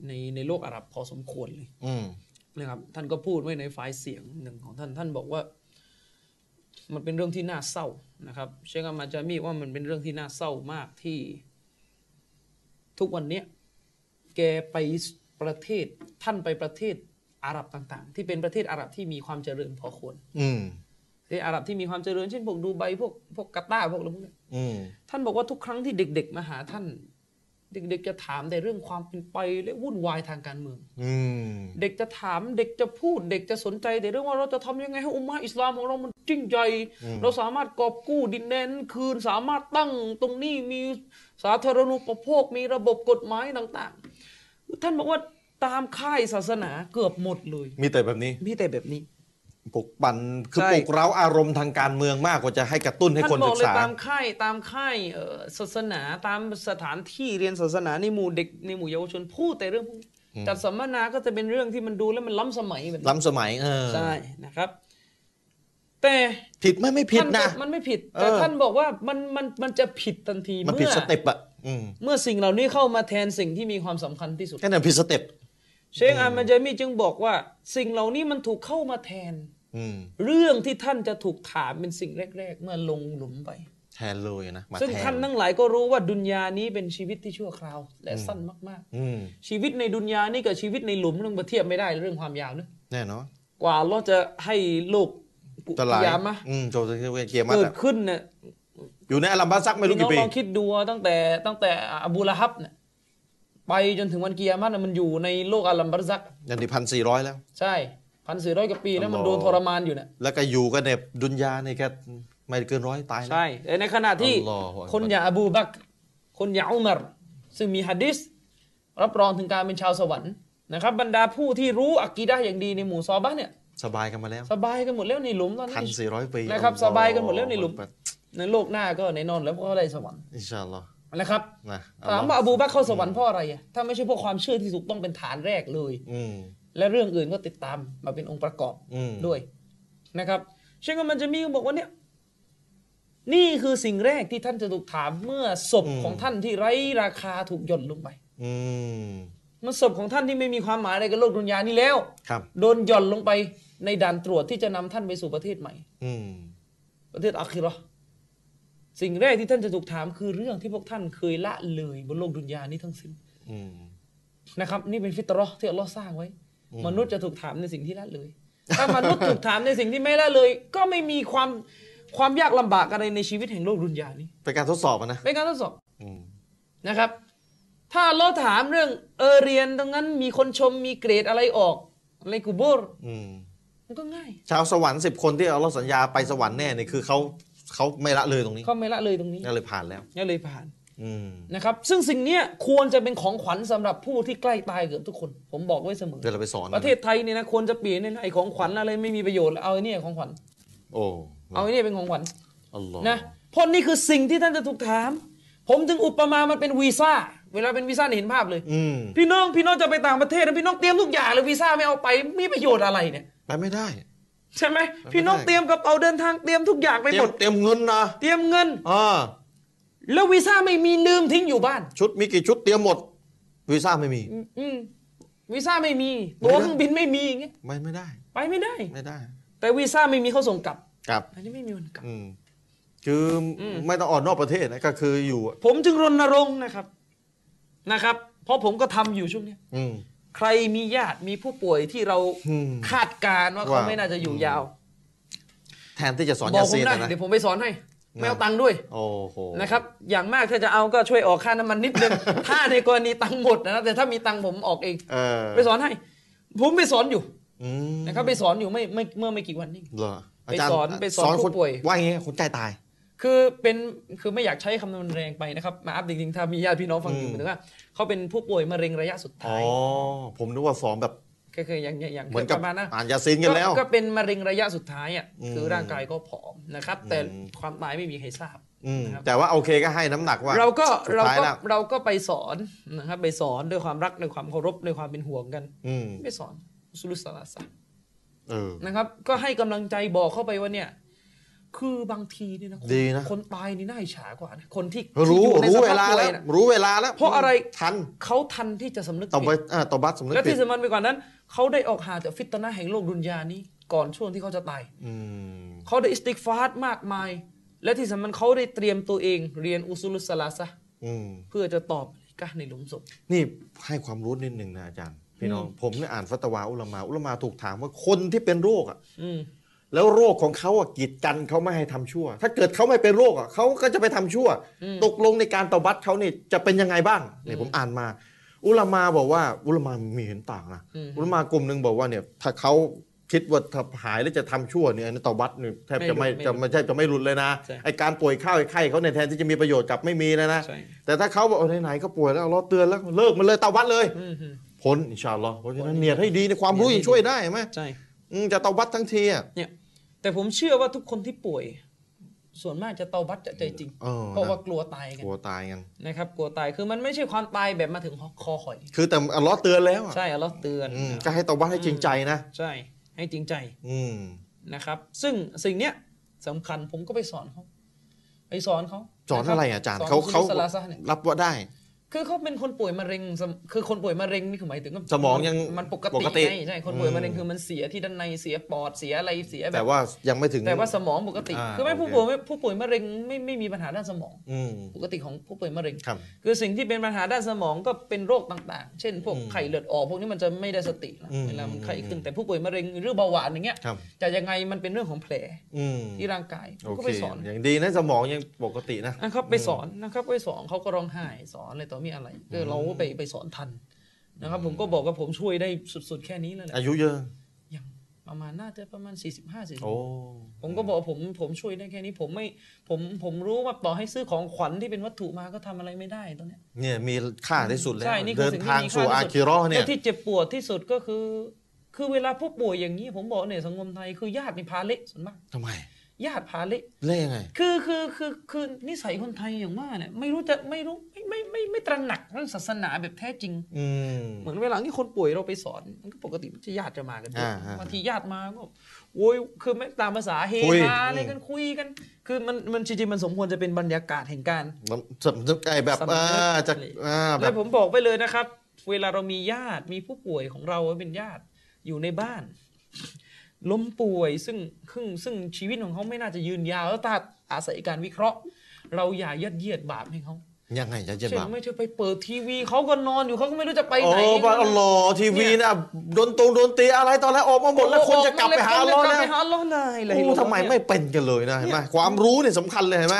ในในโลกอาหรับพอสมควรเลยอืมนะครับ ท่านก็พูดไว้ในไฟล์เสียงหนึ่งของท่านท่านบอกว่า มันเป็นเรื่องที่น่าเศร้านะครับ เชคอามาจามีว่ามันเป็นเรื่องที่น่าเศร้ามากที่ ทุกวันเนี้ยแกไปประเทศท่านไปประเทศอาหรับต่าง ๆ ที่เป็นประเทศอาหรับที่มีความเจริญพอควร อื มประเทศอาหรับที่มีความเจริญเช่นพวกดูไบพวกพวกกาตาร์พวกอะไรพวกนี้อืมท่านบอกว่าทุกครั้งที่เด็ก ๆ มาหาท่าน เด็ก ๆ จะถามแต่เรื่องความเป็นไปและวุ่นวายทางการเมืองอืมเด็กจะถามเด็กจะพูด เด็กจะสนใจแต่เรื่องว่าเราจะทำยังไงให้อุมมะอิสลามของเรามันจริงใจ เราสามารถกอบกู้ดินแดนนั้นคืนสามารถตั้งตรงนี้มีสาธารณูปโภคมีระบบกฎหมายต่างๆ ท่านบอกว่าตามค่ายศาสนาเกือบหมดเลย มีแต่แบบนี้ มีแต่แบบนี้ ปลุกปั่นคือใช่ ปลุกเร้าอารมณ์ทางการเมืองมากกว่าจะให้กระตุ้นให้ท่าคนนบอศึกกเลยษา ตามค่ายตามค่ายเอ่อศาสนาตามสถานที่เรียนศาสนาในหมู่เด็กในหมู่เยาวชนพูดแต่เรื่องพวกนี้จัดสัมมนาก็จะเป็นเรื่องที่มันดูแล้วมันล้ำสมัยแบบนี้ล้ำสมัยเออใช่นะครับ แต่ผิดไหมไม่ผิดท่านะก็มันไม่ผิด แต่เออ ท่านบอกว่ามันมันมันจะผิดทันทีมันผิดเมื่อ step อะอืมเมื่อสิ่งเหล่านี้เข้ามาแทนสิ่งที่มีความสำคัญที่สุด แค่นั้นผิด step เชคอามันจามีจึงบอกว่า สิ่งเหล่านี้มันถูกเข้ามาแทนอืม เรื่องที่ท่านจะถูกถามเป็นสิ่งแรก ๆ เมื่อลงหลุมไปแทนเลยนะมาซึ่งแทท่านทั้งหลายก็รู้ว่าดุนยานี้เป็นชีวิตที่ชั่วคราว และสั้นมากอืมๆชีวิตในดุนยานี่กับชีวิตในหลุมเรื่องมาเทียบไม่ได้เรื่องความยาวนะแน่นอนกว่าเราจะให้โลกกุจะลายยามะอืมโจทย์เกียร์มาเกิแบดบขึ้นเนี่ยอยู่ในอัลลัมบัสซักไม่รู้พี่น้องกี่ปีลองคิดดูตั้งแต่ตั้งแต่อบูละฮับเนี่ยไปจนถึงวันกิยามะห์น่ะมันอยู่ในโลกอัลลัมบัรซักยันที่พันสี่ร้อยแล้ว ใช่ พันสี่ร้อยกว่าปีแล้วมันโดนทรมานอยู่เนี่ยแล้วก็อยู่กันในดุนยาในแค่ไม่เกินร้อยตายแล้วใช่แต่ในขณะที่อัลลอฮฺอักบัรคนอย่างอบูบักรคนอย่างอุมารซึ่งมีฮะดิษรับรองถึงการเป็นชาวสวรรค์นะครับบรรดาผู้ที่รู้อักีดะห์อย่างดีในหมู่ซอบ้านเนี่ยสบายกันมาแล้ว สบายกันหมดแล้วในหลุมตอนพันนี้สี่ร้อยปีนะครับอัลลอฮฺสบายกันหมดแล้วในหลุมอักบัรในโลกหน้าก็แน่นอนแล้วก็ได้สวรรค์อินชาอัลลอฮ์นะครับนะถามว่าอบูบักรเข้าสวรรค์เพราะอะไรอะถ้าไม่ใช่เพราะความเชื่อที่ถูกต้องเป็นฐานแรกเลยอืม และเรื่องอื่นก็ติดตามมาเป็นองค์ประกอบอืมด้วยนะครับเช่นกันมันจะมีบอกว่าเนี่ย นี่คือสิ่งแรกที่ท่านจะถูกถามเมื่อศพของท่านที่ไร้ราคาถูกหย่อนลงไปอืมเมื่อศพของท่านที่ไม่มีความหมายอะไรกับโลกดุนยานี้แล้วครับโดนหย่อนลงไปในด่านตรวจที่จะนำท่านไปสู่ประเทศใหม่อืมประเทศอัคิเราะห์สิ่งแรกที่ท่านจะถูกถามคือเรื่องที่พวกท่านเคยละเลยบนโลกดุนยานี้ทั้งสิ้นอืมนะครับ นี่เป็นฟิตรอห์ที่อัลลอฮ์สร้างไว้ มนุษย์จะถูกถามในสิ่งที่ละเลย ถ้ามนุษย์ถูกถามในสิ่งที่ไม่ละเลย ก็ไม่มีความความยากลำบากอะไรในชีวิตแห่งโลกดุนยานี้ เป็นการทดสอบอะนะ เป็นการทดสอบอืมนะครับ ถ้าเราถามเรื่องเออเรียนตรงนั้นมีคนชมมีเกรดอะไรออกอะไรกูโบรอืมมันก็ง่าย ชาวสวรรค์สิบคนที่เอาเราสัญญาไปสวรรค์แน่นี่คือเขาเขาไม่ละเลยตรงนี้เขาไม่ละเลยตรงนี้ก็เลยผ่านแล้วก็เลยผ่านอืม นะครับ ซึ่งสิ่งเนี้ยควรจะเป็นของขวัญสำหรับผู้ที่ใกล้ตายเกือบทุกคน ผมบอกไว้เสมอเดี๋ยวเราไปสอนประเทศไทยเนี่ยนะควรจะเปลี่ยนเนี่ยนะไอ้ของขวัญอะไรไม่มีประโยชน์แล้วเอาไอ้เนี่ยของขวัญโอ้เอาไอ้เนี่ยเป็นของขวัญอัลลอฮ์นะเพราะนี่คือสิ่งที่ท่านจะถูกถาม ผมถึงอุปมามันเป็นวีซ่าเวลาเป็นวีซ่าเนี่ยเห็นภาพเลยอืมพี่น้องพี่น้องจะไปต่างประเทศนะพี่น้องเตรียมทุกอย่างเลยวีซ่าไม่เอาไปมีประโยชน์อะไรเนี่ยไปไม่ได้ใช่ไหมไม่พี่น้องได้เตรียมกระเป๋าเดินทางเตรียมทุกอย่างไปเตรีหยมมดเตรียมเงินนะเตรียมเงินอ่า แล้ววีซ่าไม่มีลืมทิ้งอยู่บ้าน ชุดมีกี่ชุดเตรียมหมด วีซ่าไม่มี อืมวีซ่าไม่มีตั๋วเครื่องบินไม่มีอย่างเงี้ยไม่ไม่ได้ ไปไม่ได้ ไม่ได้ แต่วีซ่าไม่มีเขาส่งกลับครับ อันนี้ไม่มีวันกลับ อืมคืออไม่ต้องออกนอกประเทศนะก็คืออยู่อะผมจึงรณรงค์นะครับนะครับ เพราะผมก็ทำอยู่ช่วงเนี้ยอืมใครมีญาติมีผู้ป่วยที่เราอืมคาดการณ์ว่าเขาว่าไม่น่าจะอยู่ยาว แทนที่จะสอนบอยากผซีมนได้นะเดี๋ยวผมไปสอนให้ ไม่เอาตังค์ด้วยโอ้โหนะครับอย่างมากถ้าจะเอาก็ช่วยออกค่าน้ำมันนิดนึง ถ้าในกรณีตังค์หมดนะแต่ถ้ามีตังค์ผมออกเองเออไปสอนให้ ผมไปสอนอยู่อืมนะครับไปสอนอยู่ไม่ไม่เมื่อไม่กี่วันนี้เหรอไปสอนไปสอนคนผู้ป่วยว่าอย่างเงี้ยคนใจตาย คือเป็นคือไม่อยากใช้คำนวณแรงไปนะครับมาอัพจริงๆถ้ามีญาติพี่น้องฟังอยู่อืมหมายถึงว่าเขาเป็นผู้ป่วยมะเร็งระยะสุดอ๋อท้ายผมนึกว่าสอนแบบ ก็คืออย่างอย่างอย่างเหมือนกับประมาณนะอ่านยาซีนกันแล้ว ก็เป็นมะเร็งระยะสุดท้ายอะอืมคือร่างกายก็ผอมนะครับ แต่อืมความตายไม่มีใครทราบอืมนะครับแต่ว่าโอเคก็ให้น้ำหนักว่า เราก็สุดเราท้ายก็แล้วเราก็ไปสอนนะครับไปสอนด้วยความรักด้วยความเคารพด้วยความเป็นห่วงกันอืมไม่สอนอุสุลุสลาสะเออนะครับ ก็ให้กำลังใจบอกเข้าไปว่าเนี่ย คือบางทีเนี่ยนะคนดีนะ คนตายนี่น่าอิจฉากว่านะคนที่รู้ที่อยู่ในรู้สเวภาพลาป่วแล้ยวน่ะรู้เวลาแล้วเพราะอะไร ทันเขาทันที่จะสำนึกต่อไปผิดอ่าต่อบัสสำนึกและผิดที่สำคัญไปกว่านั้น เขาได้ออกห่างจากฟิตนะห์แห่งโลกดุนยานี้ ก่อนช่วงที่เขาจะตาย อืม เขาได้อิสติกฟาร์มากมาย และที่สำคัญเขาได้เตรียมตัวเอง เรียนอุซุลุสลาซะห์อืม เพื่อจะตอบกะห์ในหลุมศพ นี่ให้ความรู้นิดหนึ่งนะอาจารย์ พี่น้อง ผมเนี่ยอ่านฟัตวาอุลามา อุลามาถูกถามว่าคนที่เป็นโรคอะ อืม แล้วโรคของเขาอะกีดกันเขาไม่ให้ทำชั่ว ถ้าเกิดเขาไม่เป็นโรคอะเขาก็จะไปทำชั่ว ตกลงในการตอบัตเขานี่จะเป็นยังไงบ้างเนี่ยผมอ่านมา อุลามาบอกว่าอุลามามีเห็นต่างนะอืมอุลามากลุ่มหนึ่งบอกว่าเนี่ยถ้าเขาคิดว่าถ้าหายแล้วจะทำชั่วเนี่ยอันนี้ตอบัตเนี่ยแทบจะไม่ไม่หลุดจะไม่ใช่จะไม่หลุดเลยนะใช่ไอการป่วยข้าวไข้เขาเนี่ยแทนที่จะมีประโยชน์กลับไม่มีเลยนะใช่แต่ถ้าเขาบอกเออไหนๆก็ป่วยแล้วเราเตือนแล้วเลิกมันเลยตอบัตเลยอืมฮึพ้นอินชาอัลลอฮ์เพราะฉะนั้นเนียดให้ดีในความรู้ยังช่วยได้ไหมใช่อืมจะตอบัตทั้งทีอะเนี่ย แต่ผมเชื่อว่าทุกคนที่ป่วย ส่วนมากจะเตาบัตจะใจจริง เออเพราะว่านะกลัวตายกันกลัวตายกัน นะครับ กลัวตายคือมันไม่ใช่ความตายแบบมาถึงคอหอย คือแต่อัลลอฮ์เตือนแล้วอะใช่อัลเลอฮ์เตือนอืมก็ให้ตอบัตให้จริงใจนะใช่ ให้จริงใจ อืม นะครับ ซึ่งสิ่งเนี้ยสำคัญผมก็ไปสอนเขาไปสอนเขาสอนอะไรอะอาจารย์สนเขาอุเขาซุลสลาซะห์เนี่ย รับว่าได้ คือเขาเป็นคนป่วยมะเร็งสมคือคนป่วยมะเร็งนี่คือหมายถึงว่าสมองยังมันปกปติกติไงใช่คนป่วยอืมมะเร็งคือมันเสียที่ด้านในเสียปอดเสียอะไรเสียแบแต่บว่ายังไม่ถึงแต่ว่าสมองปกติ อ่าคือไม่โอเคผู้ป่วยไม่ผู้ป่วยมะเร็งไม่ไม่มีปัญหาด้านสมอง อืม ปกติของผู้ป่วยมะเร็ง ครับคือสิ่งที่เป็นปัญหาด้านสมองก็เป็นโรคต่างๆ เช่น พวกอืมไข้เลือดออกพวกนี้มันจะไม่ได้สตินะอืม เวลามันไข้ขึ้นแต่ผู้ป่วยมะเร็งหรือเบาหวานอย่างเงี้ยครับ จะยังไงมันเป็นเรื่องของแผลอืมที่ร่างกายผโอมก็เคไปสอน อย่างดีนะสมองยังปกตินะ นะครับไปสอนนะครับไปสอนเขาก็ร้องไห้สอนอะไรต่อมีอะไรก็เราก็ไปไปสอนทันนะครับ ผมก็บอกว่าผมช่วยได้สุด ๆ แค่นี้แล้วแหละอายุเยอะยังประมาณน่าจะประมาณ 45 40โอ้ผมก็บอกว่าผมผมช่วยได้แค่นี้ผมไม่ผมผมรู้ว่าต่อให้ซื้อของขวัญที่เป็นวัตถุมาก็ทำอะไรไม่ได้ตอนเนี้ยเนี่ยมีค่าที่สุดแล้วใช่นี่คือเดินสิ่งที่ทางมีสู่ค่าอาที่สุดคิเราะห์เนี่แล้ยวที่เจ็บปวดที่สุดก็คือ คือเวลาผู้ป่วยอย่างนี้ ผมบอกเนี่ยสังคมไทยคือญาตินี่พาเละส่วนมากทำไม ญาติพาเละเล่ยังไง คือคือคือคือนิสัยคนไทยอย่างว่าเนี่ยไม่รู้จะไม่รู้ไม่ไม่ไม่ไม่ตระหนักเรื่องศาสนาแบบแท้จริงอืมเหมือนเวลาที่คนป่วยเราไปสอนมันก็ปกติมันจะญาติจะมากันเยอะอ่าอ่าบางทีญาติมาก็โวยคือไม่ตามภาษาเฮคุยฮาอะไรกันคุยกัน คือมันมันจริงๆมันสมควรจะเป็นบรรยากาศแห่งการมันสำนึกไอ้แบบสำนึกอ่าจะอ่าแบแล้บวผมบอกไปเลยนะครับ เวลาเรามีญาติมีผู้ป่วยของเราเป็นญาติอยู่ในบ้าน ล้มป่วยซึ่งซึ่งซึ่งชีวิตของเขาไม่น่าจะยืนยาว แล้วถ้าอาศัยการวิเคราะห์ เราอย่ายัดเยียดบาปให้เขายังไงจะเจ็บเช่นบาปไม่ใช่ไปเปิดทีวีเขาก็นอนอยู่เขาก็ไม่รู้จะไปโอ้ไหนบาอัลลอฮ์ทีวีนะโดนตรงโดนตีอะไรตอนแรกออกมาหมดแล้วคนจะกลับไปหาอัลลอฮ์กลับแล้วไปหาอัลลอฮ์เลยอะไรโอ้ทำไมไม่เป็นกันเลยนะเห็นไหมความรู้เนี่ยสำคัญเลยเห็นไหม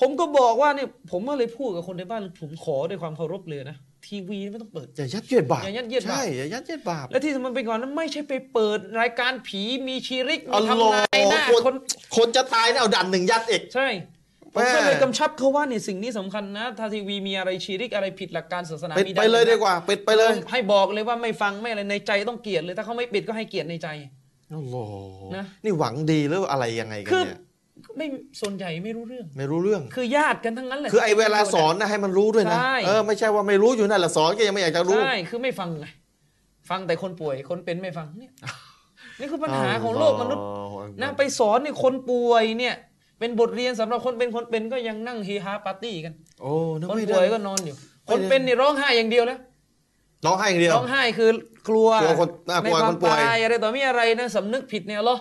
ผมก็บอกว่าเนี่ยผมก็เลยพูดกับคนในบ้านผมขอด้วยความเคารพเลยนะ ทีวีไม่ต้องเปิด อย่ายัดเยียดบาปอย่ายัดเยียดบาป ใช่อย่ายัดเยียดบาป และที่สำคัญไปกว่อนนั้นไม่ใช่ไปเปิดรายการผีมีชีริกมีอัลลอฮ์ทำนายหน้าคนคน คนจะตายเนี่ยเอาดันหนึ่งยัดอีกใช่ผแม่มก็เลยกำชับเขาว่าเนี่ยสิ่งนี้สำคัญนะถ้าทีวีมีอะไรชีริกอะไรผิดหลักการศาสนาปิดมีไปเลยดีกว่า ปิดไปเลย ให้บอกเลยว่าไม่ฟังไม่อะไรในใจต้องเกลียดเลยถ้าเขาไม่ปิดก็ให้เกลียดในใจอัลลอฮ์นะ นี่หวังดีหรืออะไรยังไงกันคือเนี่ย ไม่ส่วนใหญ่ไม่รู้เรื่อง ไม่รู้เรื่อง คือญาติกันทั้งนั้นแหละคือไอ้เวลาสอนนะให้มันรู้ด้วยนะใช่เออไม่ใช่ว่าไม่รู้อยู่นั่นแหละสอนก็ยังไม่อยากจะรู้ ใช่ คือไม่ฟังไง ฟังแต่คนป่วย คนเป็นไม่ฟังเนี่ยนี่คือปัญหาของโลกมนุษย์นะไปสอนเนี่ยคนป่วยเนี่ย เป็นบทเรียนสำหรับคนเป็นคนเป็นก็ยังนั่งเฮฮาปาร์ตี้กัน โอ้นึกคนไม่ป่วยได้ก็นอนอยู่ไม่คนได้เป็นนี่ร้องไห้อย่างเดียวแล้วร้องไห้อย่างเดียวร้องไห้คือกลัวกลัวคนน่ากในลัวควาคมนป่วยตายอะไรต่อมีอะไรนะสำนึกผิดเนี่ยเหรอ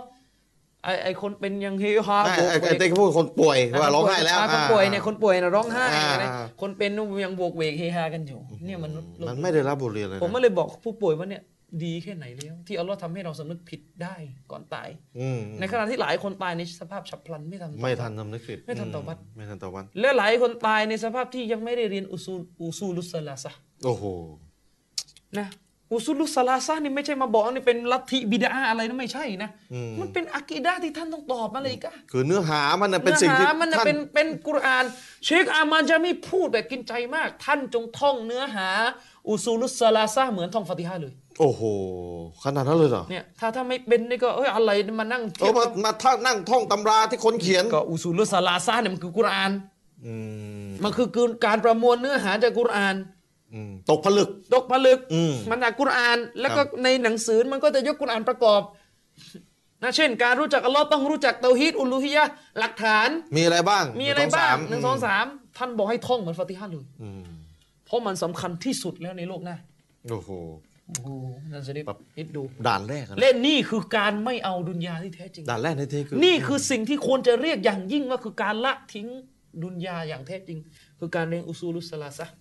ไอไอคนเป็นยังเฮฮาไอ้โบกไอ้เวไอ้กเต้ก็พูดคนป่วยว่าร้องไห้แล้วาคนป่วยเนี่ยคนป่วยนะร้องไห้อ่าอะไรคนเป็นยังโบกเวกเฮฮากันอยู่ เนี่ยมันมันไม่ได้รับบทเรียนเลยผมนะก็เลยบอกผู้ป่วยว่าเนี่ยดีแค่ไหนแล้ว ที่อัลลอฮ์ทำให้เราสำนึกผิดได้ก่อนตายอืมในขณะที่หลายคนตายในสภาพฉับพลันไม่ทันไม่ทันทำนึกผิดไม่ทันตอบัตไม่ทันตอบัตและหลายคนตายในสภาพที่ยังไม่ได้เรียนอุซูลอุซูลุสซาลาซะห์โอ้โหนะ อุซูลุสซาลาซะห์นี่ไม่ใช่มาบอกว่านี่เป็นลัทธิบิดาอะไรนะไม่ใช่นะอืมมันเป็นอะกีดะห์ที่ท่านต้องตอบมาเลยกะคือเนื้อหามันน่ะเป็นสิ่งที่เนื้อหามันน่ะท่านเป็นเป็นกุรอาน เชคอามันจะไม่พูดแบบกินใจมาก ท่านจงท่องเนื้อหา อุซูลุสซาลาซะห์เหมือนท่องฟาติฮะห์เลย โอ้โหขนาดนั้นเลยเหรอเนี่ยถ้าถ้าไม่เป็นนี่ก็เอ้ยอะไรมานั่งเออมามาท่านั่งท่องตำราที่คนเขียนก็อุซูลุสซาลาซะห์เนี่ยมันคือกุรอานอืมมันคือการประมวลเนื้อหาจากกุรอานอืม ตกผลึก ตกผลึกอืมมันจากกุรอาน แล้วก็ครับในหนังสือมันก็จะยกกุรอานประกอบนะเช่น การรู้จักอัลลอฮ์ต้องรู้จักเตาฮีดอุลูฮิยะห์หลักฐาน มีอะไรบ้าง มีอะไรบ้างหนึ่งสองมสามท่านบอกให้ท่องเหมือนฟาติฮะห์เลยอืมเพราะมันสำคัญที่สุดแล้วในโลกหน้าโอ้โหโอ้โหนั่นจะได้แบบคิดดูด่านแรกอะนะเล่นนี่คือการไม่เอาดุนยาที่แท้จริงด่านแรกในที่คือ นี่คือสิ่งที่ควรจะเรียกอย่างยิ่งว่าคือการละทิ้งดุนยาอย่างแท้จริง คือการเรียนอุซูลุสสลาซะห์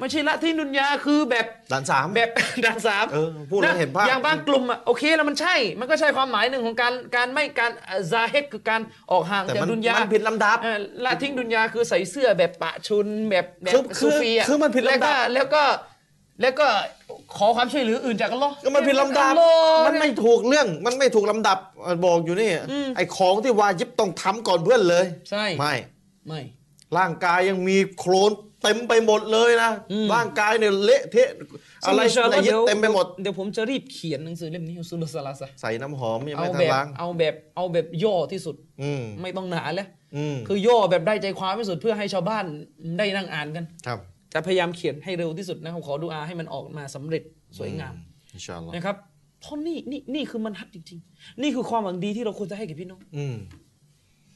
ไม่ใช่ละทิ้งดุนยาคือแบบด่านสามแบบด่านสามเออพูดแล้วเห็นภาพอย่างบางกลุ่มอะโอเคแล้วมันใช่ มันก็ใช่ความหมายหนึ่งของการการไม่การซาเฮดคือการออกห่างแต่จากมันดุนยามันผิดลำดับเออละทิ้งดุนยาคือใส่เสื้อแบบปะชุนแบบแบบคือคือซูฟีอะคือมันผิดลำดับแล้วก็แล้วก็แล้วก็ขอความช่วยเหลืออื่นจากอัลลอฮ์ก็มันผิดลำดับอัลลอฮ์มันไม่ถูกเรื่อง มันไม่ถูกลำดับเออบอกอยู่นี่อืมไอ้ของที่วาจิบต้องทำก่อนเพื่อนเลย ใช่ ไม่ ไม่ ร่างกายยังมีโคลน เต็มไปหมดเลยนะอืมร่างกายเนี่ยเละเทะอะไรซึ่งอะไรอินชาอัลลอฮ์เย็ดเต็มไปหมดเดี๋ยวผมจะรีบเขียนหนังสือเล่มนี้อุซูลุสลาสะห์ใส่น้ำหอมยังเอาไม่ทัแบนบล้างเอาแบบเอาแบบย่อที่สุดอืมไม่ต้องหนาแล้วอืมคือย่อแบบได้ใจความที่สุดเพื่อให้ชาวบ้านได้นั่งอ่านกันครับจะพยายามเขียนให้เร็วที่สุดนะครับขอดูอาให้มันออกมาสำเร็จสวยงามอินชาอัลลอฮ์นะครับเพราะนี่นี่นี่คือมันฮัดจริง ๆ นี่คือความหวังดีที่เราควรจะให้กับพี่น้องอืม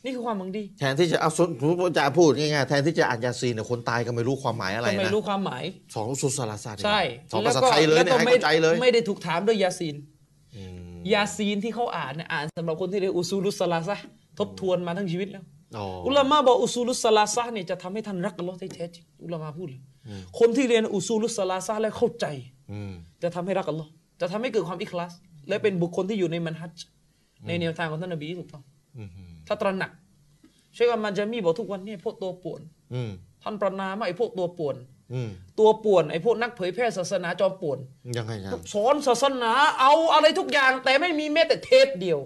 นี่คือความหวังดีแทนที่จะเอาสุนจะพูดง่ายๆแทนที่จะอ่านยาซีนเนี่ยคนตายก็ไม่รู้ความหมายอะไรก็ไม่นะรู้ความหมายสองสุสลาซาเนี่ยใช่สองภาษาไทยเลยเนี่ยก็ให้ไม่เข้าใจเลยไม่ได้ถูกถามด้วยยาซีนอืมยาซีนที่เขาอ่านเนี่ยอ่านสำหรับคนที่เรียนอุซูลุสซาลาซะห์ทบทวนมาทั้งชีวิตแล้วอ๋ออุลามะบอกอุซูลุสซาลาซะห์เนี่ยจะทำให้ท่านรักอัลลอฮ์ได้แท้จริงอุลามะพูดเลยคนที่เรียนอุซูลุสซาลาซะห์และเข้าใจอืมจะทำให้รักอัลลอฮ์จะทำให้เกิดความอิคลาส และเป็นบุคคลที่อยู่ในมันฮัจญ์ในแนวทางของท่านนบีที่ถูกต้องอืม ถ้าตระหนักเชคอามันจะมีบอกทุกวันเนี่ยพวกตัวป่วนอืมท่านประนามว่าไอ้พวกตัวป่วนอืมตัวป่วนไอ้พวกนักเผยแพร่ศาสนาจอมป่วนยังไงครับสอนศาสนาเอาอะไรทุกอย่าง แต่ไม่มีแม้แต่เทปเดียว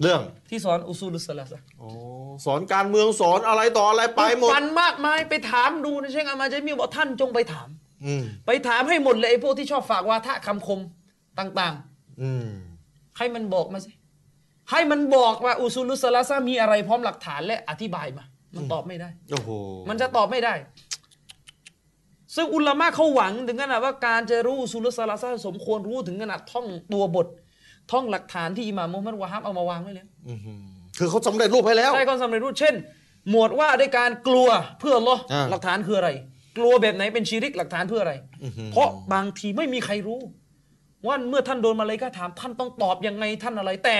เรื่องที่สอนอุซูลุสซาลาซะห์อ๋อสอนการเมืองสอนอะไรต่ออะไรไปหมดฟันมากมายไปถามดูนะเชคอามันจะมีบอกท่านจงไปถามอืมไปถามให้หมดเลยไอ้พวกที่ชอบฝากวาทะคำคมต่างอืมๆให้มันบอกมาสิ ให้มันบอกว่าอุซูลุสซาลาซะห์มีอะไรพร้อมหลักฐานและอธิบายมา มันตอบไม่ได้ โอ้โห มันจะตอบไม่ได้ ซึ่งอุลามะเขาหวังถึงขนาดว่าการจะรู้อุซูลุสซาลาซะห์สมควรรู้ถึงขนาดท่องตัวบท ท่องหลักฐานที่อิหม่ามมุฮัมมัดวะฮับเอามาวางไว้แล้วอื้อหือคือเขาสำเร็จรูปให้แล้วใช่ความสำเร็จรูปเช่น หมวดว่าด้วยการกลัวเพื่ออัลลอฮ์อ่าหลักฐานคืออะไร กลัวแบบไหนเป็นชีริกหลักฐานเพื่ออะไร เพราะบางทีไม่มีใครรู้ ว่าเมื่อท่านโดนมาเลยก็ถามท่านต้องตอบยังไงท่านอะไร แต่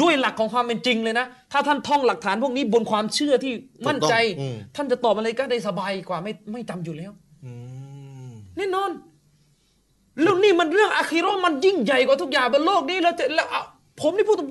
ด้วยหลักของความเป็นจริงเลยนะ ถ้าท่านท่องหลักฐานพวกนี้บนความเชื่อที่มั่นใจ ถูกต้องอืม ท่านจะตอบอะไรก็ได้สบายกว่าไม่ไม่จำอยู่แล้วอืมแน่นอนแล้วนี่มันเรื่องอาคิเราะห์มันยิ่งใหญ่กว่าทุกอย่างบนโลกนี้เราจะแล้วเอาผมนี่พูดตรง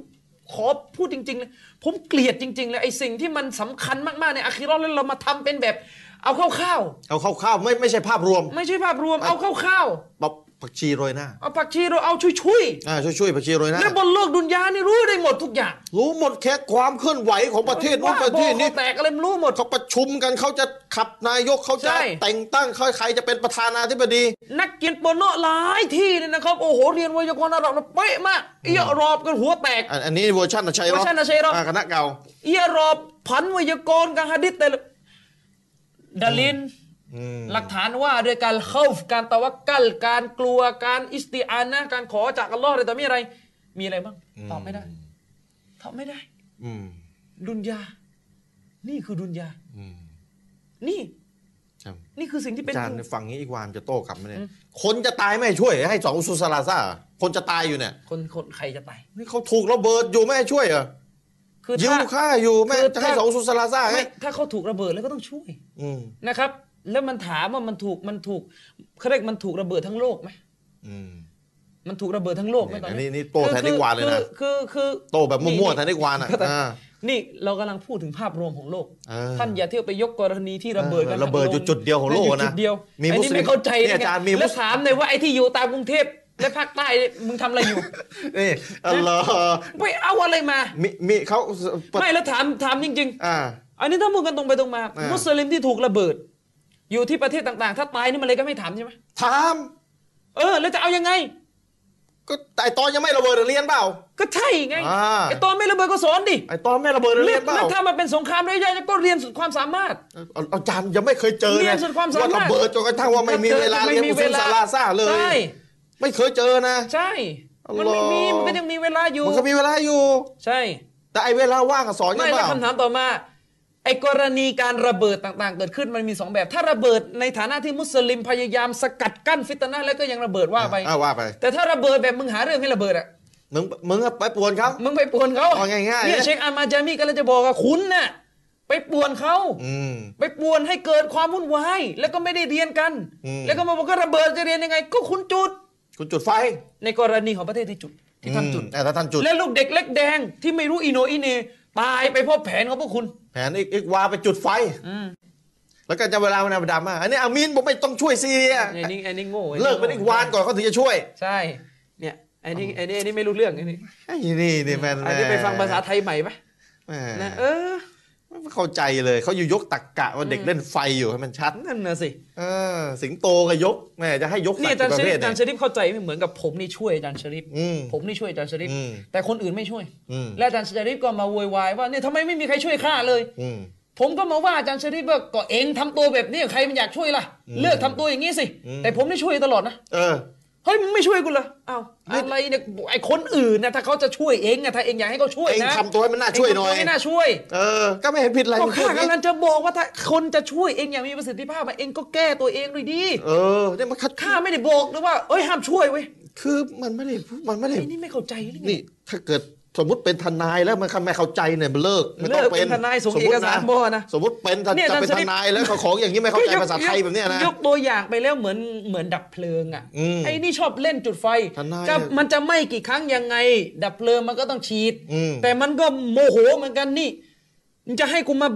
ขอพูดจริงๆเลยผมเกลียดจริงๆเลยไอ้สิ่งที่มันสำคัญมากๆในอาคิเราะห์แล้วเรามาทำเป็นแบบ เอาคร่าวเอาคร่าวๆไม่ไม่ใช่ภาพรวม ๆไม่ใช่ภาพรวมเอาคร่าวปับ ผักชีโรยหน้าๆเอาผักชีเราเอาช่วยอ่าช่วยช่วยๆผักชีโรยหๆน้าแล้วบนโลกดุนยานี่รู้ได้หมดทุกอย่าง รู้หมดแค่ความเคลื่อนไหวของประเทศนู้นว่าประเทศนี้โบเขาแตกอะไรมันรู้หมดเขาประชุมกันเขาจะขับนายกเขาจะใช่แต่งตั้งเขาใครจะเป็นประธานาธิบดี นักเกียนโปโนะหลายที่เลยนะครับโอ้โหเรียนไวยากรณ์อาหรับเป๊ะมากเอียรอบกันหัวแตก อันอันนี้เวอร์ชันนะชัยรเวอร์ชันนะชัยรอคณะเก่าเอียรอบผันไวยากรณ์การฮะดิษแต่ละดาลินอืม หลักฐานว่าด้วยการเข้าการตะวักกัลการกลัวการอิสติอานะห์การขอจากอัลลอฮ์อะไรต่อมีอะไร มีอะไรบ้างตอบไม่ได้ตอบไม่ได้อืมดุนยา นี่คือดุนยาอืมนี่ใช่นี่คือสิ่งที่เป็นอาจารย์ฝั่งนี้อีกวานจะโต้กลับไหมเนี่ยคนจะตายไม่ให้ช่วย ให้สองอุสุสลาซ่าคนจะตายอยู่เนี่ย คนคนใครจะตายนี่เขาถูกระเบิดอยู่ไม่ให้ช่วยเหรอคือยิวถ้าฆ่าอยู่แม่คือจะให้ถ้าสองอุสุสลาซ่าไงไม่ถ้าเขาถูกระเบิดแล้วก็ต้องช่วยอืมนะครับ แล้วมันถามว่ามันถูกมันถูกเขาเรียกมันถูกระเบิดทั้งโลกไหมอืมมันถูกระเบิดทั้งโลกไหมตอนอันนี้นี้นี่โต้แทนนิกวานเลยนะคือคือคือโตแบบมั่วๆแทนนิกวานอะก็แต่อ่านี่เรากำลังพูดถึงภาพรวมของโลกเออท่านอย่าเที่ยวไปยกกรณีที่ระเบิดกันเออระเบิดอยู่จุดเดียวของโลกยู่นะจุดเดียวมีอันมุนี้สลิมไม่เข้าใจเนี่ยอาจารย์มีมุสแล้วถามเลยว่าไอ้ที่อยู่ตามกรุงเทพและภาคใต้มึงทำอะไรอยู่นี่อัลลอฮ์ไปเอาอะไรมา มีมีเขาไม่แล้วถามถามจริงอ่าๆอันนี้ถ้าพูดกันตรงไปตรงมาอ่ามุมุสลิมที่ถูกระเบิด อยู่ที่ประเทศต่างๆ ถ้าตายนี่มันเลยก็ไม่ถามใช่ไหมถาม เออ แล้วจะเอายังไง ก็แต่ตอนยังไม่ระเบิดเรียนเปล่า ก็ใช่ไงอ่า ไอ้ตอนไม่ระเบิดก็สอนดิไอตอนไม่ระเบิดเรียนเปล่าแล้วถ้ามันเป็นสงครามระยะยาวก็เรียนสุดความสามารถ เอาอาจารย์ยังไม่เคยเจอเรียนนะสุดความสามารถว่าระเบิดจนกระทั่งว่าไม่มีเวลาไม่เรียนมีอุซุลเวลาซาลาซ่าเลย ใช่ไม่เคยเจอนะ ใช่มันไม่มีอัลลอฮ์ มันก็ยังมีเวลาอยู่มันก็มีเวลาอยู่ ใช่แต่ไอเวลาว่างอะสอนกันไม่เปแล้วล่าคำถามต่อมา ไอ้กรณีการระเบิดต่างๆ เกิดขึ้นมันมีสองแบบ ถ้าระเบิดในฐานะที่มุสลิมพยายามสกัดกั้นฟิตนะห์แล้วก็ยังระเบิดว่าไปอ่าว่าไป แต่ถ้าระเบิดแบบมึงหาเรื่องให้ระเบิดอะมึงมึงอะไปป่วนเขามึงไปปวนเขาเอาง่ายๆเนี่ยนะเชคอามาจามีก็เลยจะบอกว่าคุณน่ะไปไปป่วนเขาอืมไปป่วนให้เกิดความวุ่นวายแล้วก็ไม่ได้เรียนกันอืมแล้วก็มาบอกว่าระเบิดจะเรียนยังไง ก็คุณจุด คุณจุดไฟ ในกรณีของประเทศที่จุดที่ท่านจุดอืมแต่ถ้าท่านจุด และลูกเด็กเล็กแดงที่ไม่รู้อีโหนอีเหนตายไปเพราะแผนของพวกคุณ แผนอีกอีกวาไปจุดไฟอืมแล้วก็จะเวลามันดราม่าอันนี้อามีนผมไม่ต้องช่วยซีเรียไอ้นี่ไอ้นี่โง่เลิกเป็นอีกวานก่อนเขาถึงจะช่วยใใช่เนี่ยไอ้นี่ไอ้นี่ไอ้นี่ไม่รู้เรื่องไอ้นี่ไอ้นี่นี่แมนไอ้นี่ไปฟังภาษาไทยใหม่ปะแหมนะเออ ไม่เข้าใจเลยเขาอยู่ยกตักกะว่าเด็กเล่นไฟอยู่ให้มันชัดนั่นน่ะสิเออสิงโตก็ยกแม่จะให้ยกนี่สัตอาว์จารย์กี่ชประริเภฟทอาเนี่ยจารย์ชริฟเข้าใจไม่เหมือนกับผมนี่ช่วยอาจารย์ชริฟอืมผมนี่ช่วยอาจารย์ชริฟอืมแต่คนอื่นไม่ช่วยอืมและอาจารย์ชริฟก็มาโวยวายว่าเนี่ยทำไมไม่มีใครช่วยข้าเลยอืมผมก็มาว่าอาจารย์ชริฟว่าก็เองทำตัวแบบนี้ใครมันอยากช่วยล่ะ เลือกทำตัวอย่างนี้สิอืมแต่ผมนี่ช่วยตลอดนะเออ เฮ้ยมึงไม่ช่วยกูเหรออ้าวนี่อะไรเนี่ยไอ้คนอื่นนะถ้าเขาจะช่วยเองอะถ้าเองอยากให้เขาช่วยเองนะทำตัวให้มันน่าช่วยหน่อยเงทำตัวให้น่าช่วย เออ ก็ไม่เห็นผิดอะไรก็มึงพูข้าดอย่างกำลันี้งจะบอกว่าถ้าคนจะช่วยเองอย่างมีประสิทธิภาพอะเองก็แก้ตัวเองด้วยดี เออเนี่ยมันคัดข้าไม่ได้บอกนะว่า เอ้ยห้ามช่วยเว้ยคือมันไม่ได้มันไม่ได้ไอ้นี่ไม่เข้าใจหรือไงนี่ถ้าเกิด สมมติเป็นทนายแล้วมันไม่เข้าใจเนี่ยมันเลิกไม่ต้องเลิกเป็นทนายส่งมมุติเอกสารบ่นะสมมติเป็นทนเนี่ยจะเป็นอาจารย์ทนายแล้วเขาของอย่างนี้ไม่เข้าใจภาษาไทยแบบเนี้ยนะยกตัวอย่างไปแล้วเหมือนเหมือนดับเพลิงอะอืมไอ้นี่ชอบเล่นจุดไฟทนายจะเนี่ยมันจะไหม้กี่ครั้งยังไง ดับเพลิงมันก็ต้องฉีดอืมแต่มันก็โมโหเหมือนกันนี่มันจะให้กูมา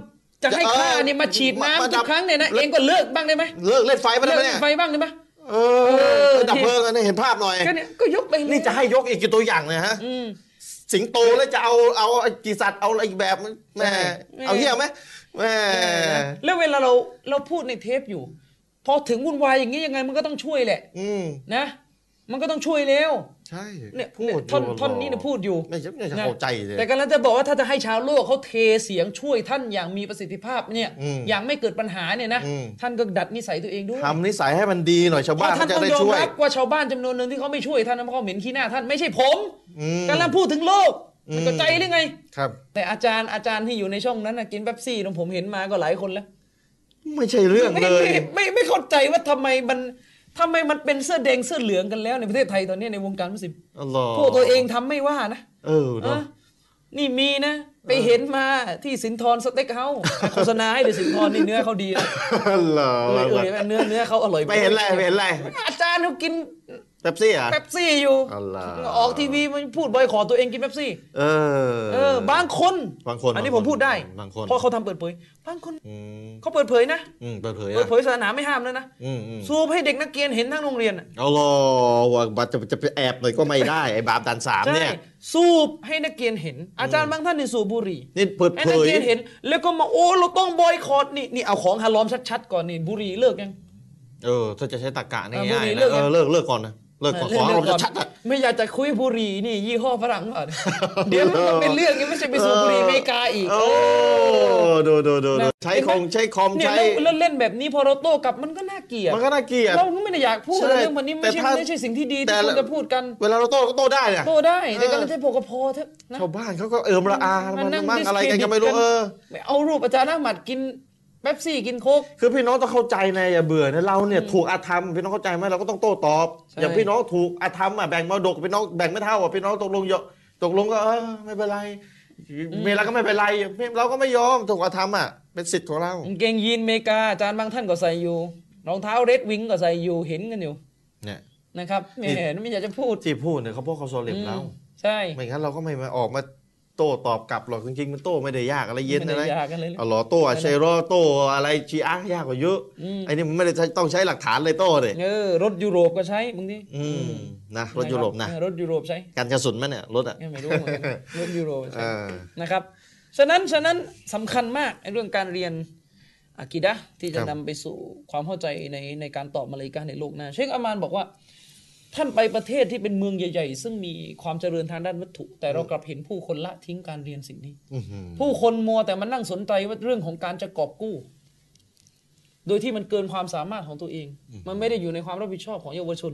จะให้จะเออข้านี่มาฉีดมามาน้ำดัทุบกครั้งเนี่ยนะแล้วเองก็เลิกบ้างได้ไหมเลิกเล่นไฟไปเลิแล้วกเนี่ยไฟบ้างได้ไหมเอเอออดับเพลิงอันนี้เห็นภาพหน่อยแค่เนี้ยก็ยกไปเลยนี่จะให้ยกอีกกี่ตัวอย่างเนี่ยฮะอืม สิงโตแล้วจะเอาเอาไอ้กี่สัตว์เอาอะไรอีกแบบมันแม่ใช่เอาเหี้ยไหมแม่แล้วเวลาเราเราพูดในเทปอยู่ พอถึงวุ่นวายอย่างนี้ยังไงมันก็ต้องช่วยแหละ อืมนะ มันก็ต้องช่วยแล้ว ใช่เนี่ยพูดเนี่ยท่อนยู่ท่อนนี้เนี่ยพูดอยู่ไม่ใช่ไม่ใช่นะเข้าใจเลยแต่กำลังจะบอกว่าถ้าจะให้ชาวโลกเขาเทเสียงช่วยท่านอย่างมีประสิทธิภาพเนี่ยอืมอย่างไม่เกิดปัญหาเนี่ยนะอืมท่านก็ดัดนิสัยตัวเองด้วยทำนิสัยให้มันดีหน่อยชาวเพบ้านราะท่าเขานจะต้องได้ยอมช่วยรับว่าชาวบ้านจำนวนหนึ่งที่เขาไม่ช่วยท่านนะเพราะเขาเหม็นขี้หน้าท่านไม่ใช่ผมอืมกำลังพูดถึงโลกอืมมันก็ใจหรือไงครับ แต่อาจารย์อาจารย์ที่อยู่ในช่องนั้นนะกินเป๊ปซี่นะผมเห็นมาก็หลายคนแล้วไม่ใช่เรื่องไม่เลยไม่ไม่ไม่เข้าใจว่าทำไมมัน ทำไมมันเป็นเสื้อแดงเสื้อเหลืองกันแล้วในประเทศไทยตอนนี้ในวงการมุสลิมอัลลอฮ์พวกตัวเองทำไม่ว่านะ เออเนาะเออนี่มีนะ ไปเห็นมาที่สินทรสเต็กเฮาส์โฆษณาให้เดี๋ยวสินทรนี่เนื้อเขาดีนะอัลลอฮ์เออเออเนื้อเนื้อเขาอร่อยไปเห็นอะไรไปเห็นอะไรอาจารย์เขากิน เป๊ปซี่อะเป๊ปซี่อยู่อัลลอฮ์ออกทีวีมันพูดบอยขอตัวเองกินเป๊ปซี่ เออ เออ บางคน บางคน อันนี้บางผมพูดได้ บางคน เพราะเขาทำเปิดเผย บางคนอืมเขาเปิดเผยนะอืมเปิดเผยเปิดอะเผยศาสนาไม่ห้ามแล้วนะอืมอืมสูบให้เด็กนักเรียนเห็นทั้งโรงเรียนอะอัลลอฮ์ว่าบัตรจะจะไปแอบหน่อยก็ไม่ได้ไอ้บาปดันสามใช่เนี่ยสูบให้นักเรียนเห็น อาจารย์บางท่านนี่สูบบุหรี่นี่เปิดให้เผนักยเรียนเห็น แล้วก็มาโอ้เราต้องบอยคอตนี่นี่เอาของฮารอมชัดๆก่อนนี่บุหรี่เลิกยังเออถ้าจะใช้ตรรกะนี่อะบุง่าหรี่ยๆเลินะกเอยังอเลิกเลิกก่อนนะ เลิกก่อนขอให้เราจะชัดๆอะไม่อยากจะคุยบุหรี่นี่ ยี่ห้อฝรั่งก่อนเดี๋ยวมันก็เป็นเรื่องนี้ไม่ใช่ไปสูบบุหรี่อเมริกาอีก โอ้ดูดูดูดูนะใช้เห็นคไหอมใช้คอมเนี่ยใช้แล้วแล้วเล่นแบบนี้พอเราโต้กลับมันก็น่าเกลียดมันก็น่าเกลียดเราก็ไม่ได้อยากพูดใช่เรื่องวันนี้ไม่ใช่แต่ถ้าไม่ใช่สิ่งที่ดีแต่ที่ควรจะพูดกัน เวลาเราโต้ก็โต้ได้เนี่ยโต้ได้แต่เออก็ไม่ใช่พอก็พอเถอะนะชาวบ้านเขาก็เอิมระอามัมันนนั่งมั่งอะไรกัน discredit ก็ไม่รู้กันเออไม่เอารูปอาจารย์อาหมัดกิน เป๊ปซี่กินโค้กคือพี่น้องต้องเข้าใจนะอย่าเบื่อนะเราเนี่ยถูกอาธรรมพี่น้องเข้าใจไหมเราก็ต้องโต้ตอบใช่อย่างพี่น้องถูกอาธรรมอะแบ่งมรดกพี่น้องแบ่งไม่เท่าอะพี่น้องตกลงเยอะตกลงก็เออไม่เป็นไรเมียเราก็ไม่เป็นไรเราก็ไม่ยอมถูกอาธรรมอะเป็นสิทธิ์ของเรากางเกงยีนอเมริกาอาจารย์บางท่านก็ใส่อยู่รองเท้าเรดวิงก็ใส่อยู่เห็นกันอยู่เนี่ยนะครับไม่เห็นไม่อยากจะพูดที่พูดเนี่ยเขาพวกเขาโซเล็บเราอืมใช่ไม่งั้นเราก็ไม่มาออกมา โต้ตอบกลับหรอกจริงๆมันโต้ไม่ได้ยากอะไรเย็นไม่นะได้นะยากกันเลยแหละอ๋อเหรอโต้อะเชโรโต้อะไรชีอะยากกว่าเยอะอืม ไอ้นี่มันไม่ได้ใช้ต้องใช้หลักฐานเลยโต้เลยเออรถยุโรปก็ใช้บางทีอืมนะรถยุโรปนะ เออรถยุโรปใช้การกระสุนไหมเนี่ยรถอะ ไม่รู้เหมือนกันรถยุโรปใช้ เออ นะครับ ฉะนั้น ฉะนั้นสำคัญมากในเรื่องการเรียนอากีดะห์ที่จะครับ นำไปสู่ความเข้าใจในในการตอบมาเลกาในโลกหน้า เชคอามานบอกว่า ท่านไปประเทศที่เป็นเมืองใหญ่ ๆ ซึ่งมีความเจริญทางด้านวัตถุ แต่เรากลับเห็นผู้คนละทิ้งการเรียนสิ่งนี้อื้อหือผู้คนมัวแต่มันนั่งสนใจว่าเรื่องของการจะกอบกู้ โดยที่มันเกินความสามารถของตัวเอง มันไม่ได้อยู่ในความรับผิดชอบของเยาวชน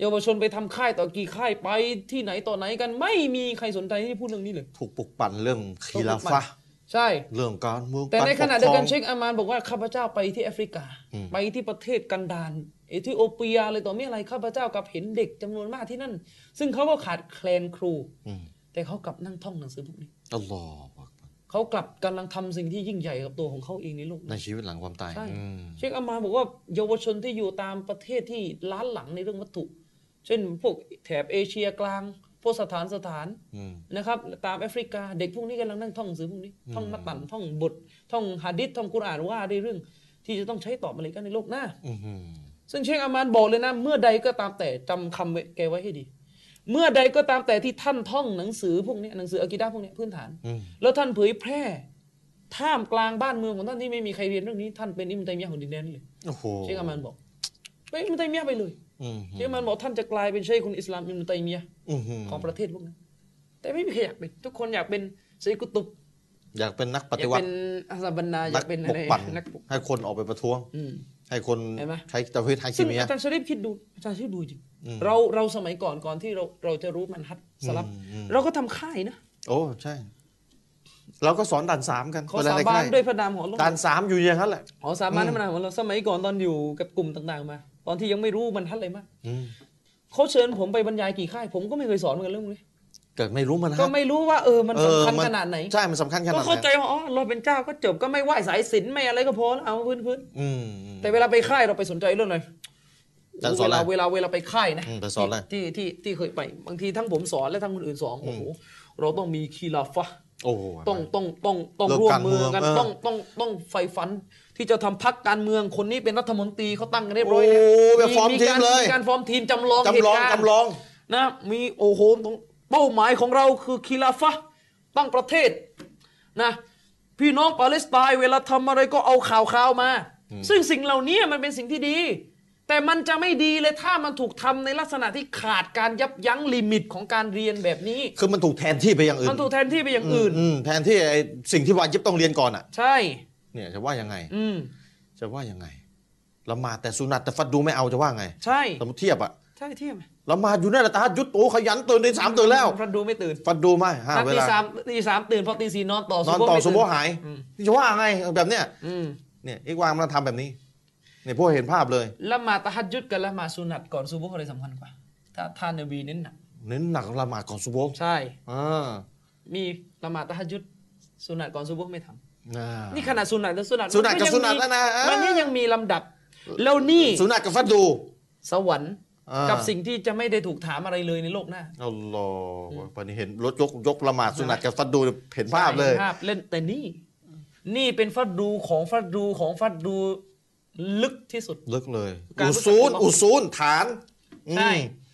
เยาวชนไปทำค่ายต่อกี่ค่ายไปที่ไหนต่อไหนกัน ไม่มีใครสนใจที่จะพูดเรื่องนี้เลยถูกปลุกปั่นเรื่องคีลาฟะใช่ เรื่องการเมืองแต่ในรขณะเดียวกันปครองเชคอามานบอกว่าข้าพเจ้าไปที่แอฟริกาอืมไปที่ประเทศกันดาร เอธิโอเปียอะไรต่อมีอะไรข้าพเจ้ากลับเห็นเด็กจำนวนมากที่นั่น ซึ่งเขาก็ขาดแคลนครูอืมแต่เขากลับนั่งท่องหนังสือพวกนี้อัลลอฮฺอักบัรเขากลับกำลังทำสิ่งที่ยิ่งใหญ่กับตัวของเขาเองในโลกในชีวิตหลังความตายใช่อืมเชคอามาบอกว่าเยาวชนที่อยู่ตามประเทศที่ล้านหลังในเรื่องวัตถุ เช่นพวกแถบเอเชียกลางพวกสถานสถานอืมนะครับตามแอฟริกาเด็กพวกนี้กำลังนั่งท่องหนังสือพวกนี้ ท่องมัตตันท่องบท ท่องฮะดิษท่องกุรอานว่าในเรื่อง ที่จะต้องใช้ตอบอะไรกันในโลกหน้าอืมอืม ซึ่งเชคอามานบอกเลยนะ เมื่อใดก็ตามแต่จำคำไว้แกไว้ให้ดี เมื่อใดก็ตามแต่ที่ท่านท่องหนังสือพวกนี้หนังสืออะกีดะห์พวกนี้พื้นฐานอืมแล้วท่านเผยแพร่ท่ามกลางบ้านเมืองของท่านที่ไม่มีใครเรียนเรื่องนี้ ท่านเป็นอิมตัยมียะห์ของดินแดนเลยโอ้โหเชคอามานบอกเป็นอิมตัยมียะห์ไปเลยอืมเชคอามานบอกท่านจะกลายเป็นเชคคนอิสลามอิมตัยมียะห์อืมมของประเทศพวกนั้นแต่ไม่มีใครอยากเป็นทุกคนอยากเป็นไซยกุตุบอยากเป็นนักปอยาฏิกวัเป็ตินอาซาบันนาอนัยากเป็นปอะกไรปั่นนักปกให้คนออกไปประท้วงอืม ให้คนเห็นไหมใช้ตะวิทไฮซึ่คิงเมียอาจารย์ชริฟคิดดูอาจารย์ชริฟดูจริงอืมเราเราสมัยก่อนก่อนที่เราเราจะรู้มันฮัดสลับอืมอืมเราก็ทำค่ายนะ โอ้ใช่ เราก็สอนด่านสามกันเขาวลสาในบานค่ายด้วยพระนามของอัลลอฮ์ด่านสามอยู่อย่างนั้นแหละอ๋อสาบานด้วยพระนามของเราสมัยก่อนตอนอยู่กับกลุ่มต่าง ๆ มา ตอนที่ยังไม่รู้มันฮัดอะไรมากอืมเขาเชิญผมไปบรรยายกี่ค่าย ผมก็ไม่เคยสอนเหมือนกันเรื่องนี้ เกิดไม่รู้มันก็ไม่รู้ว่าเออมันเออสำคัญมัขนาดไหน ใช่ มันสำคัญขนาดก็ไหนเข้าใจว่าอ๋อเราเป็นเจ้าก็จบก็ไม่ไหวสายศีลไม่อะไรก็พอแล้วเอาพื้นพื้นอืมอืมๆแต่เวลาไปค่ายเราไปสนใจเรื่องอะไรอาจารย์สอเวนอะไรลาเวลาเวลาไปค่ายนะอืมไปสอนอะไรที่ที่ที่เคยไปบางทีทั้งผมสอนและทั้งคนอื่นสอนโอ้โหเราต้องมีคีลาฟะห์โอ้โหต้องต้องต้องต้องเรื่องร่วมการมือกันเมืองเออต้องต้องต้องใฝ่ฝันที่จะทำพรรคการเมืองคนนี้เป็นรัฐมนตรีเขาตั้งกันเรียบร้อยโอ้แบบแล้วฟอร์มทีมการเลยมีการฟอร์มทีมจำลองจำลองเหตุการณ์จำลองนะมีโอ้โหต้อง เป้าหมายของเราคือคีลาฟะห์ตั้งประเทศนะพี่น้องปาเลสไตน์เวลาทำอะไรก็เอาข่าวข่าวๆมา ซึ่งสิ่งเหล่านี้มันเป็นสิ่งที่ดี แต่มันจะไม่ดีเลยถ้ามันถูกทำในลักษณะที่ขาดการยับยั้ง limit ของการเรียนแบบนี้ คือมันถูกแทนที่ไปอย่างอื่น มันถูกแทนที่ไปอย่างอื่นอืมแทนที่ไอ้สิ่งที่วาจิบต้องเรียนก่อนอะ ใช่ เนี่ยจะว่ายังไง อืมจะว่ายังไงละหมาดแต่สุนัตแต่ฟัดดูไม่เอาจะว่าไง ใช่สมมติเทียบอะใช่เทียบไหม ละหมาดอยู่นั่นแหละตาฮัดยุดโอ้ขยันตื่นตีสามตื่นแล้วฟันดูไม่ตื่นฟัดดูไม่ห้านัดเวตีลาสามตีสามตื่นพอตีสี่นอนต่อนอนต่อไม่สุโบตื่นหายอืมจะว่าไงแบบเนี้ยอืมเนี่ยอีกวางมันทำแบบนี้เนี่ยพวกเห็นภาพเลยละหมาดตะฮัดยุดกับละหมาดสุนัตก่อนซูบุฮ์อะไรสำคัญกว่าถ้าท่านนบีเน้นหนักเน้นหนักละหมาดก่อนสุโบใช่อ่ามีละหมาดตะฮัดยุดสุนัตก่อนซูบุฮ์ไม่ทำน่านี่ขนาดสุนัตและสุนัตสุนัตกับมัสุนัตยังมีแล้วนะอ่ามัมันนี่ยังมีลำดับแล้วนี่สุนัตกับฟัดดู สวรรค์อ่า กับสิ่งที่จะไม่ได้ถูกถามอะไรเลยในโลกหน้าอัลลอฮ์วันนี้เห็นรถยกยกละหมาดสุนัตกับฟัดดูเห็นภาพเลยห็นภาพเล่นแต่นี่ นี่เป็นฟัดดูของฟัดดูของฟัดดูลึกที่สุด ลึกเลยการอุรู้จักซูลอัลลอฮ์อุซูลฐาน ใช่อืม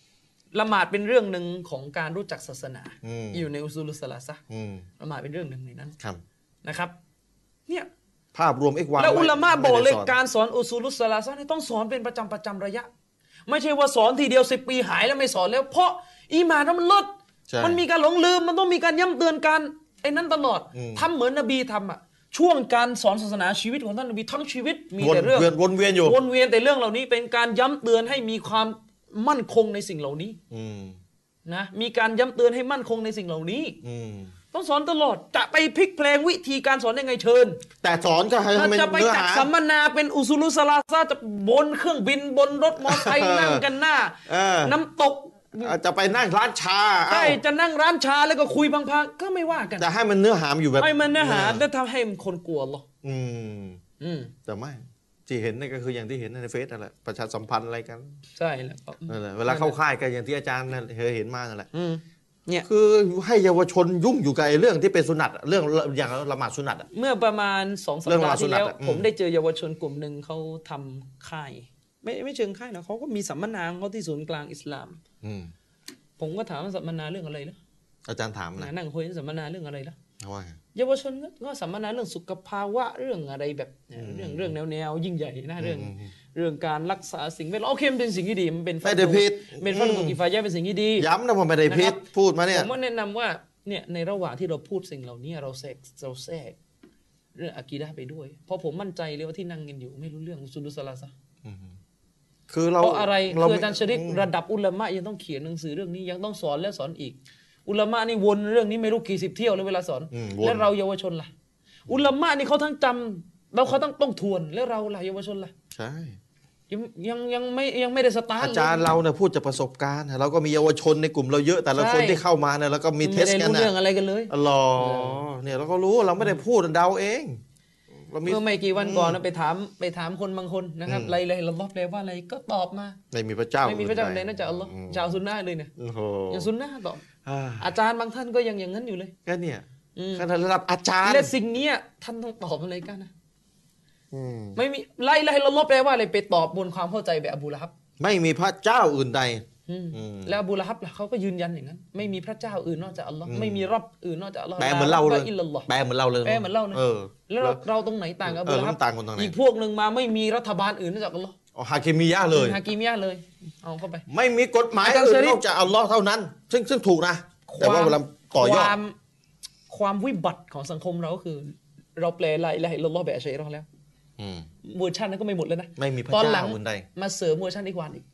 ละหมาดเป็นเรื่องหนึ่งของการรู้จักศาสนาอืมอยู่ในอุซูลุสลาซะห์อืมละหมาดเป็นเรื่องหนึ่งในนั้นครับนะครับ เนี่ยภาพรวมอีกวางแล้วอุลามะไได้บอกเลยสนการสอนอุซูลุสลาซะห์เนี่ยต้องสอนเป็นประจำประจำระยะ ไม่ใช่ว่าสอนทีเดียวสิปีหายแล้วไม่สอนแล้ว เพราะอีหมานมันลดใช่มันมีการหลงลืมมันต้องมีการย้ำเตือนกันไอ้นั้นตลอดอืมทำเหมือนนบีทำอะช่วงการสอนศาสนาชีวิตของท่านนบีทั้งชีวิตมีวนแต่เรื่องเวียนวนเวียนอยู่วนเวียนแต่เรื่องเหล่านี้ เป็นการย้ำเตือนให้มีความมั่นคงในสิ่งเหล่านี้อืมนะมีการย้ำเตือนให้มั่นคงในสิ่งเหล่านี้อืม ต้องสอนตลอดจะไปพลิกเพลงวิธีการสอนยังไงเชิญ แต่สอนก็ให้ถ้ามันจะไปเนื้อจัดหาสัมมนาเป็นอุซุลุสลาซาจะบนเครื่องบินบนรถมอเตอร์ไซค์นั่งกันหน้าเออน้ำตกอาจจะไปนั่งร้านชาใช่เอ้าจะนั่งร้านชาแล้วก็คุยพังๆก็ไม่ว่ากันจะให้มันเนื้อหามอยู่แบบให้มันเนื้อหาได้ทำให้มันคนกลัวหรออืมอืมแต่ไม่ที่เห็นนี่ก็คืออย่างที่เห็นในเฟซนั่นแหละประชาสัมพันธ์อะไรกัน ใช่แล้วก็นั่นแหละเวลาเข้าค่ายก็อย่างที่อาจารย์นั่นเคยเห็นมานั่นแหละอืม เนี่ยคือให้เยาวชนยุ่งอยู่กับไอ้เรื่องที่เป็นสุนัตอะเรื่องอย่างละหมาดสุนัตอะเมื่อประมาณสองสัปเรื่องดาราห์วสุที่นัตแล้วอะอืมผมได้เจอเยาวชนกลุ่มหนึ่งเขาทำค่าย ไม่ไม่เชิงค่ายนะเขาก็มีสัมมนาของเขาที่ศูนย์กลางอิสลาม อืมผมก็ถามว่าสัมมนาเรื่องอะไรล่ะอาจารย์ถามนะนั่งคุยสัมมนาเรื่องอะไรล่ะว่าไงเยาวชนก็ก็สัมมนาเรื่องสุขภาวะเรื่องอะไรแบบเนี่ยเรื่องเรื่องแนวแนวๆยิ่งใหญ่นะเรื่องอืมอืม เรื่องการรักษาสิ่งแวดล้อมโอเคมันเป็นสิ่งที่ดีมันเป็นไม่ได้ผิดเป็นฟันอืตุมกิฟายะห์เป็นสิ่งที่ดี ย้ำนะผมไม่ได้พิษนะครับพูดมาเนี่ผยมว่าแนะนำว่าเนี่ยในระหว่างที่เราพูดสิ่งเหล่านี้เราแทรกเราแทรกเรื่องอากีดะห์ไปด้วย เพราะผมมั่นใจเลยว่าที่นั่งกันอยู่ไม่รู้เรื่องอุซุลุสลาซะห์คือเราเพราะอะไรเราคืออาจารย์ชริกระดับอุลามะยังต้องเขียนหนังสือเรื่องนี้ยังต้องสอนและสอนอีก อุลามะนี่วนเรื่องนี้ไม่รู้กี่สิบเที่ยวเลยเวลาสอนอืมวนแล้วเราเยาวชนล่ะ อุลามะนี่เขาทั้งจำแล้วเขาต้องต้องทวนแล้วเราล่ะเยาวชนล่ะ ใช่ ยังยังยังไม่ยังไม่ได้สตาร์ทอาเลยจารย์เราเนี่ยพูดจากประสบการณ์ เราก็มีเยาวชนในกลุ่มเราเยอะแต่ละใช่คนที่เข้ามาเนี่ยแล้วก็มีเทไม่สได้กันรู้นะเรื่องอะไรกันเลยอ๋อเหรอเนี่ยเราก็รู้เราไม่ได้พูดเดาเองเรามีเมื่อไม่กี่วันก่อนนะไปถามไปถามคนบางคนนะครับอืมอะไรอะไรเราลบแปลว่าอะไรก็ตอบมาไม่มีพระเจ้าไม่มีพระเจ้าอื่ใดนอกจากอัลลอฮ์มชาวซุนนะห์เลยเนี่ยโอ้โหอย่างซุนนะห์ตอบอ่าอาจารย์บางท่านก็ยังอย่างนั้นอยู่เลยก็เนี่ยอืมขนาดระดับอาจารย์และสิ่งเนี้ยท่านต้องตอบอะไรกันนะอืม ไม่มีไล่ไล่เราลบแปลว่าอะไรไปตอบบนความเข้าใจแบบอบูละฮับ ไม่มีพระเจ้าอื่นใดอืมอืมแล้วอบูละฮับล่ะเขาก็ยืนยันอย่างนั้น ไม่มีพระเจ้าอื่นนอกจากอัลลอฮ์อืมไม่มีรับอื่นนอกจากอัลลอฮ์แปลเหมือนเราเลยอิลลัลลอฮ์แปลเหมือนเราเลยแปลเหมือนเราเลยเออแล้วเราเราตรงไหนต่างกับอเอบูอละฮับน้ำต่างคนตรงไหนอีกพวกหนึ่งมาไม่มีรัฐบาลอื่นนอกจากอัลลอฮ์อ๋อฮากิมิยะห์เลยฮากิมยะห์เลยเอาเข้าไป ไม่มีกฎหมายอาจารย์อื่เชนอรี่นอกจากอัลลอฮ์เท่านั้น ซึ่งซึ่งถูกนะแต่ว่าเวลาต่อยอคดวามความวิบัติของสังคมเราก็คือ เราแปลไล่ไล่ลลอฮ์แบบอัชชัยรอห์แล้วอืม เวอร์ชันนั้นก็ไม่หมดแล้วนะไม่มีพระตอนหเจ้าลังอื่นใดมาเสริมเวอร์ชันอีกวันอีก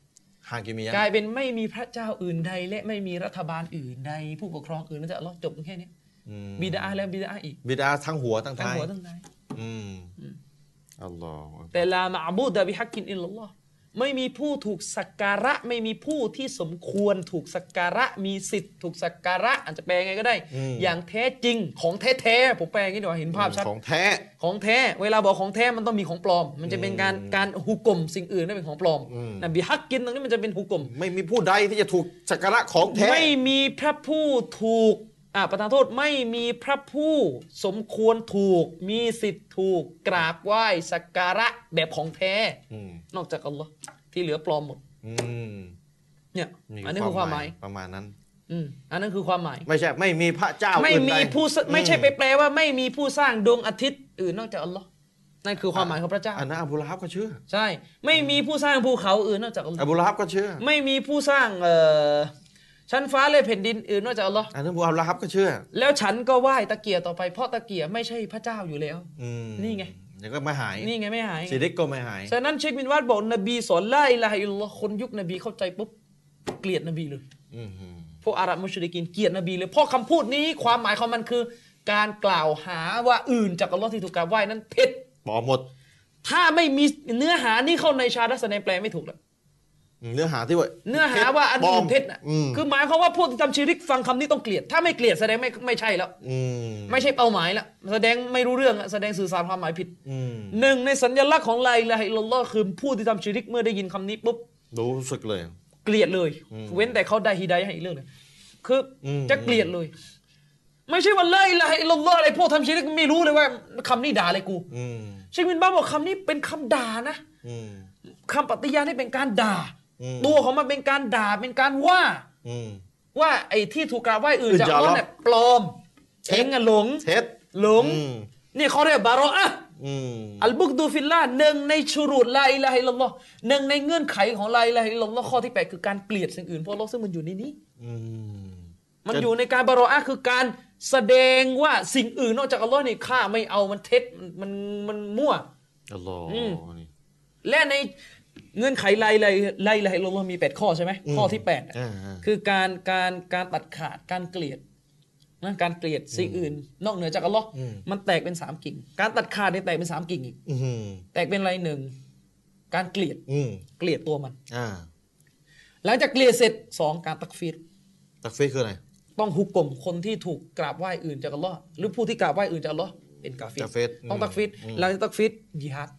ฮากิมิยะกลายเป็นไม่มีพระเจ้าอื่นใด และไม่มีรัฐบาลอื่นใดผู้ปกครองอื่นนอกจากอัลลอฮ์จบแค่เนี้ยอืมบิดาแล้วบิดาอีกบิดาทั้งหัวทั้งทั้งท้ายหัวทั้งท้ายอืมอัลลอฮ์แต่ลามาบูดะบิฮักกินอิลลัลลอฮ์ ไม่มีผู้ถูกสักการะ ไม่มีผู้ที่สมควรถูกสักการะ มีสิทธิ์ ถูกสักการะ อาจจะแปลไงก็ได้ อย่างแท้จริงของแท้ๆผมแปลอย่างนี้ดีกว่าเห็นภาพชัดของแท้ของแท้ เวลาบอกของแท้มันต้องมีของปลอม มันจะเป็นการการฮุกกลมสิ่งอื่นนั่นเป็นของปลอมอืมนะบิฮักกินตรงนี้มันจะเป็นฮุกกลม ไม่มีผู้ใดที่จะถูกสักการะของแท้ไม่มีพระผู้ถูกอ่า ประธานโทษไม่มีพระผู้สมควรถูก มีสิทธิ์ถูกกราบไหว้สักการะแบบของแท้อืมนอกจากอัลลอฮ์ที่เหลือปลอมหมดอืมเนี่ยอันนี้คือความหมายประมาณนั้น อืมอันนั้นคือความหมาย ไม่ใช่ ไม่มีพระเจ้าไม่อื่นมีใดผู้สอืไม่ใช่ไปแปลว่า ไม่มีผู้สร้างดวงอาทิตย์อื่นนอกจากอัลลอฮ์นั่นคือความหมายของพระเจ้าอันนั้นอบูละฮับก็เชื่อ ใช่ ไม่มีผู้สร้างภูเขาอื่นนอกจากอัลลออฮ์บูละฮับก็เชื่อ ไม่มีผู้สร้างเอ่อ ชั้นฟ้าและแผ่นดินอื่นนอกจากอัลลอฮ์อันนั้นอบูละฮับก็เชื่อ แล้วฉันก็ไหว้ตะเกียร์ต่อไปเพราะตะเกียร์ไม่ใช่พระเจ้าอยู่แล้วอืมนี่ไงเดี๋ยวก็ไม่หาย นี่ไงไม่หายซิริกก็ไม่หาย ฉะนั้นเชคบินวาดบอกนบีสอนไล่ละอิลลอฮ์คนยุคนบีเข้าใจปุ๊บเกลียดนบีเลยอืมอืมพวกอาหรับมุชริกินเกลียดนบีเลยเพราะคำพูดนี้ความหมายของมันคือ การกล่าวหาว่าอื่นจากอัลลอฮ์ที่ถูกกราบไหว้นั้นเท็จปลอมหมด ถ้าไม่มีเนื้อหานี้เข้าในชาดัสแสดงแปลไม่ถูกแล้ว เนื้อหาที่ว่าเนื้อหาว่าอันปลอื่มนเท็จน่ะอืมคือหมายความว่าพวกที่ทำชิริกฟังคำนี้ต้องเกลียด ถ้าไม่เกลียดแสดงไม่ไม่ใช่แล้วอืมไม่ใช่เป้าหมายแล้วแสดงไม่รู้เรื่องแล้วแสดงสื่อสารความหมายผิดอืมหนึ่งในสัญลักษณ์ของลาอิลาฮะอิลลัลลอฮ์คือผู้ที่ทำชิริกเมื่อได้ยินคำนี้ปุ๊บรู้สึกเลย เกลียดเลยอืมเว้นแต่เขาได้ฮีดายะห์ให้อีกเรื่องหนึงคืออมจะเกลียดเลย ไม่ใช่ว่าلا إله إلا اللهอะไรพวกทำชิริกไม่รู้เลยว่าคำนี้ด่าอะไรกูอืมเชคบินบาซบอกคำนี้เป็นคำด่านะอืมคำปฏิญาณนี่เป็นการด่าอืม ตัวของมันเป็นการด่าเป็นการว่าอืมว่าไอ้ที่ถูกกล่าวว่าอื่นอื่นจากจากอัลลอฮ์อัลลอฮ์เนี่ยปลอมเท็จเองอะหลงเท็จหลงอืมนี่เขาเรียกบารออะห์อืมالبغض في اللهหนึ่งในشروط لا إله إلا اللهหนึ่งในเงื่อนไขของ لا إله إلا اللهข้อที่แปดคือการเกลียดสิ่งอื่นเพราะอัลลอฮ์ซึ่งมันอยู่ในนี้อืมมันอยู่ในการบารออะห์คือการแสดงว่าสิ่งอื่นนอกจากอัลลอฮ์นี่ข้าไม่เอามันเท็จมันมันมั่วอัลลอฮ์อืมนี่และใน เงื่อนไขไล่ไล่ไล่ไล่ลงมีแปดข้อใช่ไหมข้อที่แปดอะอ่าอ่าคือการการการตัดขาดการเกลียดนะการเกลียดสิ่งอื่น นอกเหนือจากอัลลอฮ์มันแตกเป็นสามกิ่ง การตัดขาดเนี่ยแตกเป็นสามกิ่งอีกอืมแตกเป็นอะไรหนึ่งการเกลียดอืมเกลียดตัวมันอ่าหลังจากเกลียดเสร็จสองการตักฟีรตักฟีคืออะไรต้องหุกกลมคนที่ถูกกราบไหว้อื่นจากอัลลอฮ์หรือผู้ที่กราบไหว้อื่นจากอัลลอฮ์เป็นกาฟิรกาเฟรต้องตักฟีรหลังจากตักฟีรยิฮัดโอ้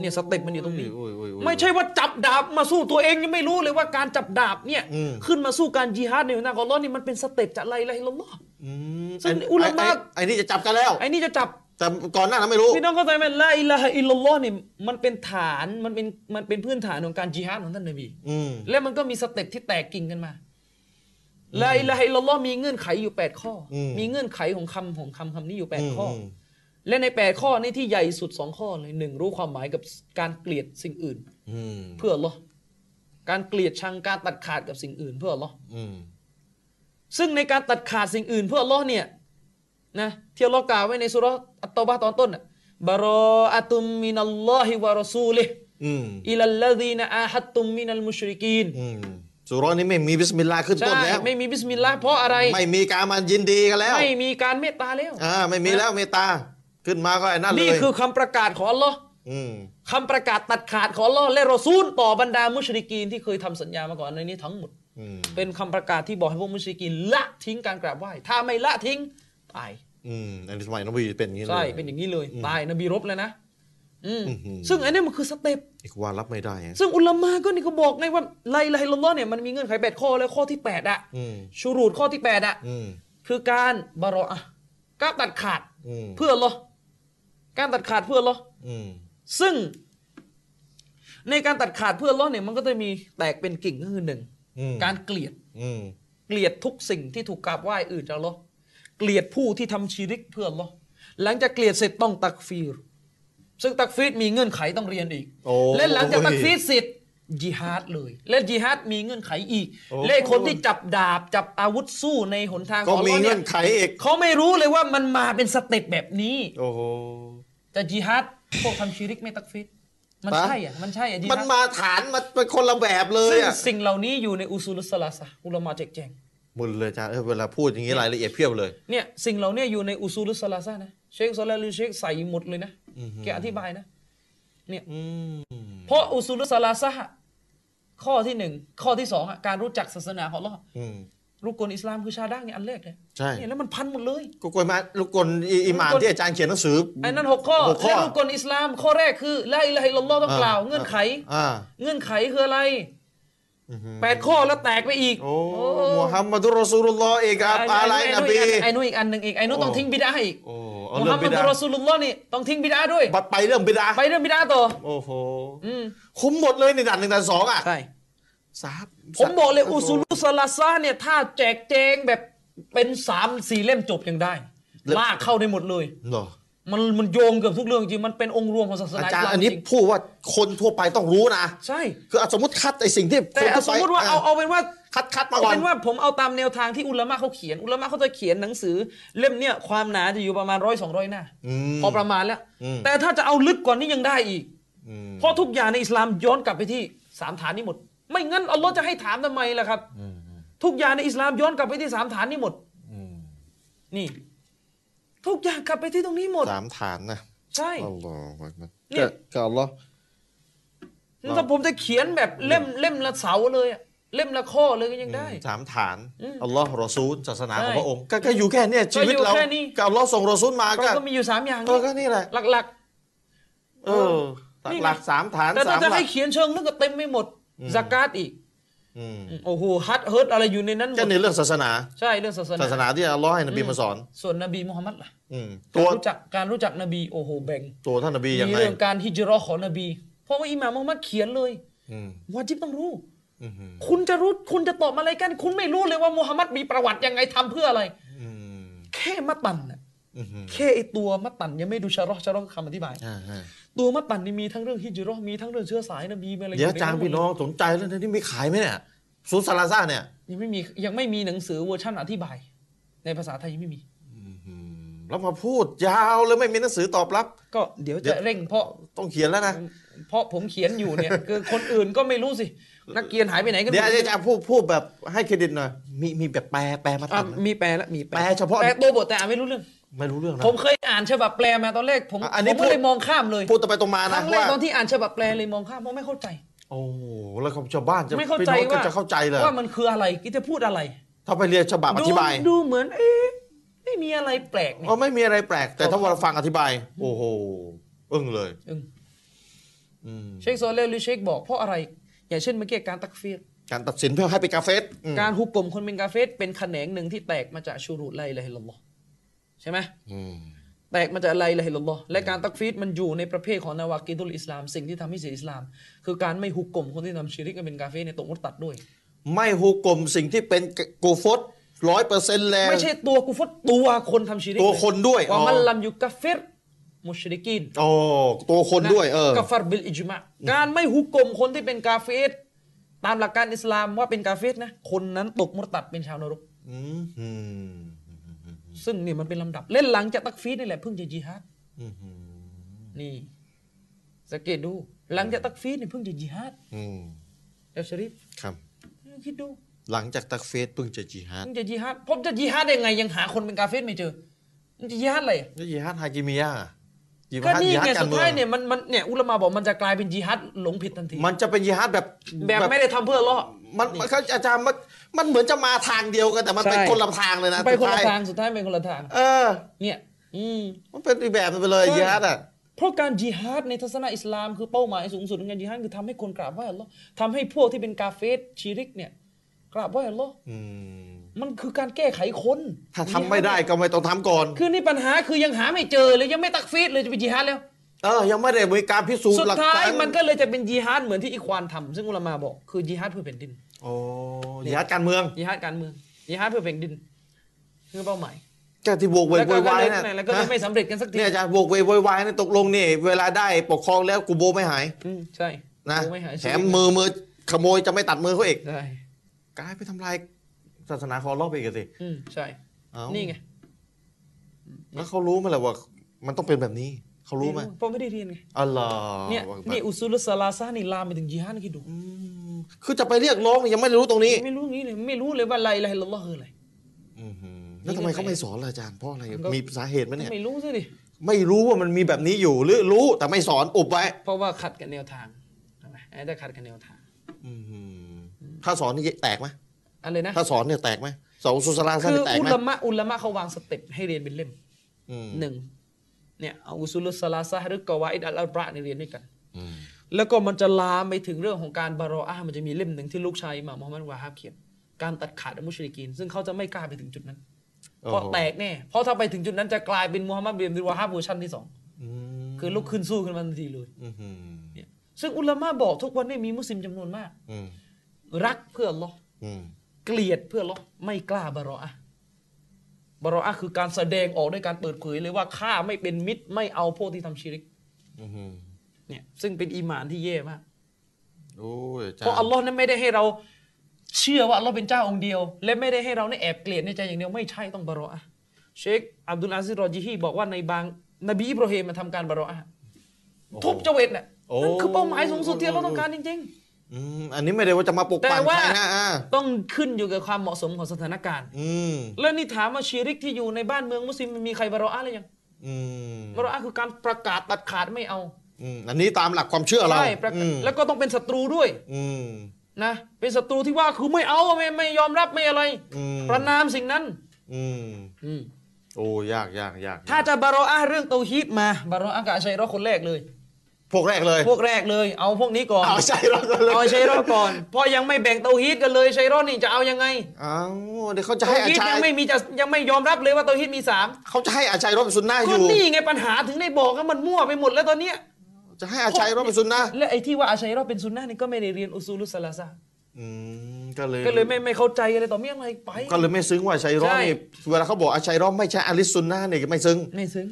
เนี่ยสเต็ปมันอยู่ตรงนี้โอ้ยโอ้ยโอ้ยไม่ใช่ว่าจับดาบมาสู้ตัวเองยังไม่รู้เลยว่าการจับดาบเนี่ยอืมขึ้นมาสู้การญิฮาดในหนทางของอัลลอฮ์นี่มันเป็นสเต็ปจากอะไรอะไรลลอฮ์อืมซึ่งไอุลามะไไอ้นี่จะจับกันแล้ว ไอ้นี่จะจับแต่ก่อนหน้านั้นไม่รู้พี่น้องเข้าใจไหม لا إله إلا الله นี่มันเป็นฐานมันเป็นมันเป็นพื้นฐานของการญิฮาดของท่านนบีอืมแล้วมันก็มีสเต็ปที่แตกกิ่งกันมา لا إله إلا الله มีเงื่อนไขอยู่แปดข้ออมมีเงื่อนไขของคำของคำคำนี้อยู่แปดมข้ออม และในแปดข้อนี้ที่ใหญ่สุดสองข้อเลยหนึ่งรู้ความหมายกับการเกลียดสิ่งอื่นอืมเพื่ออัลลอฮ์การเกลียดชังการตัดขาดกับสิ่งอื่นเพื่ออัลลอฮ์อืมซึ่งในการตัดขาดสิ่งอื่นเพื่ออัลลอฮ์เนี่ยนะที่อัลลอฮ์กล่าวไว้ในสุราะห์อัตตอบะห์ตอนต้นน่ะบารออะตุมมินัลลอฮิวะรอซูลิฮ์อืมอิลัลลซีนอาฮัดตุมมินัลมุชริกีนอืมซูเราะห์นี้ไม่มีบิสมิลลาห์ขึ้นต้นใช่แล้วไม่มีบิสมิลลาห์เพราะอะไร ไม่มีการมายินดีกันแล้ว ไม่มีการเมตตาแล้วอ่าไม่มีแล้วเมตตา ขึ้นมาก็ไอ้นั่นเลยนี่คือคำประกาศของอัลลอฮ์อืมคำประกาศตัดขาดของอัลลอฮ์และรอซูลต่อบรรดา مشركين ที่เคยทำสัญญามาก่อนในนี้ทั้งหมดอืมเป็นคำประกาศที่บอกให้พวก مشركين ละทิ้งการกราบไหว้ถ้าไม่ละทิ้งตายอืมอันนี้สมัยนบีเป็นอย่างนี้เลยใช่เป็นอย่างนี้เลยตายนบีรบแล้วนะอืมอื้อหือซึ่งอันนี้มันคือสเต็ปอีกว่ารับไม่ได้อะซึ่งอุลามะก็นี่เขาบอกไงว่า لا إله إلا الله เนี่ยมันมีเงื่อนไขแปดข้อแล้วข้อที่แปดอะอืมشروط ข้อที่แปดอะอืมคือการ براءة การตัดขาดอืมเพื่ออัลลอฮ์ การตัดขาดเพื่ออัลลอฮ์อืมซึ่ง ในการตัดขาดเพื่ออัลลอฮ์เนี่ยมันก็จะมีแตกเป็นกิ่งก็คือหนึ่งอืมการเกลียดอืมเกลียดทุกสิ่งที่ถูกกราบไหว้อื่นจากอัลลอฮ์เกลียดผู้ที่ทำชิริกเพื่ออัลลอฮ์หลังจากเกลียดเสร็จต้อง تكفير ซึ่ง تكفير มีเงื่อนไขต้องเรียนอีกโอ้และหลังจาก تكفيرเสร็จญิฮาดเลย และญิฮาดมีเงื่อนไขอีกโอ้และคนที่จับดาบจับอาวุธสู้ในหนทางของอัลลอฮ์เนี่ยก็มีเงื่เนี่อนไขอีกเขาไม่รู้เลยว่ามันมาเป็นสเต็ปแบบนี้ โอ้โห จะจิฮัดพวกทำชีริกไม่ตักฟีรมันฮะใช่อะมันใช่อะจิมันฮัดมาฐานมันเป็นคนละแบบเลยซึ่งอะสิ่งเหล่านี้อยู่ในอุซูลุสสลาสะห์อุลามะแจกแจงหมดเลยจ้าเออเวลาพูดอย่างนี้รายละเอียดเพียบเลยเนี่ยสิ่งเหล่านี้อยู่ในอุซูลุสสลาสะห์นะเชคซอลาลูเชคใส่หมดเลยนะอือฮึแกอธิบายนะเนี่ยอืมเพราะอุซูลุสสลาสะห์ข้อที่หนึ่งข้อที่สองอะการรู้จักศาสนาของอัลลอฮ์ อืมรุกลอิสลามคือชาดักเนี่ยอันแรกเลยใช่เนี่ยแล้วมันพันหมดเลยก็กวยมาลูกกลอิอิหมานที่อาจารย์เขียนหนังสือไอ้นั่นหกข้อหกข้อและรุกลอิสลาม ข้อแรกคือละอิละฮะอิลลัลลอฮ์ต้องกล่าวเงื่อนไขอ่าเงื่อนไขคืออะไรอือฮึแปดข้อแล้วแตกไปอีกโอ้มุฮัมมัดุลรอซูลุลลอฮ์อีกครับอะไรนบีไอ้นู้นอีกอันหนึ่งอีกไอ้นู้นโอ้ต้องทิ้งบิดาอีกโอ้เอามุเรื่อฮังมบิมัดดารอซูลุลลอฮ์นี่ต้องทิ้งบิดาด้วยบัดไปเรื่องบิดาไปเรื่องบิดาต่อโอ้โหอืมคุ้มหมดเลยในด่านหนึ่งด่านสองอะใช่ สามผมบอกเลยอุซูลุสลาซาเนี่ย ถ้าแจกแจงแบบเป็นสามสี่เล่มจบยังได้ลากเข้าได้หมดเลยเหรอมันมันโยงเกือบทุกเรื่องจริง มันเป็นองค์รวมของศาสอานาจารอิย์สลามอันนี้จริงพูดว่าคนทั่วไปต้องรู้นะ ใช่ คือสมมติคัดไอ้สิ่งที่แต่คนทั่วสมไปมติว่าเอาเอาเป็นว่าคัดคัดมาเอาก่อนเป็นว่าผมเอาตามแนวทางที่อุลามะเขาเขียน อุลามะเขาจะเขียนหนังสือ เล่มเนี่ยความหนาจะอยู่ประมาณร้อยสองร้อยหน้าอืมพอประมาณแล้วอืมแต่ถ้าจะเอาลึกกว่านี้ยังได้อีกอืมเพราะทุกอย่างในอิสลามย้อนกลับไปที่สามฐานนี้หมด ไม่งั้นอัลลอฮ์จะให้ถามทำไมล่ะครับอืมทุกอย่างในอิสลามย้อนกลับไปที่สามฐานนี้หมดอืมนี่ ทุกอย่างกลับไปที่ตรงนี้หมดสามฐานนะใช่อัลลอฮฺอักบัรเนี่ยก็ก็อัลลอฮ์ถ้าผมจะเขียนแบบเล่มเล่มละเสาเลยอะเล่มละข้อเลยก็ยังได้สามฐานอืมอัลลอฮ์รอซูลศาสนาใช่ของพระองค์ ก็ก็อยู่แค่เนี้ยชีวิตก็อยู่เราแค่นี้ก็อัลลอฮ์ส่งรอซูลมาก็เราก็มีอยู่สามอย่างก็นี้ก็นี่แหละหลักเออนี่ไงหลักสามฐานๆแต่สาถ้ามจะหลัให้กเขียนเชิงลึกก็เต็มไม่หมด ซากาตอีกอืมโอ้โหฮัตเฮิร์ตอะไรอยู่ในนั้นหมก็ดในเรื่องศาสนา ใช่เรื่องศาสนาศาสนาที่อัลลอฮ์ให้นบีมาสอน ส่วนนบีมุฮัมมัดล่ะอืมกาตัวรรู้จักการรู้จักนบีโอ้โหแบ่งตัวท่านนบียังมีไงเรื่องการฮิจเราะห์ของนบี เพราะว่าอิหม่ามมุฮัมมัดเขียนเลยอืมวาจิบต้องรู้อืมคุณจะรู้คุณจะตอบอะไรกัน คุณไม่รู้เลยว่ามุฮัมมัดมีประวัติยังไงทำเพื่ออะไรอืมแค่มัตตันน่ะอืมแค่ไอตัวมัตตันยังไม่ดูชะรอห์ชะรอห์คือคำอธิบายอ่าฮะ ตัวมัตตันนี่มีทั้งเรื่องฮิจเราะห์มีทั้งเรื่องเชื้อสายนบีมีอะไรเดี๋ยวในอาจารย์หมดพี่น้องสนใจเรื่องนี้มีขายไหมเนี่ยซูซาลาซ่าเนี่ยยังไม่มียังไม่มีหนังสือเวอร์ชันอธิบาย ในภาษาไทยยังไม่มีอืมแล้วมาพูดยาวเลยไม่มีหนังสือตอบรับ ก็เดี๋ยวเดี๋จะยวเร่งเพราะต้องเขียนแล้วนะเพราะผมเขียนอยู่เนี่ย คือคนอื่นก็ไม่รู้สิ นักเกียนหายไปไหนกันเดี๋ยวอาจารย์พูดพูดแบบให้เครดิตหน่อยมีมีแบบแปลแปลมาอะตัดไหมมีแปลแล้วมีแปลเฉพาะแปลตัวบทแต่อ่านไม่รู้เรื่อง ไม่รู้เรื่องนะ ผมเคยอ่านฉบับแปลมาตอนแรกผมอะอันนี้ผมก็เลยพูดมองข้ามเลยพูดตรงไปตรงมาคนะรั้งแรกว่าตอนที่อ่านฉบับแปลเลยมองข้ามเพราะไม่เข้าใจ โอ้แล้วชาวบ้านจะไม่เข้าพี่ใจน้องก็ว่าจะเข้าใจเลยว่ามันคืออะไรกิจะพูดอะไรถ้าไปเรียนฉบับอธิบายดูดูเหมือนเอ๊ะไม่มีอะไรแปลกนี่อ๋อไม่มีอะไรแปลก แต่ถ้าเราฟังอธิบาย โอ้โหอึ้งเลยอืมอืมเชคโซเลหรือเชคบอกเพราะอะไร อย่างเช่นเมื่อกี้การ تكفير การตัดสินเพื่อให้เป็นกาเฟรอืม การฮุก่มคนเป็นกาเฟรเป็นแขนงหนึ่งที่แตกมาจาก شروط لا إله إلا الله ใช่ไหมอืมแตกมาจาก لا إله إلا الله และการ تكفير มันอยู่ในประเภทของ نواقض الإسلام สิ่งที่ทำให้เสียอิสลาม คือการไม่ฮุก่มคนที่ทำชิริกและเป็นกาเฟรในตกมุรตัดด้วย ไม่ฮูกลมสิ่งที่เป็นกูฟตร้อยเปอร์เซ็นต์แล้ว ไม่ใช่ตัวกูฟตตัวคนทำชิริกตัวคนด้วยว่าอ๋อ من لم يكفر المشركين โอ้ตัวคนด้วยเออกัฟารบิลอิจมะการไม่ฮุกกลมคนที่เป็นกาเฟสตามหลักการอิสลามว่าเป็นกาเฟรนะคนนั้นตกมุรตัดเป็นชาวนรกอืมอืม ซึ่งนี่มันเป็นลำดับเล่นหลังจากตักฟีดนี่แหละเพิ่งจะจิฮาดอืมนี่สังเกตดู หลังจาก تكفير เนี่ยเพิ่งจะญิฮาดอืมเอลชริฟครับคิดดู หลังจาก تكفير เพิ่งจะญิฮาดเพิ่งจะญิฮาดผมจะญิฮาดได้ไงยังหาคนเป็นกาเฟรไม่เจอมันจะจิฮาดอะไรแล้วจิฮาดฮากิมิยะจิ ก็ฮัดนี่จิฮัดไงการสุดเมือท้ายงเนี่ยมันมันเนี่ยอุลามะบอกมันจะกลายเป็นจิฮัดหลงผิดทันที มันจะเป็นจิฮัดแบบแบบไม่ได้ทำเพื่ออัลเลาะห์มันมันเขาอาจารย์มันมันเหมือนจะมาทางเดียวกันแต่มันเป็นใช่คนละทางเลยนะไปคนละสุดท้ยทางสุดท้ายเป็นคนละทาง เออ เนี่ย อืมมันเป็นอีกแบบไปเลยใช่จิฮัดอะเพราะการจิฮาดในทัศนะอิสลามคือเป้าหมายสูงสุดของการจิฮาดคือทำให้คนกราบไหว้อัลลอฮ์ทำให้พวกที่เป็นกาเฟสชีริกเนี่ยกราบไหว้อัลลอฮ์อื มมันคือการแก้ไขคนถ้าทำไม่ได้ก็ไม่ต้องทำก่อน คือนี่ปัญหาคือยังหาไม่เจอเลยยังไม่ตักฟีดเลยจะไปจิฮาดแล้ว เออ ยังไม่ได้มีการพิสูจน์สุดหลักท้าฐายนมันก็เลยจะเป็นจิฮาดเหมือนที่อีควานทำซึ่งอุลามาบอกคือจิฮาดเพื่อแผ่นดินโอ้จิฮัดการเมืองจิฮาดการเมืองจิฮาดเพื่อแผ่นดินคือเป้าหมายแกที่โวกเวกแล้วโวก็ยวายเลยนะแล้วก็เลยไม่ฮะสำเร็จกันสักทีเนี่ยอาจารย์โวกเวกโวยวายนี่ตกลงนี่เวลาได้ปกครองแล้วกูโบไม่หายอืมใช่นะโอ้ไม่หายแถมมือมือขโมยจะไม่ตัดมือเขาอีก ใช่ กลายไปทำลาย ศาสนาของรอบไปอีกอะสิอืมใช่ เอ้านี่ไงแล้วเขารู้ไหมล่ะว่า มันต้องเป็นแบบนี้ เขารู้ไหมเพราะไม่ได้เรียนไงอ๋อเหรอเนี่ยนี่อุซูลุสซาลาซานี่ลามไปถึงจิฮาดคิดดูอืมคือจะไปเรียกร้องนี่ยังไม่รู้ตรงนี้ไม่รู้งี้เลยไม่รู้เลยว่าไลลาฮิลลัลลอฮ์คืออะไร อื้อหือแล้วทำไมเขาไม่สอนล่ะอาจารย์เพราะอะไรมันก็ มีสาเหตุไหมเนี่ย ไม่รู้สิดิไม่รู้ว่ามันมีแบบนี้อยู่หรือรู้แต่ไม่สอนอุบไว้เพราะว่าขัดกับแนวทางใช่ไหมไอ้ได้ขัดกับแนวทาง อื้อหือถ้าสอนนี่แตกไหม อะไรนะถ้าสอนเนี่ยแตกไหมสอนอุสุสลาคืซ่าอนี่แตกอุไหมลามะอุลามะเขาวางสเต็ปให้เรียนเป็นเล่มอืมหนึ่งเนี่ยเอาอุซูลุสซาลาซาหรือกวาอิดอัลอัลบระเนี่ยเรียนด้วยกัน อืมแล้วก็มันจะลามไปถึงเรื่องของการบารออาห์มันจะมีเล่มหนึ่งที่ลูกชายอิหม่ามมุฮัมมัดวาฮับเขียน การตัดขาดอัลมุชริกีน ซึ่งเขาจะไม่กล้าไปถึงจุดนั้นเพราะแตกแน่เพราะถ้าไปถึงจุดนั้นจะกลายเป็นมุฮัมมัดเบียมดิวาฮับเวอร์ชันที่สองอืมคือลุกขึ้นสู้ขึ้นมาทันทีเลยอื้อหือเนี่ยซึ่งอุลามะบอกทุกวันนี้มีมุสลิมจำนวนมาก อืมรักเพื่ออัลลอฮ์อืม เกลียดเพื่ออัลลอฮ์ไม่กล้าบารออะห์บารออะห์คือการแสดงออกด้วยการเปิดเผยเลยว่าข้าไม่เป็นมิตรไม่เอาพวกที่ทำชิริกอื้อหือเนี่ยซึ่งเป็นอีหมานที่แย่มากโอ้ยอาจารย์เพราะอัลลอฮ์นั้นไม่ได้ให้เราเชื่อว่าอัลลอฮ์เป็นเจ้าองค์เดียว และไม่ได้ให้เราเนี่ยแอบเกลียดในใจอย่างเดียวไม่ใช่ต้องบารออะห์เชคอับดุลอาซิซรอจิฮีบอกว่าในบางนบีอิบราฮิมมาทำการบารออะห์ทุบเจาเวตน่ะนั่นคือเป้าหมายสูงสุดที่เราต้องการจริง อืมอันนี้ไม่ได้ว่าจะมาปกแต่ปั่นว่าใครนะอ่าๆต้องขึ้นอยู่กับความเหมาะสมของสถานการณ์ อืมแล้วนี่ถามว่าชีริกที่อยู่ในบ้านเมืองมุสลิมมีใครบารออะห์หรือยังอืมบารออะห์คือการประกาศตัดขาดไม่เอาอืมอันนี้ตามหลักความเชื่อเราใช่ประอืกาศมแล้วก็ต้องเป็นศัตรูด้วย อืมนะเป็นศัตรูที่ว่าคือไม่เอาไม่ไม่ยอมรับไม่อะไรอืมประนามสิ่งนั้น อืมอืมโอ้ยากยากยากถ้าจะบารออะห์เรื่องเตาฮีดมาบารออะห์กับอาชัยรอห์คนแรกเลย พวกแรกเลย พวกแรกเลย เอาพวกนี้ก่อน เอาใช่เราเลยเอาอาชัยรอห์ก่อนเพราะยังไม่แบ่งเตาฮีดกันเลยอาชัยรอห์นี่จะเอายังไงเอาเดี๋ยวเขาจะเตาให้อาฮีดชัยยังไม่มีจะยังไม่ยอมรับเลยว่าเตาฮีดมีสามเขาจะให้อาชัยรบเป็นซุนนะห์อก็ยู่ นี่ไงปัญหาถึงได้บอกว่ามันมั่วไปหมดแล้วตอนเนี้ยจะให้อาชัยรบเป็นซุนนะห์และไอ้ที่ว่าอาชัยรอห์เป็นซุนนะห์นี่ก็ไม่ได้เรียนอุซูลุสซาลาซาอืมก็เลยก็เลยไม่ไม่เข้าใจอะไรต่อมีอะไรไป ก็เลยไม่ซึ้งว่าอาชัยรบใช่ นี่เวลาเขาบอกอาชัยรบไม่ใช่อาลิสซุนนะห์นี่ไม่ซึ้งไม่ซึ้ง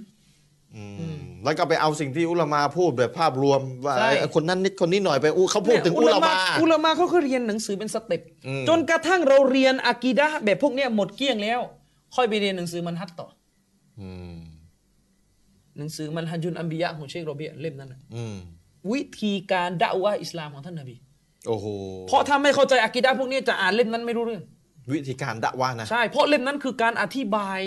แล้วก็ไปเอาสิ่งที่อุลามาพูดแบบภาพรวมว่าใช่ ไอ้คนนั้นนิดคนนี้หน่อยไปอู้เขาพูดถึงอุลามา อุลามาเขาก็เรียนหนังสือเป็นสเต็ปอืม จนกระทั่งเราเรียนอากีดะห์แบบพวกเนี้ยหมดเกลี้ยงแล้ว ค่อยไปเรียนหนังสือมันฮัดต่อ อืมหนังสือมันฮัจุนอัมบิยะห์ของเชคโรเบียเล่มนั้นน่ะอืมวิธีการดะวะห์อิสลามของท่านนบี โอ้โหเพราะถ้าไม่เข้าใจอากีดะห์พวกนี้จะอ่านเล่มนั้นไม่รู้เรื่อง วิธีการดะว่านะใช่ เพราะเล่มนั้นคือการอธิบาย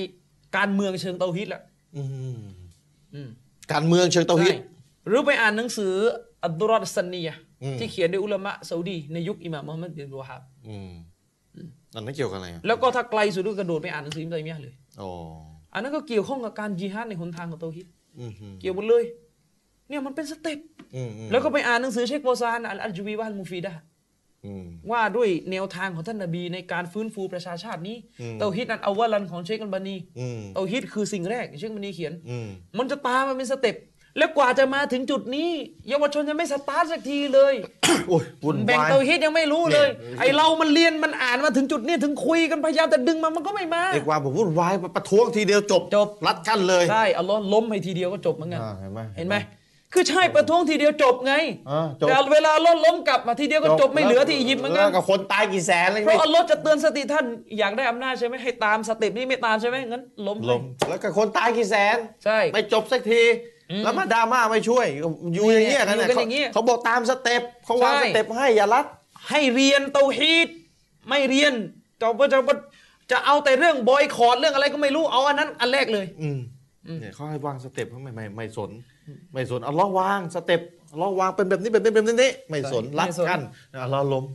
การเมืองเชิงเตาฮิดแหละอืมอืม การเมืองเชิงเตาฮิดใช่หรือไปอ่านหนังสืออับดุลรอดซันนียะห์อืมที่เขียนโดยอุลามะซาอุดีในยุคอิหม่ามมุฮัมมัดบินวะฮับอืมอันนั้นเกี่ยวกับอะไรอะแล้วก็ถ้าไกลสุดก็กระโดดไปอ่านหนังสืออิบนุตัยมียะห์เลยอ๋ออันนั้นก็เกี่ยวข้องกับการจิฮาดในหนทางของเตาฮิดอืมอืมเกี่ยวหมดเลย เนี่ยมันเป็นสเต็ปอืมอืมแล้วก็ไปอ่านหนังสือเชคโบซานอัลอัลจูวีวะอัลมูฟีดะห์อืม ว่าด้วยแนวทางของท่านนบีในการฟื้นฟูประชาชาตินี้อืมเตาฮิดนันอาวะลันของเชคอัลบานีอืมเตาฮีดคือสิ่งแรกเชคอัลบานีเขียนอืมมันจะตามมาเป็นสเต็ปแล้วกว่าจะมาถึงจุดนี้ เยาวชนยังไม่สตาร์ทสักทีเลยโอ้ยวุ่นวายแบ่งเตาฮีดยังไม่รู้เลยเนี่ยไอเรามันเรียนมันอ่านมาถึงจุดนี้ถึงคุยกันพยายามแต่ดึงมามันก็ไม่มาเอกว่าผมวุ่นวายประท้วงทีเดียวจบจบลัดกันเลยใช่อัลลอฮ์ล้มให้ทีเดียวก็จบเหมือนกันอ่าเห็นไหมเห็นไหม คือใช่ประท้วงทีเดียวจบไงอ่าจบ แต่เวลาล้มล้มกลับมาทีเดียวก็จบไม่เหลือที่อียิปต์เหมือนกัน แล้วกับคนตายกี่แสนอะไรเพราะอัลลอฮ์จะเตือนสติท่านอยากได้อำนาจใช่ไหมให้ตามสเต็ปนี้ไม่ตามใช่ไหมงั้นล้มล้มแล้วกับคนตายกี่แสน ใช่ ไม่จบสักที แล้วมาดราม่าไม่ช่วย อยู่อย่างเงี้ยกันอยู่นะกันเขาอย่างเงี้ยเขาบอกตามสเต็ปเขาวางใช่ สเต็ปให้อย่าลัด ให้เรียนเตาฮีดไม่เรียนจะจะจะจะเอาแต่เรื่องบอยคอรดเรื่องอะไรก็ไม่รู้เอาอันนั้นอันแรกเลย อืมเนี่ยเขาให้วางสเต็ปเขาไม่ไม่ไม่สน ไม่สนอัลลอฮ์วางสเต็ปอัลลอฮ์วางเป็นแบบนี้แบบนี้แบบนี้ไม่สนไม่รัดสนกันอัลลอฮ์ล้ม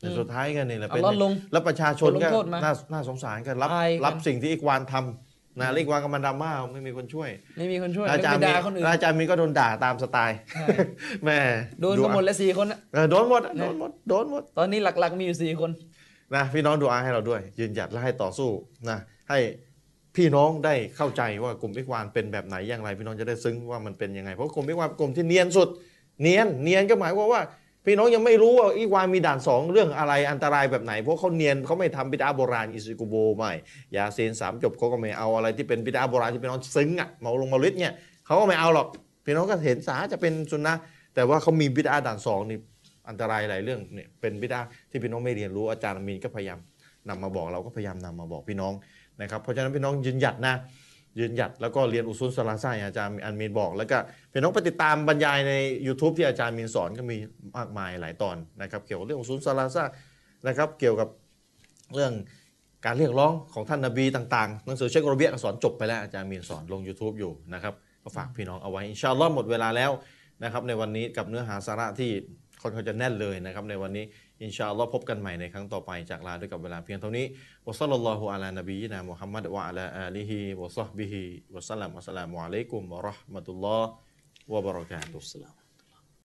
แต่สุดท้ายกันนี่แหละเป็นอัลลอฮ์ลงแล้วประชาชนบทลก็งโทษมาน่าน่าสงสารกันรับอายกันรับสิ่งที่อีกวานทำนะแล้วอีกวานก็มันดราม่าไม่มีคนช่วย ไม่มีคนช่วยอาแล้วจารไปย์มีด่าคนอื่นอาจารย์มีก็โดนด่าตามสไตล์ใช่แม่โดนกันหมดเลยสี่คนนะเออโดนหมดโดนหมดโดนหมด ตอนนี้หลักๆมีอยู่สี่คนนะพี่น้องดูอาให้เราด้วย ยืนหยัดและให้ต่อสู้นะให้ พี่น้องได้เข้าใจว่ากลุ่มพิกวานเป็นแบบไหนอย่างไร พี่น้องจะได้ซึ้งว่ามันเป็นยังไงเพราะกลุ่มพิกวานกลุ่มที่เนียนสุดเนียนเนียนก็หมายความว่า พี่น้องยังไม่รู้ว่าอีกวานมีด่านสองเรื่องอะไรอันตรายแบบไหน เพราะเขาเนียนเขาไม่ทำบิดาโบราณอิซิกุโบไม่ยาเซนสามจบเขาก็ไม่เอาอะไรที่เป็นบิดาโบราณที่พี่น้องซึ้งอะมาลงมาลิดเนี่ยเขาก็ไม่เอาหรอกพี่น้องก็เห็นสาจะเป็นสุนนะแต่ว่าเขามีบิดาด่านสองนี่อันตรายหลายเรื่องเนี่ยเป็นบิดาที่พี่น้องไม่เรียนรู้อาจารย์มีนก็พยายามนำมาบอกเราก็พยายามนำมาบอกพี่น้อง นะครับเพราะฉะนั้นพี่น้องยืนหยัดนะยืนหยัดแล้วก็เรียนอุซุนสลาซ่าอางอาจารย์อันมีนบอก แล้วก็พี่น้องไปติดตามบรรยายใน YouTube ที่อาจารย์มีนสอนก็มีมากมายหลายตอนนะครับเกี่ยวกับเรื่องอุซุนสลาซ่านะครับเกี่ยวกับเรื่องการเรียกร้องของท่านนบีต่างๆหนังสือเชคโรเบียก็สอนจบไปแล้วอาจารย์มีนสอนลง YouTube อยู่นะครับก็ฝากพี่น้องเอาไว้อินชาอัลลอฮ์หมดเวลาแล้วนะครับในวันนี้กับเนื้อหาสาระที่ค่อนข้างจะแน่นเลยนะครับในวันนี้ อินชาอัลลอฮ์พบกันใหม่ในครั้งต่อไปจากลาด้วยกับเวลาเพียงเท่านี้วะซัลลัลลอฮุอะลานบีนะมุฮัมมัดวะอะลาอาลีฮิวะซอฮบิฮิวะสัลลัมอัสสลามุอะลัยกุมวะเราะห์มะตุลลอฮ์วะบะเราะกาตุฮ์